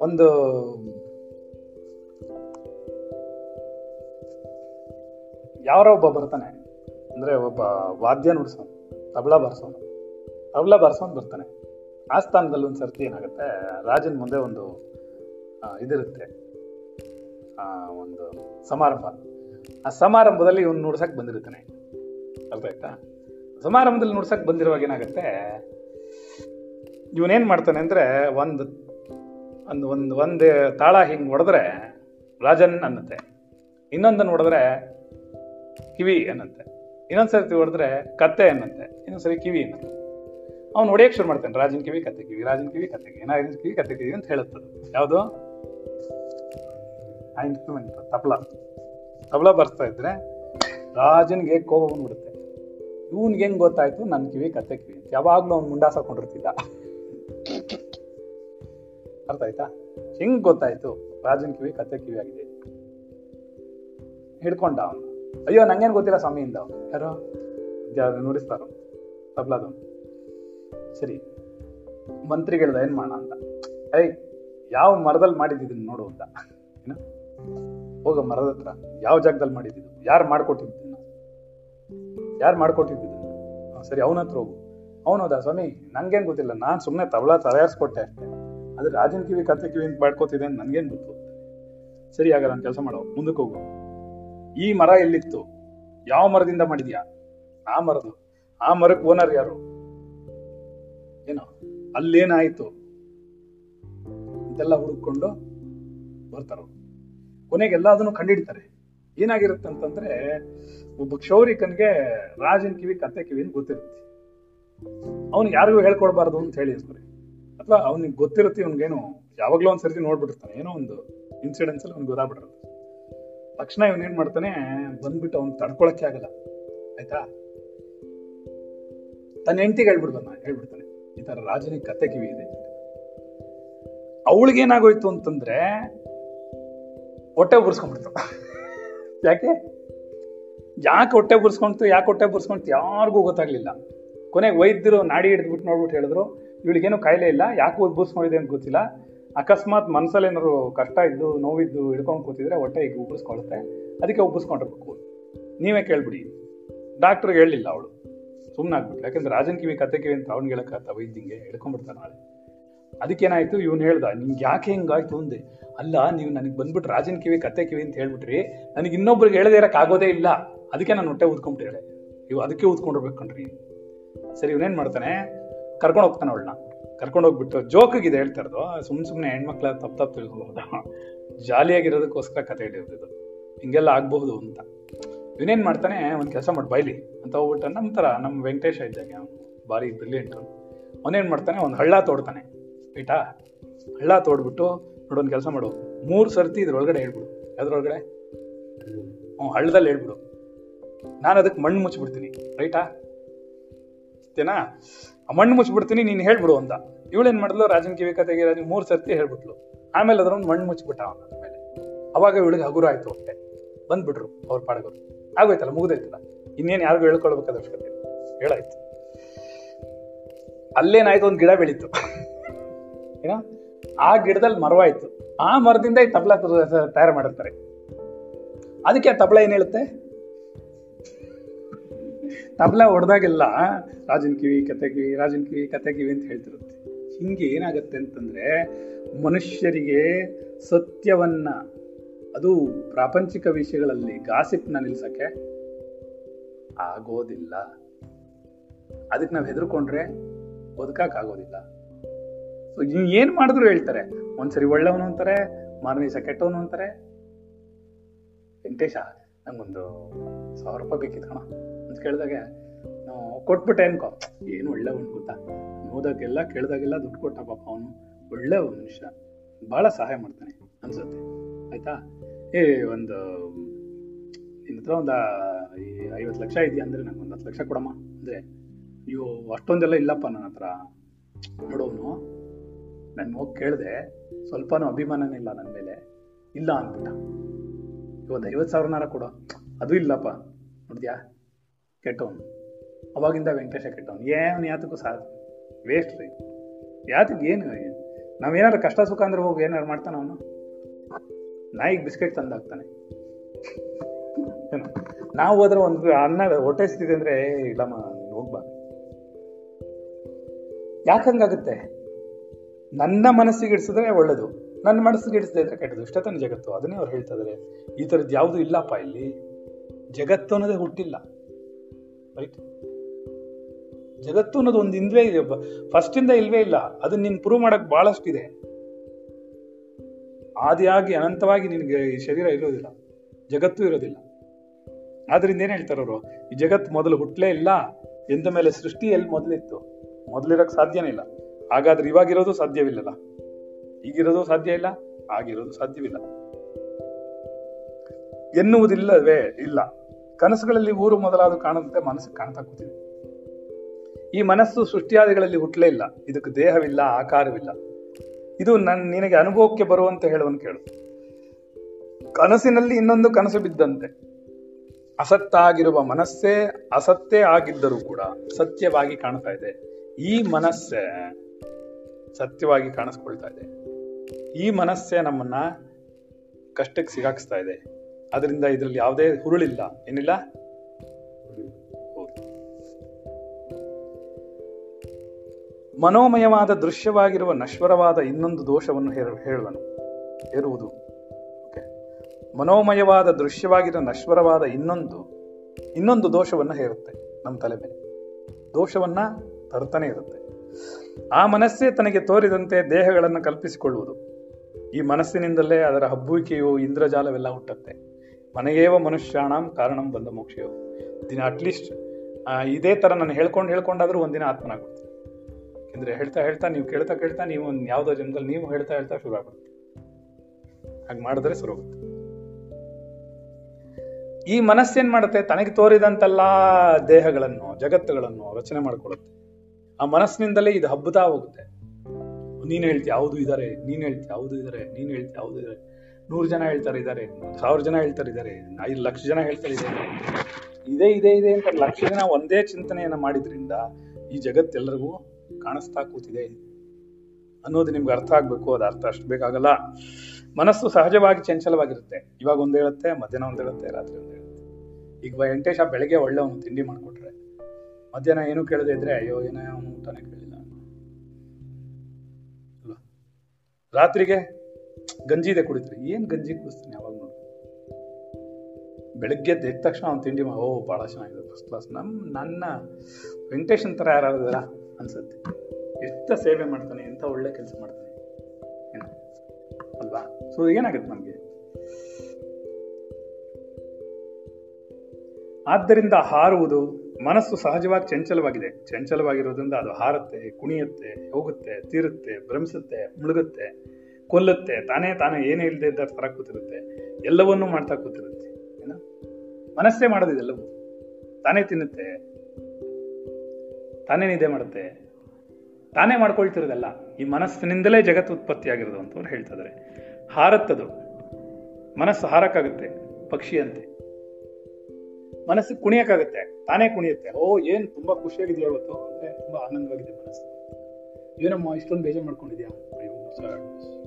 ಒಂದು ಯಾರೋ ಒಬ್ಬ ಬರ್ತಾನೆ, ಅಂದ್ರೆ ಒಬ್ಬ ವಾದ್ಯ ನುಡ್ಸೋನು, ತಬಲಾ ಬಾರ್ಸೋನು, ತಬಲಾ ಬಾರ್ಸೋನ್ ಬರ್ತಾನೆ. ಆ ಸ್ಥಾನದಲ್ಲಿ ಒಂದು ಸರ್ತಿ ಏನಾಗುತ್ತೆ, ರಾಜನ ಮುಂದೆ ಒಂದು ಇದಿರುತ್ತೆ. ಒಂದು ಸಮಾರಂಭ. ಆ ಸಮಾರಂಭದಲ್ಲಿ ಇವನು ನುಡ್ಸಕ್ ಬಂದಿರ್ತಾನೆ. ಅರ್ಥ ಆಯ್ತಾ? ಸಮಾರಂಭದಲ್ಲಿ ನುಡ್ಸಕ್ ಬಂದಿರುವಾಗ ಏನಾಗುತ್ತೆ? ಇವನೇನ್ ಮಾಡ್ತಾನೆ ಅಂದ್ರೆ ಒಂದು ಒಂದು ಒಂದು ಒಂದು ತಾಳ ಹಿಂಗ್ ಹೊಡೆದ್ರೆ ರಾಜನ್ ಅನ್ನತ್ತೆ. ಇನ್ನೊಂದನ್ನು ಹೊಡೆದ್ರೆ ಕಿವಿ ಅನ್ನತ್ತೆ. ಇನ್ನೊಂದ್ಸರಿ ಹೊಡೆದ್ರೆ ಕತ್ತೆ ಅನ್ನತ್ತೆ. ಇನ್ನೊಂದ್ಸರಿ ಕಿವಿ ಅನ್ನತ್ತೆ. ಅವ್ನು ಹೊಡೆಯಕ್ಕೆ ಶುರು ಮಾಡ್ತಾನೆ, ರಾಜನ್ ಕಿವಿ, ಕತ್ತೆ ಕಿವಿ, ರಾಜನ್ ಕಿವಿ, ಕತ್ತೆ ಕಿವಿ ನಾಗಿನ ಕಿವಿ, ಕತ್ತೆ ಕಿವಿ ಅಂತ ಹೇಳುತ್ತದೆ ಯಾವುದು? ಆ ತಬಲಾ ತಬಲ ಬರ್ತಾ ಇದ್ರೆ ರಾಜನ್ಗೆ ಕೋಪ ಬಂದ್ಬಿಡುತ್ತೆ. ಇವನ್ಗೆ ಹೆಂಗ್ ಗೊತ್ತಾಯ್ತು? ನನ್ ಕಿವಿ ಕತ್ತೆ ಕಿವಿ ಅಂತ. ಯಾವಾಗ್ಲೂ ಅವ್ನು ಮುಂಡಾಸ ಕೊಂಡಿರ್ತಿದ್ದ. ಅರ್ಥ ಆಯ್ತಾ? ಹೆಂಗ್ ಗೊತ್ತಾಯ್ತು? ರಾಜನ್ ಕಿವಿ ಕತ್ತೆ ಕಿವಿ ಆಗಿದೆ. ಹಿಡ್ಕೊಂಡ ಅವನು. ಅಯ್ಯೋ, ನಂಗೇನ್ ಗೊತ್ತಿಲ್ಲ ಸ್ವಾಮಿಯಿಂದ ಅವನು. ಯಾರೋ? ನುಡಿಸ್ತಾರ? ತಬ್ಲಾದವನು. ಸರಿ. ಮಂತ್ರಿಗಳ್ದ ಏನ್ ಮಾಡ ಅಂತ. ಏಯ್, ಯಾವ ಮರದಲ್ಲಿ ಮಾಡಿದ್ದೀನಿ ನೋಡು ಅಂತ. ಏನು? ಹೋಗ ಮರದ ಹತ್ರ. ಯಾವ ಜಾಗದಲ್ಲಿ ಮಾಡಿದ್ದು ಯಾರು ಮಾಡ್ಕೊಟ್ಟಿದ್ದು? ಯಾರು ಮಾಡ್ಕೊಟ್ಟಿದ್ದು ಸರಿ, ಅವನ ಹತ್ರ ಹೋಗು. ಅವನೋದ ಸ್ವಾಮಿ ನನಗೇನು ಗೊತ್ತಿಲ್ಲ. ನಾನು ಸುಮ್ಮನೆ ತಬಲಾ ತಯಾರಿಸ್ಕೊಟ್ಟೆ ಅಷ್ಟೇ. ಅದು ರಾಜನ್ ಕಿವಿ ಕತೆ ಕಿವಿ ಅಂತ ಮಾಡ್ಕೋತಿದೆ ಅಂತ ನನ್ಗೇನ್ ಗೊತ್ತು? ಸರಿ ಆಗ ನಾನು ಕೆಲಸ ಮಾಡೋ. ಮುಂದಕ್ಕೆ ಹೋಗು. ಈ ಮರ ಎಲ್ಲಿತ್ತು? ಯಾವ ಮರದಿಂದ ಮಾಡಿದ್ಯಾ? ಆ ಮರದು ಆ ಮರಕ್ಕೆ ಓನರ್ ಯಾರು? ಏನೋ, ಅಲ್ಲೇನಾಯ್ತು? ಇದೆಲ್ಲ ಹುಡುಕೊಂಡು ಬರ್ತಾರ ಕೊನೆಗೆಲ್ಲ ಅದನ್ನು ಕಂಡಿಡ್ತಾರೆ. ಏನಾಗಿರುತ್ತೆ ಅಂತಂದ್ರೆ ಒಬ್ಬ ಕ್ಷೌರಿಕನ್ಗೆ ರಾಜನ್ ಕಿವಿ ಕತೆ ಕಿವಿ ಅಂತ ಗೊತ್ತಿರುತ್ತೆ. ಅವ್ನಿಗೆ ಯಾರಿಗೂ ಹೇಳ್ಕೊಡ್ಬಾರ್ದು ಅಂತ ಹೇಳಿ ಹೇಳಿರ್ತಾರೆ ಅಥವಾ ಅವ್ನಿಗೆ ಗೊತ್ತಿರುತ್ತೆ ಅವ್ನಿಗೇನು ಯಾವಾಗ್ಲೂ ಒಂದ್ ಸರ್ತಿ ನೋಡ್ಬಿಟ್ಟಿರ್ತಾನೆ. ಏನೋ ಒಂದು ಇನ್ಸಿಡೆನ್ಸ್ ಅಲ್ಲಿ ಅವ್ನಿಗೆ ಗೊತ್ತಾಗ್ಬಿಟ್ಟಿರುತ್ತೆ. ತಕ್ಷಣ ಇವನ್ ಏನ್ ಮಾಡ್ತಾನೆ, ಬಂದ್ಬಿಟ್ಟು ಅವ್ನ್ ತಡ್ಕೊಳಕ್ಕೆ ಆಗಲ್ಲ. ಆಯ್ತಾ? ತನ್ನ ಹೆಂಡತಿಗೆ ಹೇಳ್ಬಿಡ್ತಾನ ಹೇಳ್ಬಿಡ್ತಾನೆ. ಈ ತರ ರಾಜನಿಗೆ ಕತೆ ಕಿವಿ ಇದೆ ಅವಳಿಗೇನಾಗೋಯ್ತು ಅಂತಂದ್ರೆ ಹೊಟ್ಟೆ ಉರ್ಸ್ಕೊಂಡ್ಬಿಡ್ತು ಯಾಕೆ? ಯಾಕೆ ಹೊಟ್ಟೆ ಬುರ್ಸ್ಕೊಂತು ಯಾಕೆ ಹೊಟ್ಟೆ ಬುರ್ಸ್ಕೊಂತು ಯಾರಿಗೂ ಗೊತ್ತಾಗ್ಲಿಲ್ಲ. ಕೊನೆಗೆ ವೈದ್ಯರು ನಾಡಿ ಹಿಡಿದ್ಬಿಟ್ಟು ನೋಡ್ಬಿಟ್ಟು ಹೇಳಿದ್ರು, ಇವಳಿಗೇನು ಕಾಯಿಲೆ ಇಲ್ಲ, ಯಾಕೆ ಉಬ್ಬರ್ಸ್ಕೊಂಡಿದೆ ಅಂತ ಗೊತ್ತಿಲ್ಲ. ಅಕಸ್ಮಾತ್ ಮನಸ್ಸಲ್ಲಿ ಏನಾದ್ರು ಕಷ್ಟ ಇದ್ದು, ನೋವಿದ್ದು ಹಿಡ್ಕೊಂಡು ಕೂತಿದ್ರೆ ಹೊಟ್ಟೆ ಈಗ ಉಬ್ಬಿಸ್ಕೊಳುತ್ತೆ ಅದಕ್ಕೆ ಉಬ್ಬಿಸ್ಕೊಂಡಿರ್ಬೇಕು ನೀವೇ ಕೇಳ್ಬಿಡಿ. ಡಾಕ್ಟ್ರಿಗೆ ಹೇಳಲಿಲ್ಲ ಅವಳು. ಸುಮ್ಮನೆ ಆಗ್ಬಿಟ್ಟು ಯಾಕಂದ್ರೆ ರಾಜನ್ ಕಿವಿ, ಕತೆ ಕಿವಿ ಅಂತ ಅವ್ನಿಗೆ ಹೇಳಕ್ಕಾಗ್ತ ವೈದ್ಯಂಗೆ ಹಿಡ್ಕೊಂಡ್ಬಿಡ್ತಾರೆ ನಾಳೆ. ಅದಕ್ಕೇನಾಯ್ತು? ಇವನು ಹೇಳ್ದ, ನಿಂಗೆ ಯಾಕೆ ಹಿಂಗಾಯ್ತು? ಅಂದೆ. ಅಲ್ಲ, ನೀವು ನನಗೆ ಬಂದ್ಬಿಟ್ಟು ರಾಜನ್ ಕಿವಿ, ಕತೆ ಕಿವಿ ಅಂತ ಹೇಳ್ಬಿಟ್ರಿ. ನನಗೆ ಇನ್ನೊಬ್ರಿಗೆ ಹೇಳದೇ ಇರೋಕ್ಕಾಗೋದೇ ಇಲ್ಲ. ಅದಕ್ಕೆ ನಾನು ಹೊಟ್ಟೆ ಊದ್ಕೊಂಡ್ಬಿಟ್ಟೆ ಇವು ಅದಕ್ಕೆ ಊದ್ಕೊಂಡಿರ್ಬೇಕು ಕಣ್ರಿ. ಸರಿ ಇವನೇನ್ ಮಾಡ್ತಾನೆ? ಕರ್ಕೊಂಡು ಹೋಗ್ತಾನೆ ಅವಳನ್ನ. ಕರ್ಕೊಂಡು ಹೋಗ್ಬಿಟ್ಟು ಜೋಕಿಗಿದೆ ಹೇಳ್ತಾ ಇರೋದು. ಸುಮ್ ಸುಮ್ನೆ ಹೆಣ್ಮಕ್ಳ ತಪ್ಪು ತಪ್ಪು ತಿಳ್ಕೊಬಹುದು. ಜಾಲಿಯಾಗಿರೋದಕ್ಕೋಸ್ಕರ ಕತೆ ಹಿಡಿಯೋದು ಹಿಂಗೆಲ್ಲ ಆಗ್ಬಹುದು ಅಂತ. ಇವನೇನು ಮಾಡ್ತಾನೆ? ಒಂದು ಕೆಲಸ ಮಾಡಿ, ಬೈಲಿ ಅಂತ ಹೋಗ್ಬಿಟ್ಟು ನಮ್ಮ ತರ ನಮ್ಮ ವೆಂಕಟೇಶ ಇದ್ದಾಗ ಅವನು. ಭಾರಿ ಬ್ರಿಲಿಯಂಟ್ ಅವನೇನ್ ಮಾಡ್ತಾನೆ? ಒಂದು ಹಳ್ಳ ತೋಡ್ತಾನೆ. ಬೇಟಾ ಹಳ್ಳ ತೋಡ್ಬಿಟ್ಟು ಒಂದು ಕೆಲಸ ಮಾಡು. ಮೂರು ಸರ್ತಿ ಇದ್ರೊಳಗಡೆ ಹೇಳ್ಬಿಡು. ಯಾವ್ದ್ರೊಳಗಡೆ? ಹ್ಞೂ ಹಳ್ಳದಲ್ಲಿ ಹೇಳ್ಬಿಡು. ನಾನು ಅದಕ್ಕೆ ಮಣ್ಣು ಮುಚ್ಚಿಬಿಡ್ತೀನಿ, ರೈಟಾ? ಆ ಮಣ್ಣು ಮುಚ್ಚಿಬಿಡ್ತೀನಿ, ನೀನು ಹೇಳ್ಬಿಡು ಅಂತ. ಇವಳೇನ್ ಮಾಡಿದ್ಲು? ರಾಜನ್ ಕಿವಿ ಕತೆಗೆ ರಾಜನ್ ಮೂರು ಸರ್ತಿ ಹೇಳ್ಬಿಟ್ಲು. ಆಮೇಲೆ ಅದ್ರೊಂದು ಮಣ್ಣು ಮುಚ್ಚಿಬಿಟ್ಟ ಅವನ ಮೇಲೆ. ಅವಾಗ ಇವಳಿಗೆ ಹಗುರ ಆಯ್ತು ಹೊಟ್ಟೆ. ಬಂದ್ಬಿಟ್ರು ಅವ್ರ ಪಾಡಗರು ಆಗೋಯ್ತಲ್ಲ ಮುಗಿದೈತಲ್ಲ ಇನ್ನೇನು ಯಾರಿಗೂ ಹೇಳ್ಕೊಳ್ಬೇಕಾದ ಅವಶ್ಯಕತೆ ಹೇಳಾಯ್ತು. ಅಲ್ಲೇನಾಯ್ತು? ಒಂದು ಗಿಡ ಬೆಳೀತು. ಏನ? ಆ ಗಿಡದಲ್ಲಿ ಮರವಾಯ್ತು. ಆ ಮರದಿಂದ ಈ ತಬಲ ತಯಾರು ಮಾಡಿರ್ತಾರೆ. ಅದಕ್ಕೆ ಆ ತಬಲ ಏನ್ ಹೇಳುತ್ತೆ? ತಬಲ ಹೊಡೆದಾಗೆಲ್ಲ ರಾಜನ ಕಿವಿ, ಕತೆ ಕಿವಿ, ರಾಜನ ಕಿವಿ, ಕತೆ ಕಿವಿ ಅಂತ ಹೇಳ್ತಿರುತ್ತೆ. ಹಿಂಗೆ ಏನಾಗತ್ತೆ ಅಂತಂದ್ರೆ ಮನುಷ್ಯರಿಗೆ ಸತ್ಯವನ್ನ, ಅದು ಪ್ರಾಪಂಚಿಕ ವಿಷಯಗಳಲ್ಲಿ ಗಾಸಿಪ್ನ ನಿಲ್ಸಕ್ಕೆ ಆಗೋದಿಲ್ಲ. ಅದಕ್ಕೆ ನಾವು ಹೆದರ್ಕೊಂಡ್ರೆ ಬದುಕಾಗೋದಿಲ್ಲ ಆಗೋದಿಲ್ಲ ಸೊ ಏನ್ ಮಾಡಿದ್ರು ಹೇಳ್ತಾರೆ, ಒಂದ್ಸರಿ ಒಳ್ಳೆಯವನು ಅಂತಾರೆ, ಮಾರನೇ ದಿವಸ ಕೆಟ್ಟವನು ಅಂತಾರೆ. ವೆಂಕಟೇಶ, ನಂಗೊಂದು ಸಾವಿರ ರೂಪಾಯಿ ಬೇಕಿತ್ತು ಕಣ. ಅಂತ ಕೇಳಿದಾಗ ಕೊಟ್ಬಿಟ್ಟೆ ಅನ್ಕೋ. ಏನು ಒಳ್ಳೆ ಒಂದು ಗೊತ್ತಾ? ನೋದಾಗೆಲ್ಲ ಕೇಳಿದಾಗೆಲ್ಲ ದುಡ್ಡು ಕೊಟ್ಟ ಪಾಪ ಅವನು. ಒಳ್ಳೆ ಮನುಷ್ಯ. ಬಹಳ ಸಹಾಯ ಮಾಡ್ತಾನೆ. ಅನ್ಸುತ್ತೆ. ಆಯ್ತಾ? ಏ, ಒಂದು, ನಿನ್ನ ಹತ್ರ ಒಂದು ಐವತ್ತು ಲಕ್ಷ ಇದೆಯಾ ಅಂದ್ರೆ ನಂಗೆ ಒಂದು ಹತ್ತು ಲಕ್ಷ ಕೊಡಮ್ಮ. ಅಂದ್ರೆ, ಅಯ್ಯೋ, ಅಷ್ಟೊಂದೆಲ್ಲ ಇಲ್ಲಪ್ಪ ನನ್ನ ಹತ್ರ. ನೋಡೋನು ನಾನು ಹೋಗಿ ಕೇಳಿದೆ, ಸ್ವಲ್ಪನೂ ಅಭಿಮಾನನೇ ಇಲ್ಲ ನನ್ನ ಮೇಲೆ. ಇಲ್ಲ ಅಂದ್ಬಿಟ್ಟ. ಒಂದು ಐವತ್ತು ಸಾವಿರನಾರ ಕೊಡೋ. ಅದು ಇಲ್ಲಪ್ಪ. ನೋಡಿದ್ಯಾ? ಕೆಟ್ಟವನು. ಅವಾಗಿಂದ ವೆಂಕಟೇಶ ಕೆಟ್ಟವನು. ಏನು ಯಾತಕ್ಕೂ ಸಾ ವೇಸ್ಟ್ ರೀ. ಯಾತಕ್ಕೆ ಏನು ನಾವೇನಾದ್ರು ಕಷ್ಟ ಸುಖ ಅಂದ್ರೆ ಹೋಗಿ ಏನಾರು ಮಾಡ್ತಾನೆ ಅವನು? ನಾಯಿಗೆ ಬಿಸ್ಕೆಟ್ ತಂದಾಗ್ತಾನೆ ನಾವು ಹೋದ್ರೆ ಒಂದು ಅನ್ನ ಹೊಟ್ಟೆ ಸ್ಥಿತಿ ಅಂದ್ರೆ "ಏ, ಇಲ್ಲಮ್ಮ ಹೋಗ್ಬಾ ಯಾಕಂಗಾಗುತ್ತೆ ನನ್ನ ಮನಸ್ಸಿಗೆ ಇಡಿಸಿದ್ರೆ ಒಳ್ಳೇದು. ನನ್ನ ಮನಸ್ಸಿಗೆ ಇಡಿಸದೇ ಇದ್ರೆ ಕೆಟ್ಟದು. ಇಷ್ಟ ಜಗತ್ತು. ಅದನ್ನೇ ಅವ್ರು ಹೇಳ್ತಾ ಇದಾರೆ. ಈ ಥರದ್ದು ಯಾವುದು ಇಲ್ಲಪ್ಪ ಇಲ್ಲಿ. ಜಗತ್ತು ಅನ್ನೋದೇ ಹುಟ್ಟಿಲ್ಲ. ರೈಟ್ ಜಗತ್ತು ಅನ್ನೋದು ಒಂದು ಇಂದ್ವೇ ಇದೆ ಫಸ್ಟ್ ಇಂದ ಇಲ್ವೇ ಇಲ್ಲ. ಅದನ್ನ ನೀನ್ ಪ್ರೂವ್ ಮಾಡಕ್ ಬಹಳಷ್ಟಿದೆ ಆದಿಯಾಗಿ ಅನಂತವಾಗಿ ನಿನಗೆ ಈ ಶರೀರ ಇರೋದಿಲ್ಲ. ಜಗತ್ತು ಇರೋದಿಲ್ಲ. ಆದ್ರಿಂದ ಏನ್ ಹೇಳ್ತಾರ ಅವರು? ಈ ಜಗತ್ತು ಮೊದಲು ಹುಟ್ಲೇ ಇಲ್ಲ. ಎಂದ ಮೇಲೆ ಸೃಷ್ಟಿ ಎಲ್ಲಿ ಮೊದಲಿತ್ತು? ಮೊದಲಿರಕ್ ಸಾಧ್ಯನೇ ಇಲ್ಲ. ಹಾಗಾದ್ರೆ ಇವಾಗಿರೋದು ಸಾಧ್ಯವಿಲ್ಲಲ್ಲ? ಈಗಿರೋದು ಸಾಧ್ಯ ಇಲ್ಲ? ಆಗಿರೋದು ಸಾಧ್ಯವಿಲ್ಲ. ಎನ್ನುವುದಿಲ್ಲವೇ? ಇಲ್ಲ. ಕನಸುಗಳಲ್ಲಿ ಊರು ಮೊದಲಾದ ಕಾಣದಂತೆ ಮನಸ್ಸು ಕಾಣ್ತಾ ಕೂತಿದೆ. ಈ ಮನಸ್ಸು ಸೃಷ್ಟಿಯಾದಿಗಳಲ್ಲಿ ಹುಟ್ಟಲೇ ಇಲ್ಲ. ಇದಕ್ಕೆ ದೇಹವಿಲ್ಲ, ಆಕಾರವಿಲ್ಲ. ಇದು ನನ್, ನಿನಗೆ ಅನುಭವಕ್ಕೆ ಬರುವಂತೆ ಹೇಳುವಂತ ಕೇಳು. ಕನಸಿನಲ್ಲಿ ಇನ್ನೊಂದು ಕನಸು ಬಿದ್ದಂತೆ. ಅಸತ್ತಾಗಿರುವ ಮನಸ್ಸೇ ಅಸತ್ತೇ ಆಗಿದ್ದರೂ ಕೂಡ ಸತ್ಯವಾಗಿ ಕಾಣ್ತಾ ಇದೆ. ಈ ಮನಸ್ಸೇ ಸತ್ಯವಾಗಿ ಕಾಣಿಸ್ಕೊಳ್ತಾ ಇದೆ. ಈ ಮನಸ್ಸೇ ನಮ್ಮನ್ನ ಕಷ್ಟಕ್ಕೆ ಸಿಗಾಕಿಸ್ತಾ ಇದೆ. ಅದರಿಂದ ಇದರಲ್ಲಿ ಯಾವುದೇ ಹುರುಳಿಲ್ಲ. ಏನಿಲ್ಲ. ಮನೋಮಯವಾದ ದೃಶ್ಯವಾಗಿರುವ ನಶ್ವರವಾದ ಇನ್ನೊಂದು ದೋಷವನ್ನು ಹೇರ- ಹೇಳುವನು. ಹೇರುವುದು. ಮನೋಮಯವಾದ ದೃಶ್ಯವಾಗಿರುವ ನಶ್ವರವಾದ ಇನ್ನೊಂದು ಇನ್ನೊಂದು ದೋಷವನ್ನು ಹೇರುತ್ತೆ ನಮ್ಮ ತಲೆ ಮೇಲೆ. ದೋಷವನ್ನ ತರ್ತಾನೆ ಇರುತ್ತೆ. ಆ ಮನಸ್ಸೇ ತನಗೆ ತೋರಿದಂತೆ ದೇಹಗಳನ್ನು ಕಲ್ಪಿಸಿಕೊಳ್ಳುವುದು. ಈ ಮನಸ್ಸಿನಿಂದಲೇ ಅದರ ಹಬ್ಬುವಿಕೆಯು ಇಂದ್ರಜಾಲವೆಲ್ಲ ಹುಟ್ಟತ್ತೆ. ಮನೆಯೇವ ಮನುಷ್ಯಾಣಂ ಕಾರಣಂ ಬಂದ ಮೋಕ್ಷಯೋ ದಿನ ಅಟ್ಲೀಸ್ಟ್ ಇದೇ ತರ ನಾನು ಹೇಳ್ಕೊಂಡು ಹೇಳ್ಕೊಂಡಾದ್ರೂ ಒಂದಿನ ಆತ್ಮನಾಗ್ಬಿಡ್ತೀನಿ. ಅಂದರೆ ಹೇಳ್ತಾ ಹೇಳ್ತಾ ನೀವು ಕೇಳ್ತಾ ಕೇಳ್ತಾ ನೀವು ಒಂದು ಯಾವುದೋ ಜನ್ಮದಲ್ಲಿ ನೀವು ಹೇಳ್ತಾ ಹೇಳ್ತಾ ಶುರು ಆಗ್ಬಿಡುತ್ತೆ ಹಾಗೆ ಮಾಡಿದ್ರೆ ಶುರು ಆಗುತ್ತೆ. ಈ ಮನಸ್ಸೇನ್ ಮಾಡುತ್ತೆ? ತನಗೆ ತೋರಿದಂತೆಲ್ಲ ದೇಹಗಳನ್ನು, ಜಗತ್ತುಗಳನ್ನು ರಚನೆ ಮಾಡ್ಕೊಳ್ಳುತ್ತೆ. ಆ ಮನಸ್ಸಿನಿಂದಲೇ ಇದು ಹಬ್ಬತಾ ಹೋಗುತ್ತೆ. ನೀನು ಹೇಳ್ತಿ ಯಾವುದು ಇದಾರೆ, ನೀನು ಹೇಳ್ತಿ ಹೌದು ಇದಾರೆ, ನೀನು ಹೇಳ್ತಿ ಯಾವುದು ಇದಾರೆ. ನೂರು ಜನ ಹೇಳ್ತಾರೆ ಇದ್ದಾರೆ ಸಾವಿರ ಜನ ಹೇಳ್ತಾರೆ ಇದ್ದಾರೆ ಐದು ಲಕ್ಷ ಜನ ಹೇಳ್ತಾರೆ ಇದ್ದಾರೆ ಇದೇ, ಇದೆ ಇದೆ ಅಂತ ಲಕ್ಷ ಜನ ಒಂದೇ ಚಿಂತನೆಯನ್ನ ಮಾಡಿದ್ರಿಂದ ಈ ಜಗತ್ತೆಲ್ಲರಿಗೂ ಕಾಣಿಸ್ತಾ ಕೂತಿದೆ. ಅನ್ನೋದು ನಿಮ್ಗೆ ಅರ್ಥ ಆಗಬೇಕು, ಅದು ಅರ್ಥ ಅಷ್ಟು ಬೇಕಾಗಲ್ಲ. ಮನಸ್ಸು ಸಹಜವಾಗಿ ಚಂಚಲವಾಗಿರುತ್ತೆ. ಇವಾಗ ಒಂದು ಹೇಳುತ್ತೆ, ಮಧ್ಯಾಹ್ನ ಒಂದು ಹೇಳುತ್ತೆ, ರಾತ್ರಿ ಒಂದು ಹೇಳುತ್ತೆ. ಈಗ ವೆಂಕಟೇಶ ಬೆಳಗ್ಗೆ ಒಂದು ತಿಂಡಿ ಮಾಡಿಕೊಟ್ರೆ. ಮಧ್ಯಾಹ್ನ ಏನು ಕೇಳದೆ ಇದ್ರೆ, ಅಯ್ಯೋ, ಏನೋ ಅವನು ಊಟನೇ ಕೇಳಿಲ್ಲ? ರಾತ್ರಿಗೆ ಗಂಜಿ ಕುಡಿತು ಕುಡಿತಾರೆ. ಏನ್ ಗಂಜಿ ಕುಡಿಸ್ತಾನೆ ಯಾವಾಗ ನೋಡಿ. ಬೆಳಗ್ಗೆ ಎದ್ದ ತಕ್ಷಣ ಅವ್ನು ತಿಂಡಿ ಓ ಭಾಳ ಚೆನ್ನಾಗಿದೆ ಫಸ್ಟ್ ಕ್ಲಾಸ್ ನಮ್ಮ ನನ್ನ ವೆಂಕಟೇಶನ್ ತರ ಯಾರಾದ್ರ ಅನ್ಸುತ್ತೆ. ಎಷ್ಟು ಸೇವೆ ಮಾಡ್ತಾನೆ, ಎಂತ ಒಳ್ಳೆ ಕೆಲಸ ಮಾಡ್ತಾನೆ. ಏನು? ಅಲ್ವಾ? ಸೊ ಏನಾಗುತ್ತೆ ನಮಗೆ? ಆದ್ದರಿಂದ ಹಾರುವುದು ಮನಸ್ಸು ಸಹಜವಾಗಿ ಚಂಚಲವಾಗಿದೆ. ಚಂಚಲವಾಗಿರೋದ್ರಿಂದ ಅದು ಹಾರುತ್ತೆ, ಕುಣಿಯುತ್ತೆ, ಹೋಗುತ್ತೆ, ತೀರುತ್ತೆ, ಭ್ರಮಿಸುತ್ತೆ, ಮುಳುಗುತ್ತೆ. ಕೊಲ್ಲುತ್ತೆ, ತಾನೇ ತಾನೇ ಏನೇ ಇಲ್ಲದೆ ಇದ್ದ ತರ ಕೂತಿರುತ್ತೆ, ಎಲ್ಲವನ್ನೂ ಮಾಡ್ತಾ ಕೂತಿರುತ್ತೆ, ಏನ? ಮನಸ್ಸೇ ಮಾಡೋದಿದೆಲ್ಲವೂ ತಾನೇ ತಿನ್ನುತ್ತೆ, ತಾನೇ ನಿದ್ದೆ ಮಾಡುತ್ತೆ, ತಾನೇ ಮಾಡ್ಕೊಳ್ತಿರೋದಲ್ಲ, ಈ ಮನಸ್ಸಿನಿಂದಲೇ ಜಗತ್ತು ಉತ್ಪತ್ತಿಯಾಗಿರೋದು ಅಂತ ಅವ್ರು ಹಾರತ್ತದು. ಮನಸ್ಸು ಹಾರಕ್ಕಾಗುತ್ತೆ ಪಕ್ಷಿಯಂತೆ ಮನಸ್ಸು ಕುಣಿಯಕ್ಕಾಗುತ್ತೆ, ತಾನೇ ಕುಣಿಯುತ್ತೆ. ಓ, ಏನ್ ತುಂಬಾ ಖುಷಿಯಾಗಿದೆಯಾ ಇವತ್ತು? ಅಂದ್ರೆ ತುಂಬಾ ಆನಂದವಾಗಿದೆ ಮನಸ್ಸು. ಏನಮ್ಮ, ಇಷ್ಟೊಂದು ಬೇಜಾರು ಮಾಡ್ಕೊಂಡಿದ್ಯಾ? ಅಯ್ಯೋ.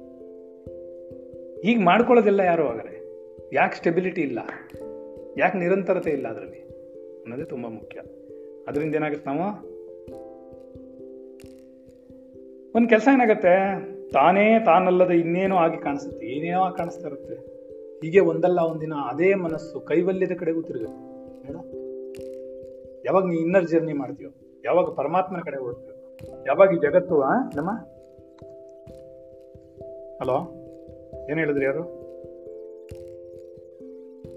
ಹೀಗ್ ಮಾಡ್ಕೊಳ್ಳೋದಿಲ್ಲ ಯಾರು ಆಗರೆ ಯಾಕೆ ಸ್ಟೆಬಿಲಿಟಿ ಇಲ್ಲ? ಯಾಕೆ ನಿರಂತರತೆ ಇಲ್ಲ ಅದರಲ್ಲಿ? ಅನ್ನೋದೇ ತುಂಬ ಮುಖ್ಯ. ಅದರಿಂದ ಏನಾಗುತ್ತೆ ನಾವು? ಒಂದು ಕೆಲಸ ಏನಾಗುತ್ತೆ? ತಾನೇ ತಾನಲ್ಲದೆ ಇನ್ನೇನೋ ಆಗಿ ಕಾಣಿಸುತ್ತೆ. ಏನೇನೋ ಆಗಿ ಕಾಣಿಸ್ತಾ ಇರುತ್ತೆ. ಹೀಗೆ ಒಂದಲ್ಲ ಒಂದಿನ ಅದೇ ಮನಸ್ಸು ಕೈವಲ್ಯದ ಕಡೆಗೂ ತಿರುಗುತ್ತೆ. ಯಾವಾಗ ನೀ ಇನ್ನರ್ ಜರ್ನಿ ಮಾಡ್ತೀಯೋ, ಯಾವಾಗ ಪರಮಾತ್ಮನ ಕಡೆ ಹೋಗ್ತೀಯೋ ಯಾವಾಗ ಈ ಜಗತ್ತು ನಮ್ಮ? ಹಲೋ ಏನ್ ಹೇಳಿದ್ರಿ ಯಾರು?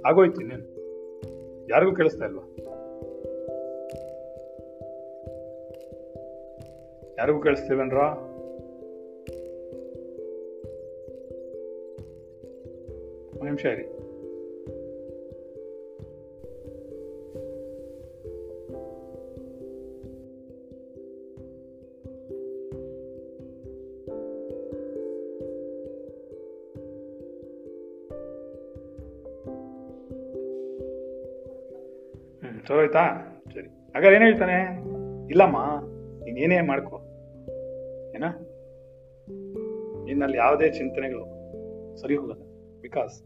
ಆಗೋಯ್ತು ಇನ್ನೇನು. ಯಾರಿಗೂ ಕೇಳಿಸ್ತಾ ಇಲ್ವಾ? ಯಾರಿಗೂ ಕೇಳಿಸ್ತೇವೇನ್ರ ನಿಮಿಷ ಇರಿ. ಚಲೋ ಆಯ್ತಾ ಸರಿ. ಹಾಗಾದ್ರೆ ಏನು ಹೇಳ್ತಾನೆ? ಇಲ್ಲಮ್ಮ ನೀನೇನೇ ಮಾಡ್ಕೋ. ಏನ? ನಿನ್ನಲ್ಲಿ ಯಾವುದೇ ಚಿಂತನೆಗಳು ಸರಿ ಹೋಗಲ್ಲ. ಬಿಕಾಸ್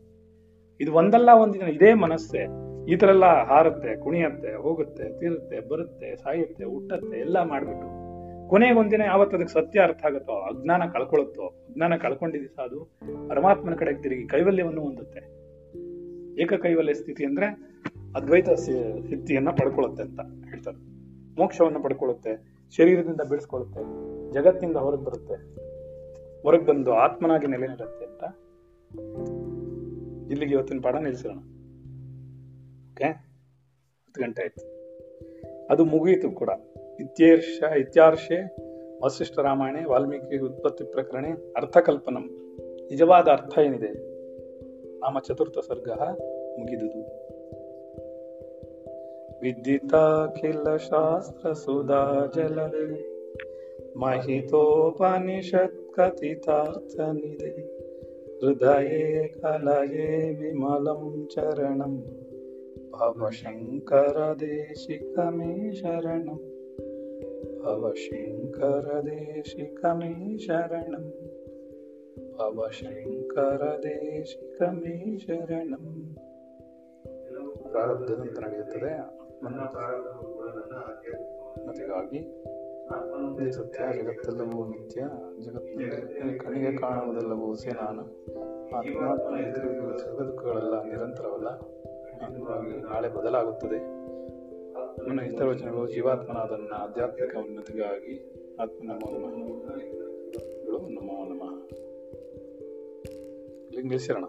ಇದು ಒಂದಲ್ಲ ಒಂದಿನ ಇದೇ ಮನಸ್ಸೆ. ಈ ಥರ ಎಲ್ಲ ಹಾರುತ್ತೆ, ಕುಣಿಯತ್ತೆ, ಹೋಗುತ್ತೆ, ತೀರುತ್ತೆ, ಬರುತ್ತೆ, ಸಾಯುತ್ತೆ, ಹುಟ್ಟತ್ತೆ, ಎಲ್ಲ ಮಾಡ್ಬಿಟ್ಟು. ಕೊನೆಗೊಂದಿನ ಯಾವತ್ತು ಅದಕ್ಕೆ ಸತ್ಯ ಅರ್ಥ ಆಗುತ್ತೋ, ಅಜ್ಞಾನ ಕಳ್ಕೊಳ್ಳುತ್ತೋ, ಅಜ್ಞಾನ ಕಳ್ಕೊಂಡಿದ್ದು ಅದು, ಪರಮಾತ್ಮನ ಕಡೆಗೆ ತಿರುಗಿ ಕೈವಲ್ಯವನ್ನು ಹೊಂದುತ್ತೆ. ಏಕ ಕೈವಲ್ಯ ಸ್ಥಿತಿ ಅಂದ್ರೆ ಅದ್ವೈತ ಸಿದ್ಧಿಯನ್ನ ಪಡ್ಕೊಳ್ಳುತ್ತೆ ಅಂತ ಹೇಳ್ತಾರೆ. ಮೋಕ್ಷವನ್ನು ಪಡ್ಕೊಳ್ಳುತ್ತೆ, ಶರೀರದಿಂದ ಬಿಡಿಸ್ಕೊಳ್ಳುತ್ತೆ ಜಗತ್ತಿನಿಂದ ಹೊರಗೆ ಬರುತ್ತೆ, ಹೊರಗೆ ಬಂದು ಆತ್ಮನಾಗಿ ನೆಲೆ ನೀಡುತ್ತೆ ಅಂತ ಇಲ್ಲಿಗೆ ಇವತ್ತಿನ ಪಾಠ ನಿಲ್ಲಿಸೋಣ ಓಕೆ ಹತ್ತು ಗಂಟೆ ಆಯ್ತು. ಅದು ಮುಗಿಯಿತು ಕೂಡ. ಇತ್ಯರ್ಷ, ಇತ್ಯಾರ್ಷೆ, ವಸಿಷ್ಠ ರಾಮಾಯಣೆ, ವಾಲ್ಮೀಕಿ ಉತ್ಪತ್ತಿ ಪ್ರಕರಣ, ಅರ್ಥಕಲ್ಪನಂ. ನಿಜವಾದ ಅರ್ಥ ಏನಿದೆ? ನಾಮ ಚತುರ್ಥ ಸರ್ಗ ಮುಗಿದುದು. ವಿದಿತಾಖಿಲ ಶಾಸ್ತ್ರ ಸುಧಾ ಜಲದೆ महितोपनिषत् भवशङ्करदेशिकमे शरणम् भवशङ्करदेशिकमे शरणम् ಭವಶಂಕರದೇಶಿಕಮೇ ಶರಣಂ ಪ್ರಾರಬ್ಧದಂತೆ ನಡೆಯುತ್ತದೆ ಮತಿಗಾಗಿ ಸತ್ಯ ಜಗತ್ತೆಲ್ಲವೂ ನಿತ್ಯ ಜಗತ್ತಿನಲ್ಲಿ ಕಣಿಗೆ ಕಾಣುವುದೆಲ್ಲವೂ ನಾನು. ಆತ್ಮಾತ್ಮ ಎದುರು ದುಃಖಗಳೆಲ್ಲ ನಿರಂತರವಲ್ಲ ಅಂದವಾಗಿ ನಾಳೆ ಬದಲಾಗುತ್ತದೆ. ನನ್ನ ಹಿತವಚನಗಳು ಜೀವಾತ್ಮನಾದನ್ನ ಆಧ್ಯಾತ್ಮಿಕ ಉನ್ನತಿಗಾಗಿ ಆತ್ಮ ನಮ ನಮಃ ನಮೋ ನಮಃ ಲಿಂಗೇಶ್ವರಣ